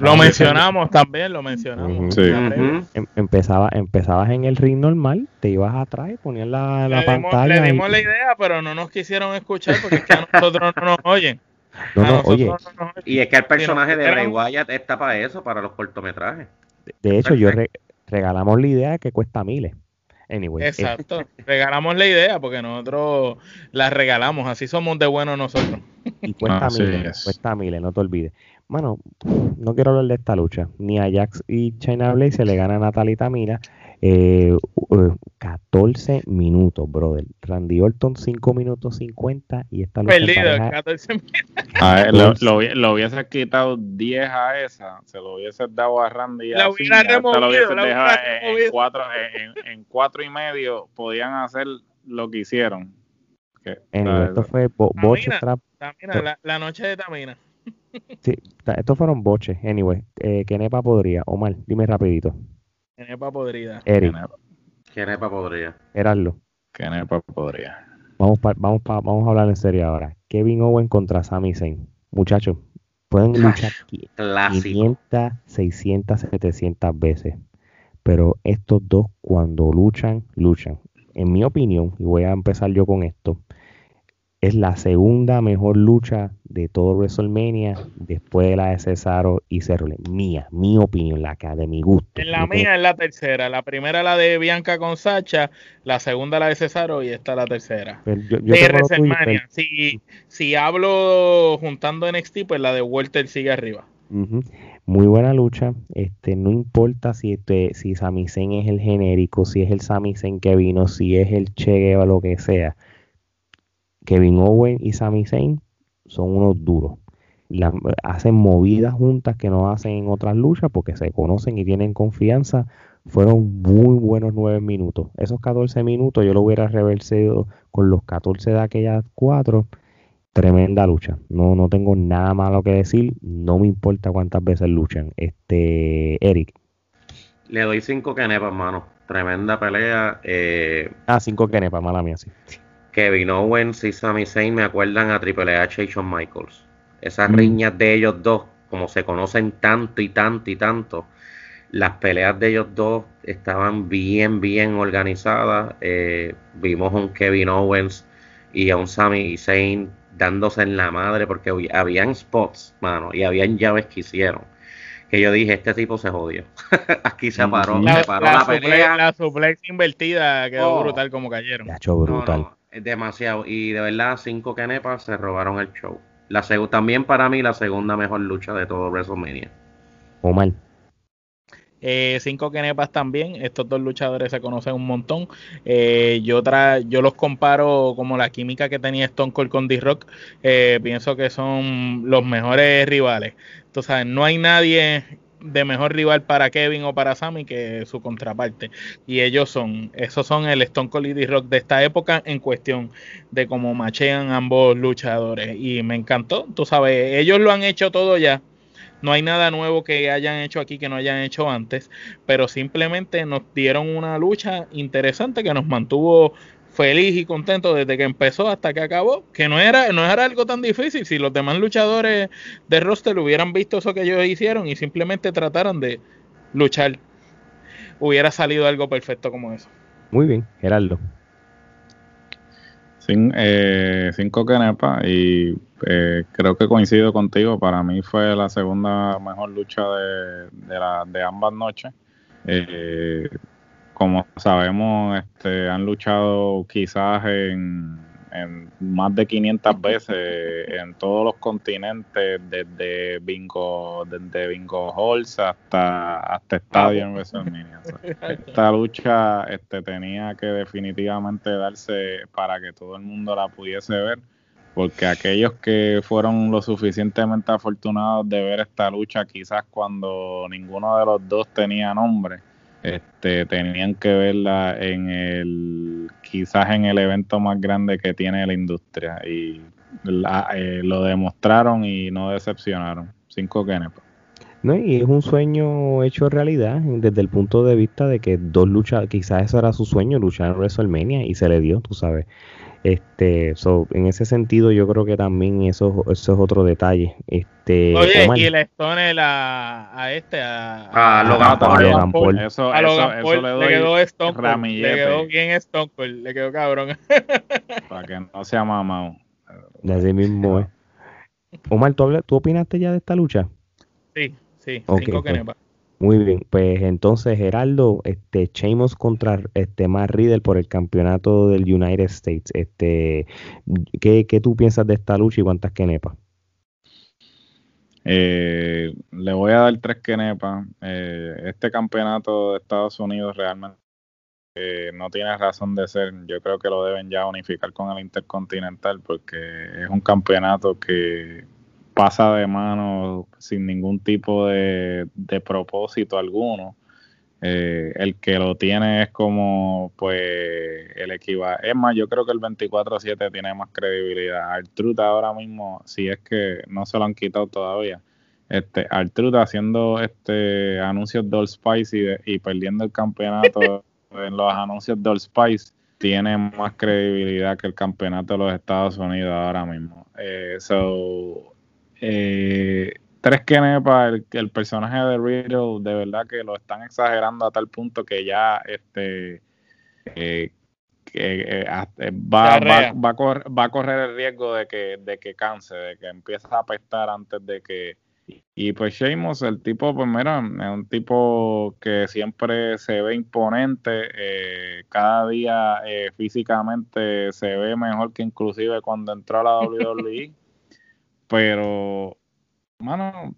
lo mencionamos también, lo mencionamos. Em, empezaba, empezabas en el ring normal, te ibas atrás y ponías la, la pantalla. le dimos la idea, pero no nos quisieron escuchar porque es que a nosotros no nos oyen. y es que el personaje de Bray Wyatt está para eso, para los cortometrajes. De, hecho, yo regalamos la idea que cuesta miles. Exacto. regalamos la idea porque nosotros la regalamos. Así somos de buenos nosotros. Y cuesta miles, cuesta miles, no te olvides. Bueno, no quiero hablar de esta lucha. Ni a Jax y China Blade se le gana a Natalia Tamina. Eh, 14 minutos, brother. Randy Orton 5 minutos 50 y esta lucha Perdido, 14 minutos. A lo, lo, hubiese quitado 10 a esa, se lo hubiese dado a Randy. La hubiera removido. Lo hubiese dejado en, cuatro, en, en, cuatro y medio, podían hacer lo que hicieron. Que, esto fue bo boche trap. Tamina, la, la, noche de Tamina. sí, estos fueron boches. Anyway, eh, ¿qué nepa podría? Omar, dime rapidito. Kenepa podrida. Eric. Kenepa podría. Heraldo. Kenepa podría. Vamos, vamos, vamos a hablar en serio ahora. Kevin Owen contra Sami Zayn. Muchachos, pueden luchar 500, 600, 700 veces. Pero estos dos cuando luchan, luchan. En mi opinión, y voy a empezar yo con esto, es la segunda mejor lucha de todo WrestleMania después de la de Cesaro y Cerrone. Mía, mi opinión, la que de mi gusto. En la mía es la tercera. La primera la de Bianca con Sacha, la segunda la de Cesaro y esta la tercera. de WrestleMania. si, si hablo juntando NXT, pues la de Walter sigue arriba. Muy buena lucha. Este, no importa si este, si Sami Zayn es el genérico, si es el Sami Zayn que vino, si es el Che o lo que sea Kevin Owen y Sami Zayn son unos duros. hacen movidas juntas que no hacen en otras luchas porque se conocen y tienen confianza. Fueron muy buenos nueve minutos. Esos 14 minutos yo lo hubiera reversado con los 14 de aquellas cuatro. Tremenda lucha. No, no tengo nada malo que decir. No me importa cuántas veces luchan. Este, Eric. Le doy cinco kenepas, hermano. Tremenda pelea. Eh... Ah, cinco kenepas, mala mía, sí. Kevin Owens y Sami Zayn me acuerdan a Triple H y Shawn Michaels. Esas mm. riñas de ellos dos, como se conocen tanto y tanto y tanto, las peleas de ellos dos estaban bien, bien organizadas. Eh, vimos a un Kevin Owens y a un Sami Zayn dándose en la madre porque habían spots, mano, y habían llaves que hicieron. Que yo dije, este tipo se jodió. Aquí se paró, la, se paró la, pelea. La suplex invertida quedó oh. brutal como cayeron. hecho brutal demasiado. Y de verdad, cinco canepas se robaron el show. La también para mí la segunda mejor lucha de todo WrestleMania. Omar. Eh, cinco Kenepas también. Estos dos luchadores se conocen un montón. Eh, yo, tra yo los comparo como la química que tenía Stone Cold con D-Rock. Eh, pienso que son los mejores rivales. Entonces, no hay nadie de mejor rival para Kevin o para Sammy que su contraparte. Y ellos son, esos son el Stone Cold y Rock de esta época en cuestión de cómo machean ambos luchadores. Y me encantó, tú sabes, ellos lo han hecho todo ya. No hay nada nuevo que hayan hecho aquí que no hayan hecho antes, pero simplemente nos dieron una lucha interesante que nos mantuvo feliz y contento desde que empezó hasta que acabó, que no era, no era algo tan difícil si los demás luchadores de roster hubieran visto eso que ellos hicieron y simplemente trataran de luchar, hubiera salido algo perfecto como eso. Muy bien, Gerardo. Sin, eh, cinco y eh, creo que coincido contigo, para mí fue la segunda mejor lucha de, de, la, de ambas noches. Eh, como sabemos, este, han luchado quizás en, más de 500 veces en todos los continentes, desde Bingo, desde Bingo Halls hasta, hasta Estadio en WrestleMania. esta lucha este, tenía que definitivamente darse para que todo el mundo la pudiese ver, porque aquellos que fueron lo suficientemente afortunados de ver esta lucha, quizás cuando ninguno de los dos tenía nombre, este, tenían que verla en el, quizás en el evento más grande que tiene la industria y eh, lo demostraron y no decepcionaron. Cinco Kenepa. No, y es un sueño hecho realidad desde el punto de vista de que dos luchas, quizás eso era su sueño, luchar en WrestleMania y se le dio, tú sabes. Este, en ese sentido yo creo que también eso, eso es otro detalle. Este, Oye, y el Stone a, a este, a, a, Logan, Paul. Eso, a Logan Paul, le, le, quedó Stone le quedó bien Stone Cold, le quedó cabrón. Para que no sea mamado. Así mismo es. Omar, ¿tú, ¿tú opinaste ya de esta lucha? Sí, sí, okay, cinco pues. Muy bien, pues entonces Geraldo, este Sheamus contra este Matt Riddle por el campeonato del United States. Este, ¿qué, qué tú piensas de esta lucha y cuántas quenepas? Eh, le voy a dar tres quenepas. Eh, este campeonato de Estados Unidos realmente eh, no tiene razón de ser. Yo creo que lo deben ya unificar con el Intercontinental porque es un campeonato que pasa de mano sin ningún tipo de, propósito alguno. Eh, el que lo tiene es como, pues, el equivalente. Es más, yo creo que el 24-7 tiene más credibilidad. Artruth ahora mismo, si es que no se lo han quitado todavía, este, Artruth haciendo este anuncios de All Spice y, perdiendo el campeonato en los anuncios de All Spice, tiene más credibilidad que el campeonato de los Estados Unidos ahora mismo. Eh, so, eh, tres Kenepa, el, el personaje de Riddle, de verdad que lo están exagerando a tal punto que ya este eh, eh, va, va, va, a correr, va, a correr, el riesgo de que, de que canse, de que empiece a apestar antes de que... Y pues Sheamus, el tipo, pues mira, es un tipo que siempre se ve imponente, eh, cada día eh, físicamente se ve mejor que inclusive cuando entró a la WWE pero mano,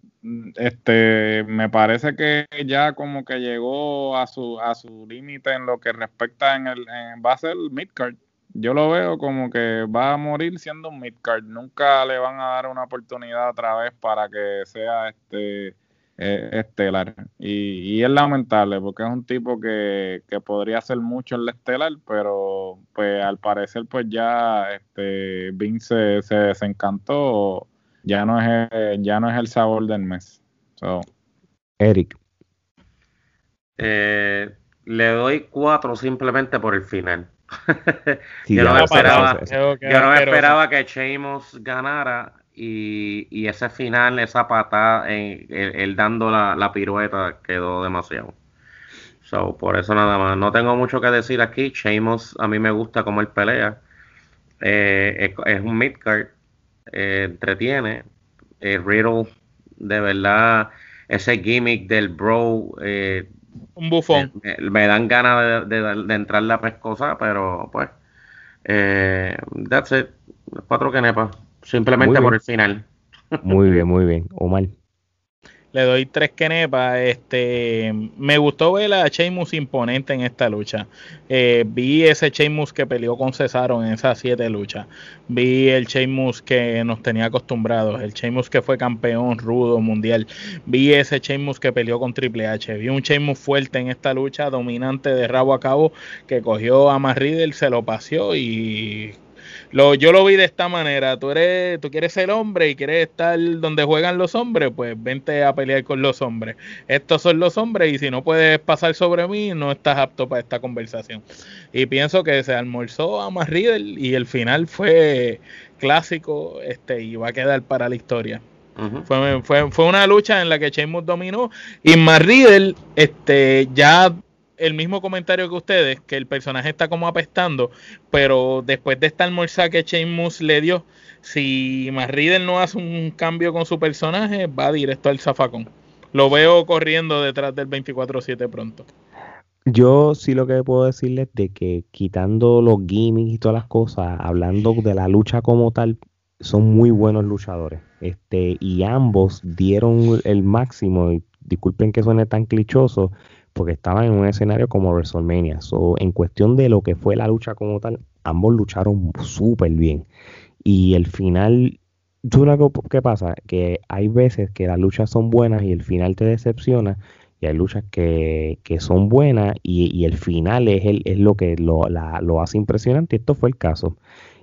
este, me parece que ya como que llegó a su a su límite en lo que respecta en el va a ser midcard. Yo lo veo como que va a morir siendo un midcard. Nunca le van a dar una oportunidad otra vez para que sea este eh, estelar. Y, es lamentable porque es un tipo que, que podría hacer mucho en la estelar, pero pues al parecer pues ya este Vince se desencantó ya no es el, ya no es el sabor del mes. Eric. Eh, le doy cuatro simplemente por el final. yo, no esperaba, yo no esperaba que Sheamus ganara y, ese final, esa patada, él, dando la, pirueta quedó demasiado. So, por eso nada más. No tengo mucho que decir aquí. Sheamus a mí me gusta como él pelea. Eh, es, un midcard eh, entretiene. Eh, Riddle, de verdad, ese gimmick del bro. Eh, un bufón. Me, dan ganas de, de, entrar la pescosa, pero pues. Eh, that's it. Cuatro nepa Simplemente por el final. Muy bien, muy bien. Omar. Le doy tres kenepas. Este, me gustó ver a Sheamus imponente en esta lucha. Eh, vi ese Sheamus que peleó con Cesaro en esas siete luchas. Vi el Sheamus que nos tenía acostumbrados, el Sheamus que fue campeón rudo mundial. Vi ese Sheamus que peleó con Triple H. Vi un Sheamus fuerte en esta lucha, dominante de rabo a cabo, que cogió a Matt se lo paseó y lo, yo lo vi de esta manera. Tú eres, tú quieres ser hombre y quieres estar donde juegan los hombres, pues vente a pelear con los hombres. Estos son los hombres y si no puedes pasar sobre mí, no estás apto para esta conversación. Y pienso que se almorzó a más y el final fue clásico este y va a quedar para la historia. fue, fue, fue, una lucha en la que Sheamus dominó y Matt este, ya el mismo comentario que ustedes, que el personaje está como apestando, pero después de esta almorzada que Sheamus le dio, si Matt no hace un cambio con su personaje, va directo al zafacón. Lo veo corriendo detrás del 24-7 pronto. Yo sí lo que puedo decirles de que quitando los gimmicks y todas las cosas, hablando de la lucha como tal, son muy buenos luchadores. Este, y ambos dieron el máximo, disculpen que suene tan clichoso, porque estaban en un escenario como WrestleMania. So, en cuestión de lo que fue la lucha como tal, ambos lucharon súper bien. Y el final, ¿tú sabes qué pasa? Que hay veces que las luchas son buenas y el final te decepciona. Y hay luchas que, que son buenas y, y, el final es, el, es lo que lo, la, lo hace impresionante. Esto fue el caso.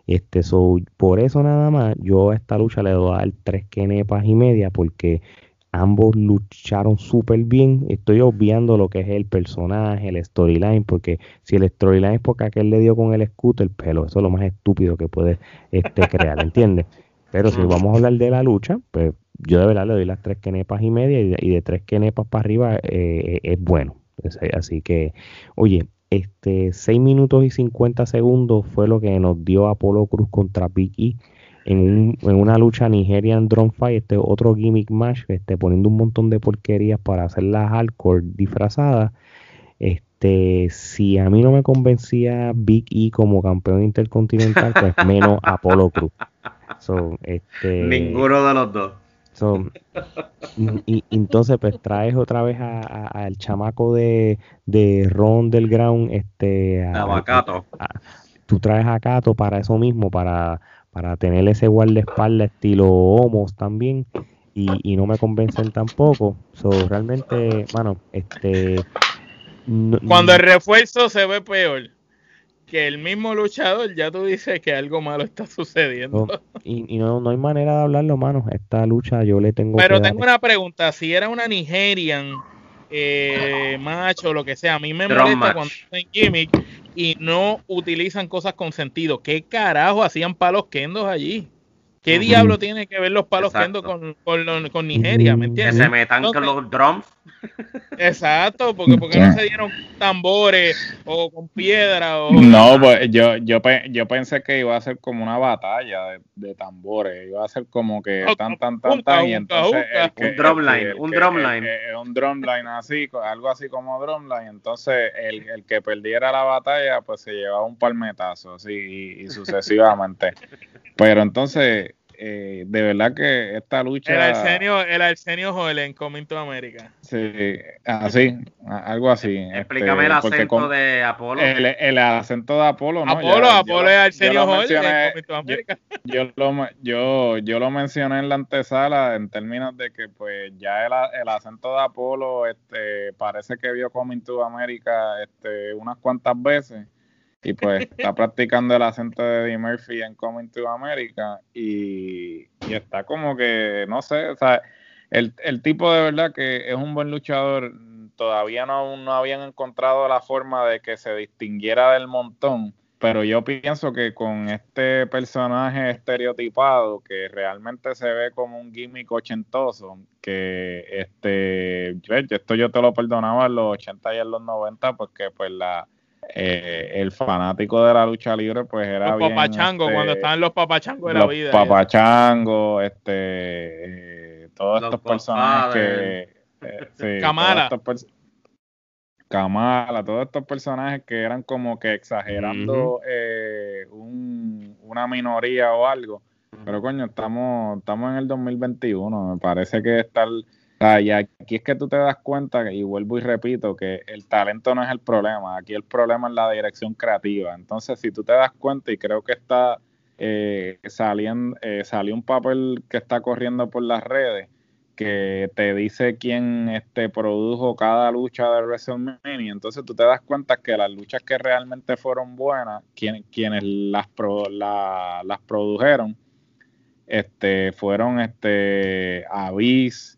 Este, so, por eso nada más, yo a esta lucha le doy a dar tres kenepas y media porque ambos lucharon súper bien. Estoy obviando lo que es el personaje, el storyline, porque si el storyline es porque aquel le dio con el scooter, pelo, eso es lo más estúpido que puede este, crear, ¿entiendes? Pero si vamos a hablar de la lucha, pues yo de verdad le doy las tres kenepas y media y de, tres kenepas para arriba eh, es bueno. Así que, oye, este 6 minutos y 50 segundos fue lo que nos dio Apolo Cruz contra Big E en, una lucha Nigerian Drone Fight, este otro gimmick match, este, poniendo un montón de porquerías para hacer la hardcore disfrazada. Este, si a mí no me convencía Big E como campeón intercontinental, pues menos Apolo Cruz. este, Ninguno de los dos. y, entonces pues traes otra vez al chamaco de, de Ron del Ground, este, tú traes a Cato para eso mismo, para para tener ese guardaespaldas estilo Homos también y, no me convencen tampoco. So, realmente, bueno, este... Cuando el refuerzo se ve peor que el mismo luchador, ya tú dices que algo malo está sucediendo. y, no, no hay manera de hablarlo, mano. Esta lucha yo le tengo Pero tengo una pregunta. Si era una Nigerian eh, macho, lo que sea, a mí me molesta cuando hacen gimmick y no utilizan cosas con sentido. ¿Qué carajo hacían palos kendos allí? ¿Qué diablo tiene que ver los palos kendo con, con, Nigeria? ¿Me entiendes? Que se metan con los drums. Exacto, porque, porque no se dieron tambores o con piedra. O... No, pues yo, yo, yo pensé que iba a ser como una batalla de, tambores. Iba a ser como que tan, tan, tan, tan. y entonces. un drumline, un drumline. un drumline así, algo así como drumline. Entonces, el, el que perdiera la batalla, pues se llevaba un palmetazo, así, y sucesivamente. Pero entonces, eh, de verdad que esta lucha. El Arsenio, el Arsenio Joel en Coming to America. Sí, así, algo así. Explícame el este, acento de Apolo. El, acento de Apolo, ¿no? Apolo, Apolo es Arsenio Joel en Coming to America. Yo, lo, yo, yo lo mencioné en la antesala en términos de que, pues, ya el, el acento de Apolo este, parece que vio Coming to America este, unas cuantas veces y pues está practicando el acento de Eddie Murphy en Coming to America y, está como que, no sé, o sea, el, tipo de verdad que es un buen luchador, todavía no, no habían encontrado la forma de que se distinguiera del montón, pero yo pienso que con este personaje estereotipado que realmente se ve como un gimmick ochentoso, que este, esto yo te lo perdonaba en los 80 y en los 90 porque pues la eh, el fanático de la lucha libre pues era los bien papachangos cuando este, estaban los papachangos de la vida papachangos este eh, todos estos personajes que eh, sí, Kamala. Kamala todos estos personajes que eran como que exagerando una minoría o algo. Pero coño estamos estamos en el 2021 me parece que estar y aquí es que tú te das cuenta, y vuelvo y repito, que el talento no es el problema, aquí el problema es la dirección creativa. Entonces, si tú te das cuenta, y creo que está eh, saliendo, eh, salió un papel que está corriendo por las redes, que te dice quién este, produjo cada lucha de WrestleMania. Entonces tú te das cuenta que las luchas que realmente fueron buenas, quienes las, las produjeron, este, fueron este, Abyss,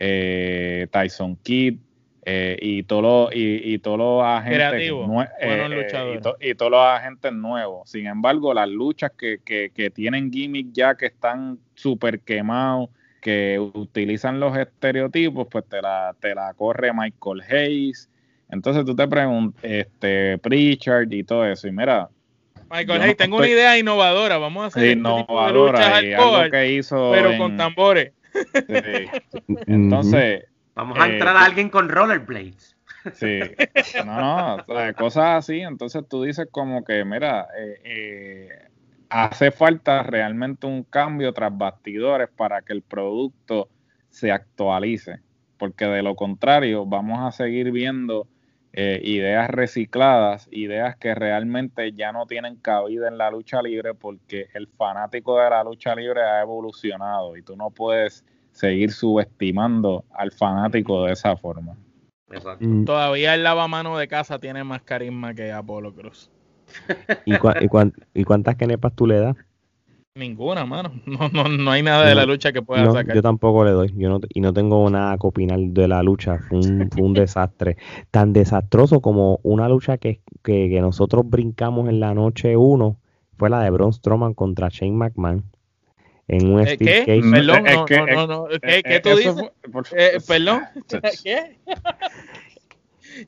eh, Tyson Kidd eh, y todos los y, todos los agentes eh, y, todos los agentes nuevos. Sin embargo, las luchas que, que, que tienen gimmick ya que están súper quemados, que utilizan los estereotipos, pues te la, te la corre Michael Hayes. Entonces tú te preguntas, este, Pritchard y todo eso. Y mira, Michael Hayes, tengo una idea innovadora. Vamos a hacer este innovadora y algo que hizo pero con tambores. Entonces. Vamos a entrar a eh, alguien con rollerblades. Sí, no, no, cosas así. Entonces tú dices como que, mira, eh, eh, hace falta realmente un cambio tras bastidores para que el producto se actualice, porque de lo contrario vamos a seguir viendo eh, ideas recicladas, ideas que realmente ya no tienen cabida en la lucha libre porque el fanático de la lucha libre ha evolucionado y tú no puedes seguir subestimando al fanático de esa forma. Exacto. Mm. Todavía el lavamano de casa tiene más carisma que Apolo Cruz. ¿Y, y, cuántas kenepas tú le das? Ninguna, mano. No, no, no hay nada de la lucha que pueda sacar. Yo tampoco le doy. Yo no, y no tengo nada que opinar de la lucha. Fue un, desastre. Tan desastroso como una lucha que, que, nosotros brincamos en la noche 1 fue la de Braun Strowman contra Shane McMahon. En un ¿Eh, ¿Qué? Perdón, no, no, no, ¿Qué, ¿Qué, tú dices? Eh, perdón, ¿qué?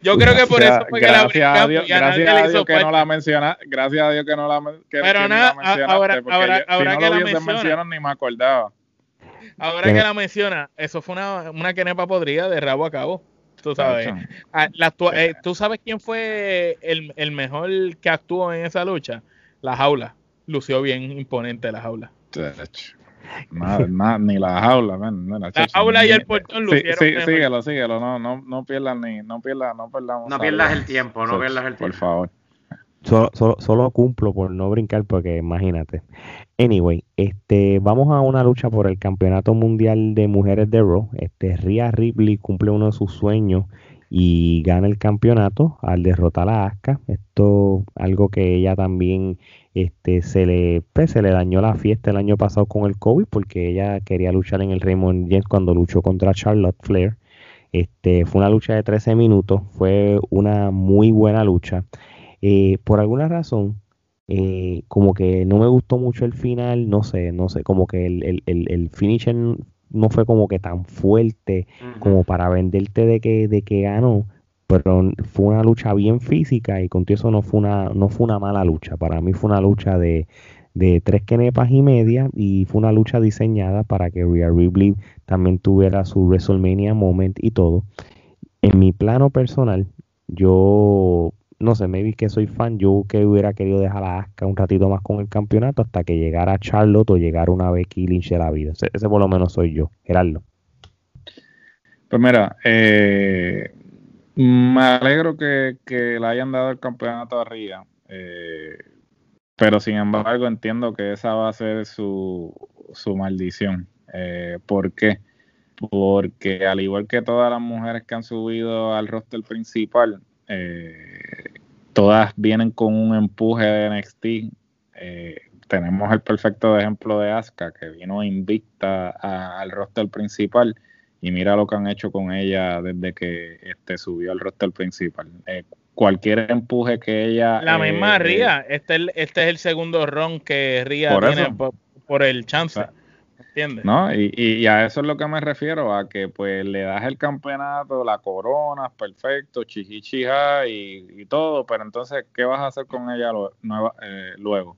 Yo creo que por eso fue que la gracias a Dios, gracias a Dios que no la menciona, gracias a Dios que no la que, Pero nada, ahora, ahora, ahora si que la menciona, ni me acordaba. Ahora que la menciona, eso fue una, una quenepa podrida de rabo a cabo. Tú sabes. Ah, eh, ¿Tú sabes quién fue el, el mejor que actuó en esa lucha? La jaula. Lució bien imponente la jaula. Nada, ni la jaula, la jaula y el portón sí, sí, síguelo, síguelo, no, no, no pierdas ni, no pierdas, no perdamos. No pierdas el tiempo, no pierdas el tiempo. Por favor. Solo, solo, solo, cumplo por no brincar porque imagínate. Anyway, este, vamos a una lucha por el campeonato mundial de mujeres de Raw. Este, Rhea Ripley cumple uno de sus sueños y gana el campeonato al derrotar a Asuka. Esto algo que ella también este se le pues, se le dañó la fiesta el año pasado con el COVID porque ella quería luchar en el Raymond James cuando luchó contra Charlotte Flair. Este fue una lucha de 13 minutos, fue una muy buena lucha. Eh, por alguna razón, eh, como que no me gustó mucho el final, no sé, no sé, como que el, el, el, el finisher no fue como que tan fuerte como para venderte de que, de que ganó, pero fue una lucha bien física y con eso no fue una, no fue una mala lucha. Para mí fue una lucha de, de tres quenepas y media y fue una lucha diseñada para que Rhea Ripley también tuviera su WrestleMania moment y todo. En mi plano personal, yo no sé, maybe que soy fan, yo que hubiera querido dejar a Asuka un ratito más con el campeonato hasta que llegara Charlotte o llegara una Becky Lynch de la vida. Ese, por lo menos soy yo, Gerardo. Pues mira, eh, me alegro que, le hayan dado el campeonato a Ria, eh, pero sin embargo entiendo que esa va a ser su, su maldición. Eh, ¿Por qué? Porque al igual que todas las mujeres que han subido al roster principal, eh, todas vienen con un empuje de NXT. Eh, tenemos el perfecto ejemplo de Asuka, que vino invicta al roster principal. Y mira lo que han hecho con ella desde que este, subió al roster principal. Eh, cualquier empuje que ella. La misma Ría. Este, este, es el segundo ron que Ría tiene por, el chance. ¿No? Y, y, a eso es lo que me refiero, a que pues le das el campeonato, la corona, perfecto, chichichija y, y todo, pero entonces, ¿qué vas a hacer con ella eh, luego?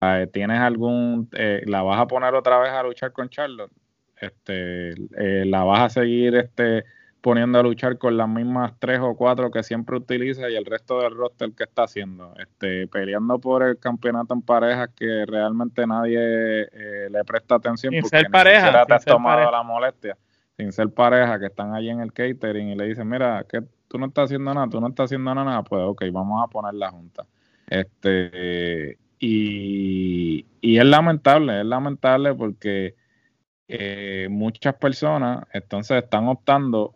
Ah, ¿Tienes algún, eh, la vas a poner otra vez a luchar con Charlotte? Este, eh, la vas a seguir este poniendo a luchar con las mismas tres o cuatro que siempre utiliza y el resto del roster que está haciendo, este, peleando por el campeonato en parejas que realmente nadie eh, le presta atención porque ser pareja, te has tomado la molestia. sin ser pareja, que están allí en el catering y le dicen, mira, que tú no estás haciendo nada, tú no estás haciendo nada, pues ok, vamos a poner la junta. Este, y, y es lamentable, es lamentable porque eh, muchas personas entonces están optando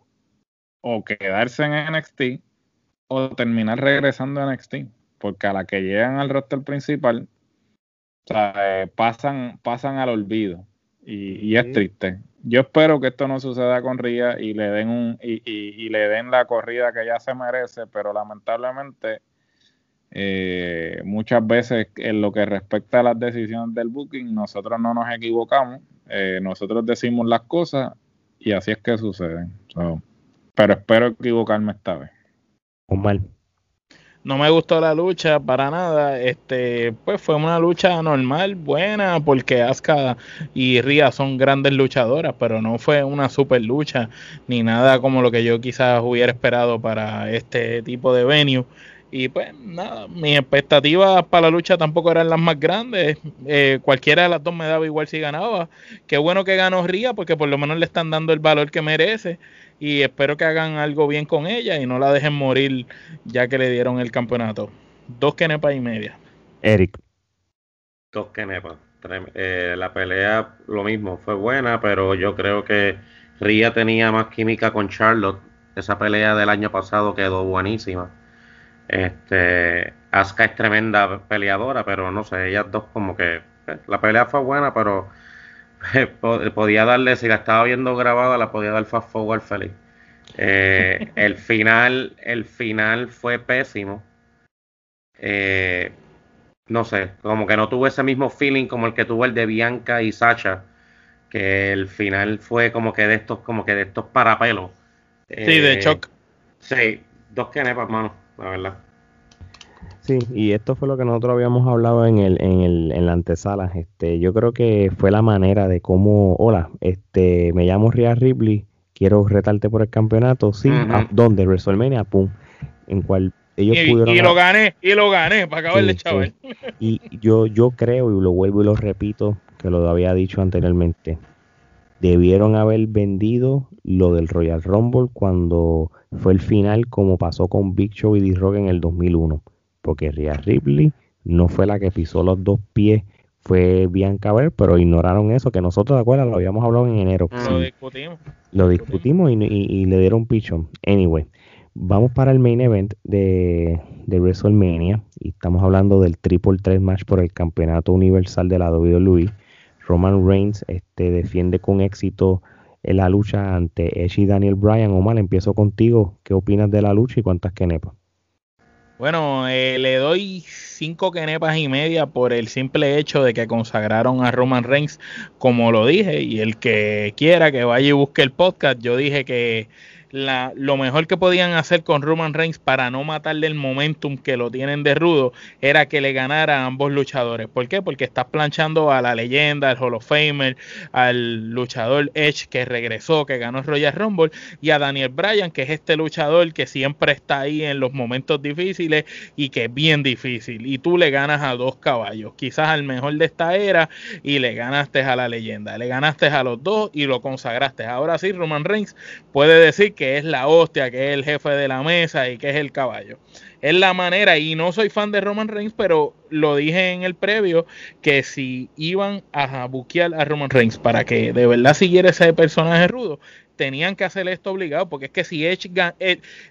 o quedarse en NXT o terminar regresando a NXT, porque a la que llegan al roster principal, eh, pasan, pasan al olvido y, es triste. Yo espero que esto no suceda con Ria y le den un y, y, le den la corrida que ella se merece, pero lamentablemente eh, muchas veces en lo que respecta a las decisiones del booking, nosotros no nos equivocamos, eh, nosotros decimos las cosas y así es que suceden. pero espero equivocarme esta vez. mal no me gustó la lucha para nada. Este, pues fue una lucha normal, buena, porque Asuka y Ria son grandes luchadoras, pero no fue una super lucha ni nada como lo que yo quizás hubiera esperado para este tipo de venue. Y pues nada, mis expectativas para la lucha tampoco eran las más grandes. Eh, cualquiera de las dos me daba igual si ganaba. Qué bueno que ganó Ria porque por lo menos le están dando el valor que merece y espero que hagan algo bien con ella y no la dejen morir ya que le dieron el campeonato. Dos kenepas y media. Eric. Dos kenepas. Eh, la pelea lo mismo, fue buena, pero yo creo que Ria tenía más química con Charlotte. Esa pelea del año pasado quedó buenísima. Este, Asuka es tremenda peleadora, pero no sé, ellas dos como que eh, la pelea fue buena, pero podía darle, si la estaba viendo grabada, la podía dar fast forward feliz. Eh, el final, el final fue pésimo. Eh, no sé, como que no tuve ese mismo feeling como el que tuvo el de Bianca y Sacha, que el final fue como que de estos, como que de estos parapelos. sí, de shock. Sí, dos kenepas, mano, la verdad. Sí, y esto fue lo que nosotros habíamos hablado en el, en el, en la antesala. Este, yo creo que fue la manera de cómo, hola, este, me llamo Rhea Ripley, quiero retarte por el campeonato, sí, ¿a ¿dónde? WrestleMania, pum, en cual ellos y, pudieron. Y lo gané, y lo gané, para acabarle, chaval. Y yo, yo creo, y lo vuelvo y lo repito, que lo había dicho anteriormente, debieron haber vendido lo del Royal Rumble cuando fue el final, como pasó con Big Show y D-Rock en el 2001 porque Rhea Ripley no fue la que pisó los dos pies, fue Bianca Belair, pero ignoraron eso, que nosotros, ¿de acuerdo? Lo habíamos hablado en enero. Lo discutimos. Lo discutimos y, le dieron pichón. Anyway, vamos para el main event de, de WrestleMania y estamos hablando del Triple Threat Match por el Campeonato Universal de la WWE. Roman Reigns este, defiende con éxito la lucha ante Edge y Daniel Bryan. Omar, empiezo contigo. ¿Qué opinas de la lucha y cuántas quenepas? Bueno, eh, le doy cinco quenepas y media por el simple hecho de que consagraron a Roman Reigns, como lo dije, y el que quiera que vaya y busque el podcast, yo dije que la, lo mejor que podían hacer con Roman Reigns para no matarle el momentum que lo tienen de rudo era que le ganara a ambos luchadores. ¿Por qué? Porque estás planchando a la leyenda, al Hall of Famer, al luchador Edge que regresó, que ganó Royal Rumble, y a Daniel Bryan, que es este luchador que siempre está ahí en los momentos difíciles y que es bien difícil. Y tú le ganas a dos caballos, quizás al mejor de esta era, y le ganaste a la leyenda. Le ganaste a los dos y lo consagraste. Ahora sí, Roman Reigns puede decir que que es la hostia, que es el jefe de la mesa y que es el caballo. Es la manera, y no soy fan de Roman Reigns, pero lo dije en el previo, que si iban a buquear a Roman Reigns para que de verdad siguiera ese personaje rudo, tenían que hacer esto obligado, porque es que si Edge,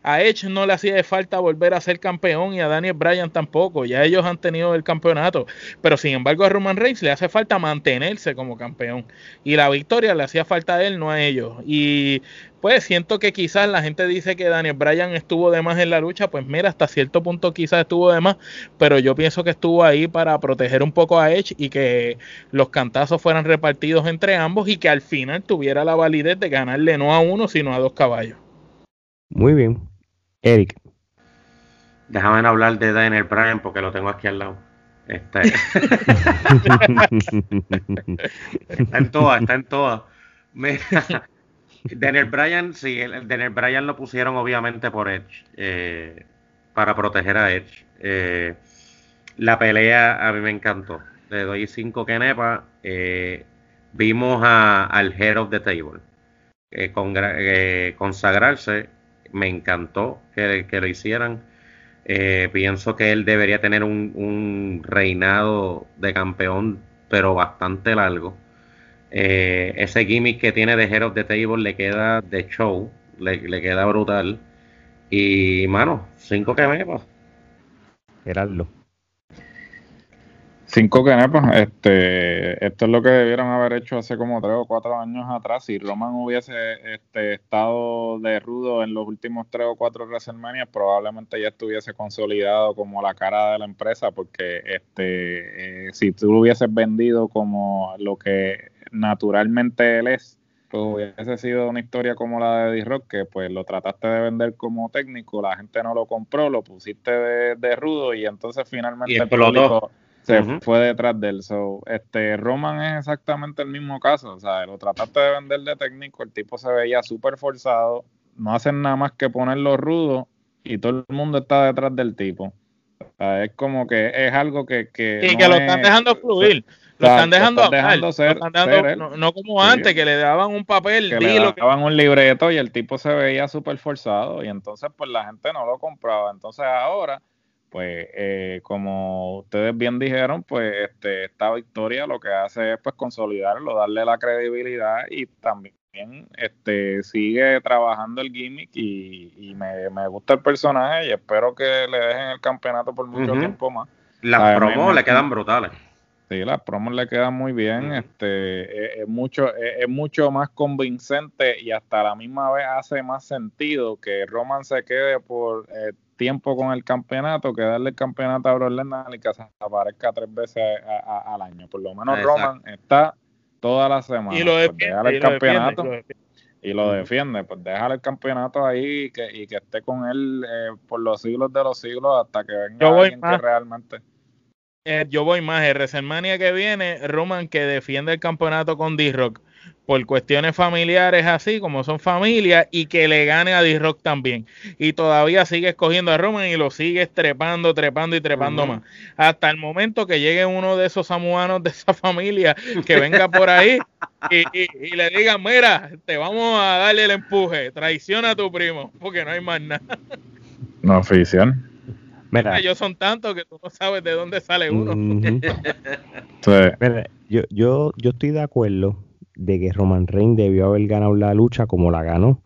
a Edge no le hacía falta volver a ser campeón y a Daniel Bryan tampoco, ya ellos han tenido el campeonato, pero sin embargo a Roman Reigns le hace falta mantenerse como campeón y la victoria le hacía falta a él, no a ellos. Y pues siento que quizás la gente dice que Daniel Bryan estuvo de más en la lucha, pues mira, hasta cierto punto quizás estuvo de más, pero yo pienso que estuvo ahí para proteger un poco a Edge y que los cantazos fueran repartidos entre ambos y que al final tuviera la validez de ganarle no a uno, sino a dos caballos. Muy bien. Eric. Déjame hablar de Daniel Bryan porque lo tengo aquí al lado. Este, está en todas, está en todas. Daniel Bryan, sí, Daniel Bryan lo pusieron obviamente por Edge, eh, para proteger a Edge. Eh, la pelea a mí me encantó. Le doy cinco kenepas. Eh, vimos a, al head of the table. eh, consagrarse. Me encantó que, lo hicieran. pienso que él debería tener un, reinado de campeón, pero bastante largo. Ese gimmick que tiene de Head of the Table le queda de show, le, le queda brutal. Y, mano, cinco que me Gerardo. Cinco canepas, este, esto es lo que debieron haber hecho hace como tres o cuatro años atrás. Si Roman hubiese este, estado de rudo en los últimos tres o cuatro WrestleMania, probablemente ya estuviese consolidado como la cara de la empresa, porque este, eh, si tú lo hubieses vendido como lo que naturalmente él es, pues hubiese sido una historia como la de D-Rock, que pues lo trataste de vender como técnico, la gente no lo compró, lo pusiste de, rudo y entonces finalmente el público se fue detrás de él. So, este, Roman es exactamente el mismo caso, o sea, lo trataste de vender de técnico, el tipo se veía súper forzado, no hacen nada más que ponerlo rudo y todo el mundo está detrás del tipo. es como que es algo que... que y que lo están dejando fluir. Lo están dejando, no, como antes, que le daban un papel, que le daban un libreto y el tipo se veía súper forzado y entonces pues la gente no lo compraba. Entonces ahora, pues eh, como ustedes bien dijeron, pues este, esta victoria lo que hace es pues consolidarlo, darle la credibilidad y también este sigue trabajando el gimmick y, me, gusta el personaje y espero que le dejen el campeonato por mucho tiempo más. Las promos le quedan brutales. Sí, las promos le quedan muy bien, este, es, mucho, es, mucho más convincente y hasta a la misma vez hace más sentido que Roman se quede por eh, tiempo con el campeonato que darle el campeonato a Brock Lesnar y que se aparezca tres veces al año. Por lo menos Roman está toda la semana. Y lo pues, defiende, el campeonato. y lo defiende, pues déjale el campeonato ahí y que, y que esté con él eh, por los siglos de los siglos hasta que venga alguien que realmente eh, yo voy más. El WrestleMania que viene, Roman que defiende el campeonato con D-Rock por cuestiones familiares así, como son familias, y que le gane a D-Rock también. Y todavía sigue escogiendo a Roman y lo sigue trepando, trepando y trepando más. Hasta el momento que llegue uno de esos samuanos de esa familia que venga por ahí y, le diga, mira, te vamos a darle el empuje, traiciona a tu primo, porque no hay más nada. No oficial. Ellos son tantos que tú no sabes de dónde sale uno. yo, yo, yo estoy de acuerdo de que Roman Reigns debió haber ganado la lucha como la ganó,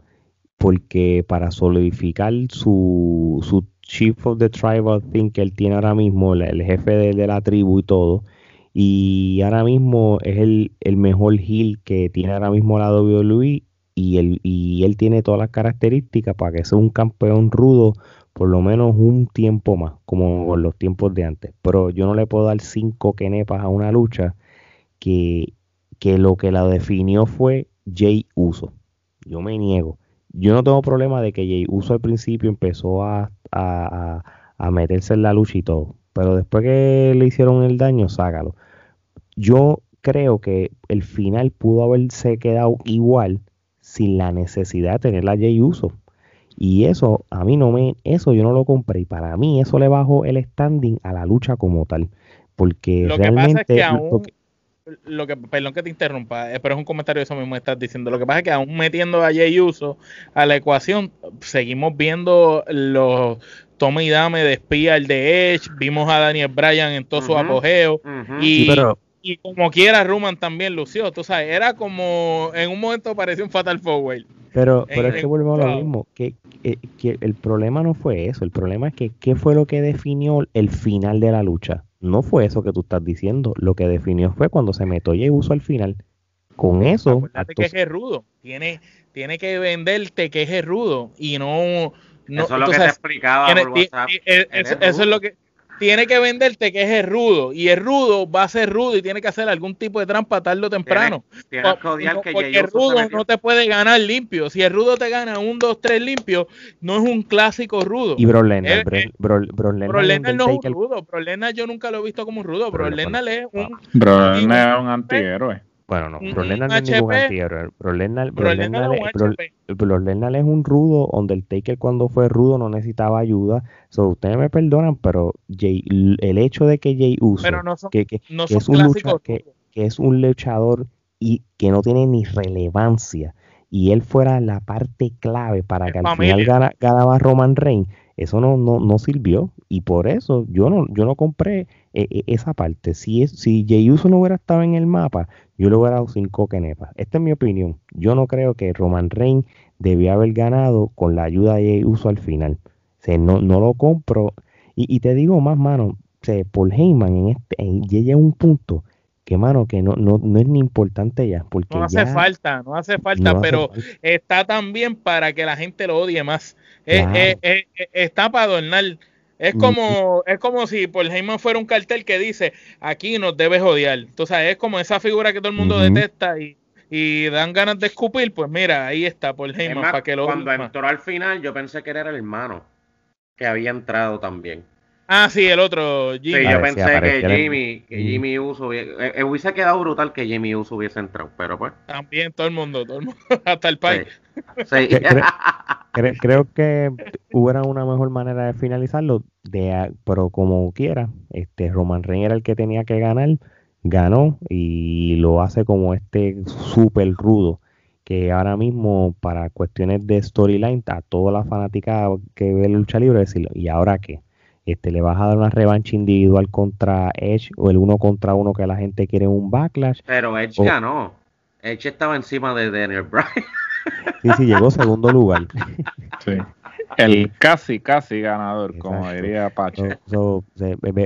porque para solidificar su, su Chief of the Tribal Thing que él tiene ahora mismo, el, jefe de, la tribu y todo, y ahora mismo es el, el mejor heel que tiene ahora mismo la WWE y él, y él tiene todas las características para que sea un campeón rudo por lo menos un tiempo más, como en los tiempos de antes. Pero yo no le puedo dar cinco kenepas a una lucha que, que lo que la definió fue Jay Uso. Yo me niego. Yo no tengo problema de que Jay Uso al principio empezó a, a, a meterse en la lucha y todo. Pero después que le hicieron el daño, sácalo. Yo creo que el final pudo haberse quedado igual sin la necesidad de tener a Jay Uso. Y eso a mí no me, eso yo no lo compré. Y para mí eso le bajó el standing a la lucha como tal. Porque lo realmente... Que pasa es que aún, lo que, perdón que te interrumpa, eh, pero es un comentario de eso mismo estás diciendo. Lo que pasa es que aún metiendo a Jay Uso a la ecuación, seguimos viendo los toma y dame de espía el de Edge, vimos a Daniel Bryan en todo su apogeo y, y, como quiera Roman también lució, tú sabes, era como en un momento parecía un Fatal Forward. Pero, pero es que volvemos a lo mismo, que, que, el problema no fue eso, el problema es que qué fue lo que definió el final de la lucha. No fue eso que tú estás diciendo, lo que definió fue cuando se metió y uso al final. Con eso... que es rudo, tiene, tiene que venderte que es rudo y no... no eso es lo que te explicaba por WhatsApp. eso es lo que tiene que venderte que es el rudo y el rudo va a ser rudo y tiene que hacer algún tipo de trampa tarde o temprano. porque el rudo no te puede ganar limpio. Si el rudo te gana un, dos, tres limpio, no es un clásico rudo. Y Bro Lennar, Bro, no es un rudo. Bro yo nunca lo he visto como un rudo. Bro Lennar es un... Bro es un antihéroe. Bueno, no, Bro no es ningún antihéroe. Bro es un rudo, donde el Taker cuando fue rudo no necesitaba ayuda. So, ustedes me perdonan, pero el hecho de que Jay Uso, que, es un luchador, que, es un luchador y que no tiene ni relevancia y él fuera la parte clave para que al final ganaba Roman Reigns, eso no, no, no, sirvió y por eso yo no, yo no compré eh, eh, esa parte. Si, es, si Jey Uso no hubiera estado en el mapa, yo le hubiera dado cinco kenepas. Esta es mi opinión. Yo no creo que Roman Reigns debía haber ganado con la ayuda de Jey Uso al final. O no, no lo compro. Y, te digo más, mano, o Paul Heyman en este, llega a un punto que mano, que no, no, no es ni importante ya. Porque no hace falta, no hace falta, pero está también para que la gente lo odie más. Está para adornar. Es mm, como, es como si por Heyman fuera un cartel que dice, aquí nos debes odiar. Entonces es como esa figura que todo el mundo detesta y, y, dan ganas de escupir, pues mira, ahí está por Heyman para que lo Cuando entró al final yo pensé que era el hermano que había entrado también. Ah, sí, el otro, Jimmy. Sí, yo pensé que Jimmy, que Jimmy Uso hubiese, eh, eh, hubiese quedado brutal que Jimmy Uso hubiese entrado, pero pues. También todo el mundo, todo el mundo, hasta el país. Sí. creo, que hubiera una mejor manera de finalizarlo, de, pero como quiera, este Roman Reigns era el que tenía que ganar, ganó y lo hace como este súper rudo que ahora mismo para cuestiones de storyline a toda la fanática que ve lucha libre decirlo, ¿y ahora qué? Este, le vas a dar una revancha individual contra Edge o el uno contra uno que la gente quiere un backlash. Pero Edge ganó. Edge estaba encima de Daniel Bryan. Sí, sí, llegó segundo lugar. Sí. El casi, casi ganador, como diría Pacho.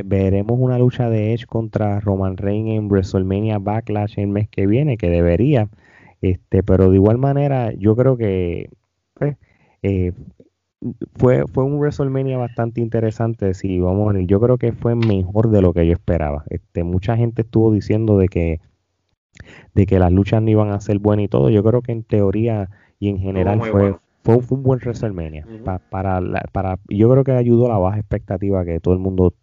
veremos una lucha de Edge contra Roman Reigns en WrestleMania Backlash el mes que viene, que debería. Este, pero de igual manera, yo creo que pues, eh, fue, fue un WrestleMania bastante interesante. Si vamos a yo creo que fue mejor de lo que yo esperaba. Este, mucha gente estuvo diciendo de que, de que las luchas no iban a ser buenas y todo. Yo creo que en teoría y en general fue, fue, un buen WrestleMania. para, para, yo creo que ayudó a la baja expectativa que todo el mundo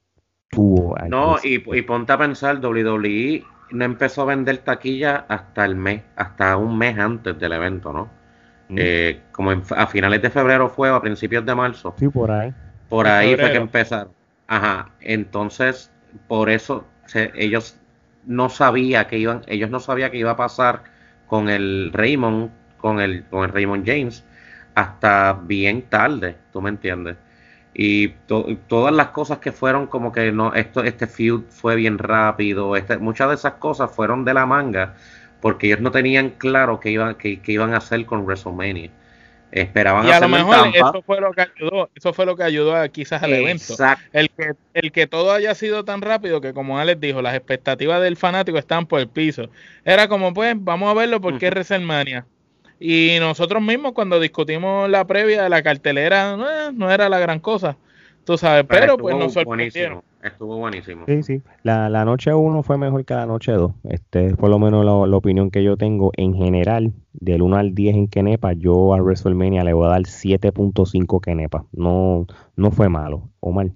tuvo. No, y, y ponte a pensar, WWE no empezó a vender taquilla hasta el mes, hasta un mes antes del evento, ¿no? Eh, como a finales de febrero fue o a principios de marzo. Sí, por ahí. Por ahí fue que empezaron. Ajá. Entonces, por eso ellos no sabía que iban, ellos no sabían que iba a pasar con el Raymond, con el, con el Raymond James, hasta bien tarde, tú me entiendes. Y todas las cosas que fueron como que no, esto, este feud fue bien rápido, este, muchas de esas cosas fueron de la manga porque ellos no tenían claro qué iban, qué, iban a hacer con WrestleMania. Esperaban y a lo mejor eso fue lo que ayudó, eso fue lo que ayudó a, quizás al evento. El que, el que todo haya sido tan rápido que como Alex dijo, las expectativas del fanático están por el piso. Era como pues, vamos a verlo porque es WrestleMania. Y nosotros mismos cuando discutimos la previa de la cartelera, no, no era la gran cosa. Tú sabes, pero, pues nos sorprendieron. Estuvo buenísimo. Sí, sí. La, la noche 1 fue mejor que la noche 2. Este es por lo menos la, opinión que yo tengo. En general, del 1 al 10 en Kenepa, yo a WrestleMania le voy a dar 7.5 Kenepa. No, no fue malo o mal.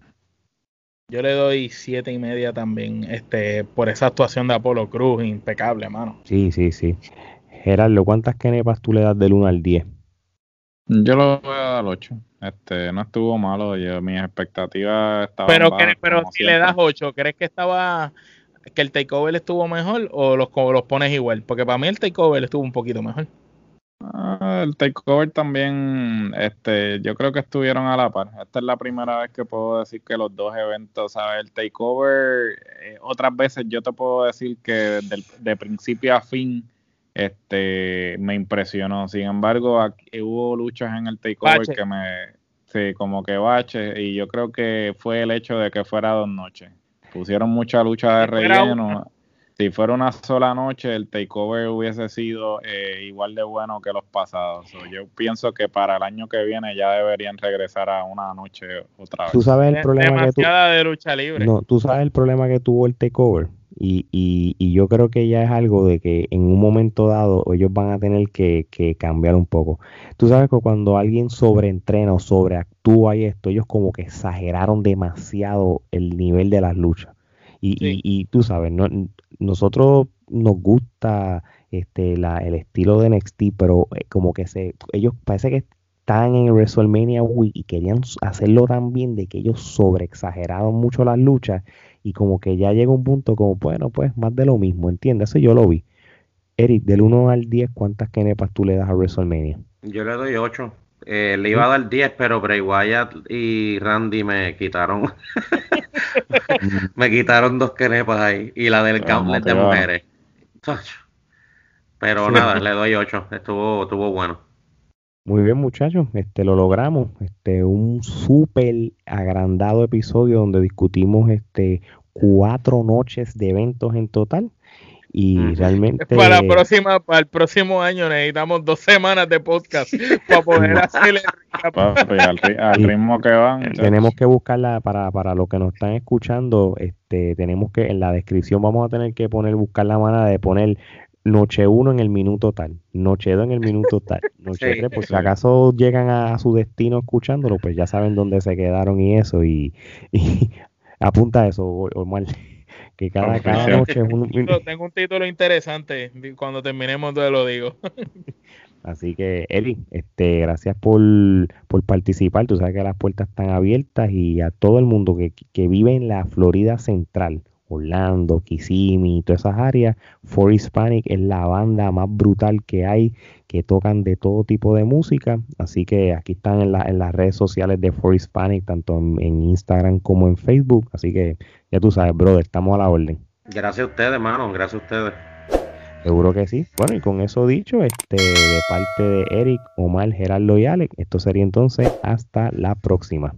Yo le doy siete y media también, este, por esa actuación de Apolo Cruz, impecable, mano. Sí, sí, sí. Gerardo, ¿cuántas Kenepas tú le das del 1 al 10? Yo lo voy a dar 8. Este, no estuvo malo, yo, mis expectativas estaban Pero, pero si le das 8, ¿crees que estaba que el takeover estuvo mejor o los, los pones igual? Porque para mí el takeover estuvo un poquito mejor. Ah, el takeover también, este, yo creo que estuvieron a la par. Esta es la primera vez que puedo decir que los dos eventos, ¿sabes? El takeover, eh, otras veces yo te puedo decir que de principio a fin este me impresionó. Sin embargo, hubo luchas en el takeover que me sí, como que bache y yo creo que fue el hecho de que fuera dos noches. Pusieron mucha lucha de relleno. Si fuera una sola noche, el takeover hubiese sido eh, igual de bueno que los pasados. yo pienso que para el año que viene ya deberían regresar a una noche otra vez. Tú sabes el problema que de lucha libre. No, tú sabes el problema que tuvo el takeover y, y, y, yo creo que ya es algo de que en un momento dado ellos van a tener que, cambiar un poco. Tú sabes que cuando alguien sobreentrena o sobreactúa y esto, ellos como que exageraron demasiado el nivel de las luchas. Y, y, tú sabes, no, nosotros nos gusta este la, el estilo de NXT, pero eh, como que se ellos parece que están en WrestleMania Week y querían hacerlo tan bien de que ellos sobreexageraron mucho las luchas y como que ya llega un punto como, bueno, pues más de lo mismo, ¿entiendes? Eso yo lo vi. Eric, del 1 al 10, ¿cuántas kenepas tú le das a WrestleMania? Yo le doy 8. Eh, le iba a dar 10, pero Bray Wyatt y Randy me quitaron. me quitaron dos kenepas ahí. Y la del Gauntlet de mujeres. Pero nada, le doy 8. Estuvo, estuvo bueno. Muy bien, muchachos, este lo logramos. Este un súper agrandado episodio donde discutimos este cuatro noches de eventos en total y realmente para la próxima para el próximo año necesitamos dos semanas de podcast para poder hacer el al, ritmo que van tenemos que buscarla para para los que nos están escuchando este tenemos que en la descripción vamos a tener que poner buscar la manera de poner noche 1 en el minuto tal, noche 2 en el minuto tal, noche 3, por si acaso llegan a, su destino escuchándolo, pues ya saben dónde se quedaron y eso, y, y apunta eso, Omar que cada, cada noche es un... Tengo un título interesante, cuando terminemos te lo digo. Así que, Eli, este, gracias por, por, participar. Tú sabes que las puertas están abiertas y a todo el mundo que, que vive en la Florida Central, Orlando, Kissimmee, todas esas áreas, For Hispanic es la banda más brutal que hay, que tocan de todo tipo de música. Así que aquí están en, en las redes sociales de For Hispanic, tanto en, Instagram como en Facebook. Así que ya tú sabes, brother, estamos a la orden. Gracias a ustedes, hermano, gracias a ustedes. Seguro que sí. Bueno, y con eso dicho, este, de parte de Eric, Omar, Gerardo y Alex, esto sería entonces hasta la próxima.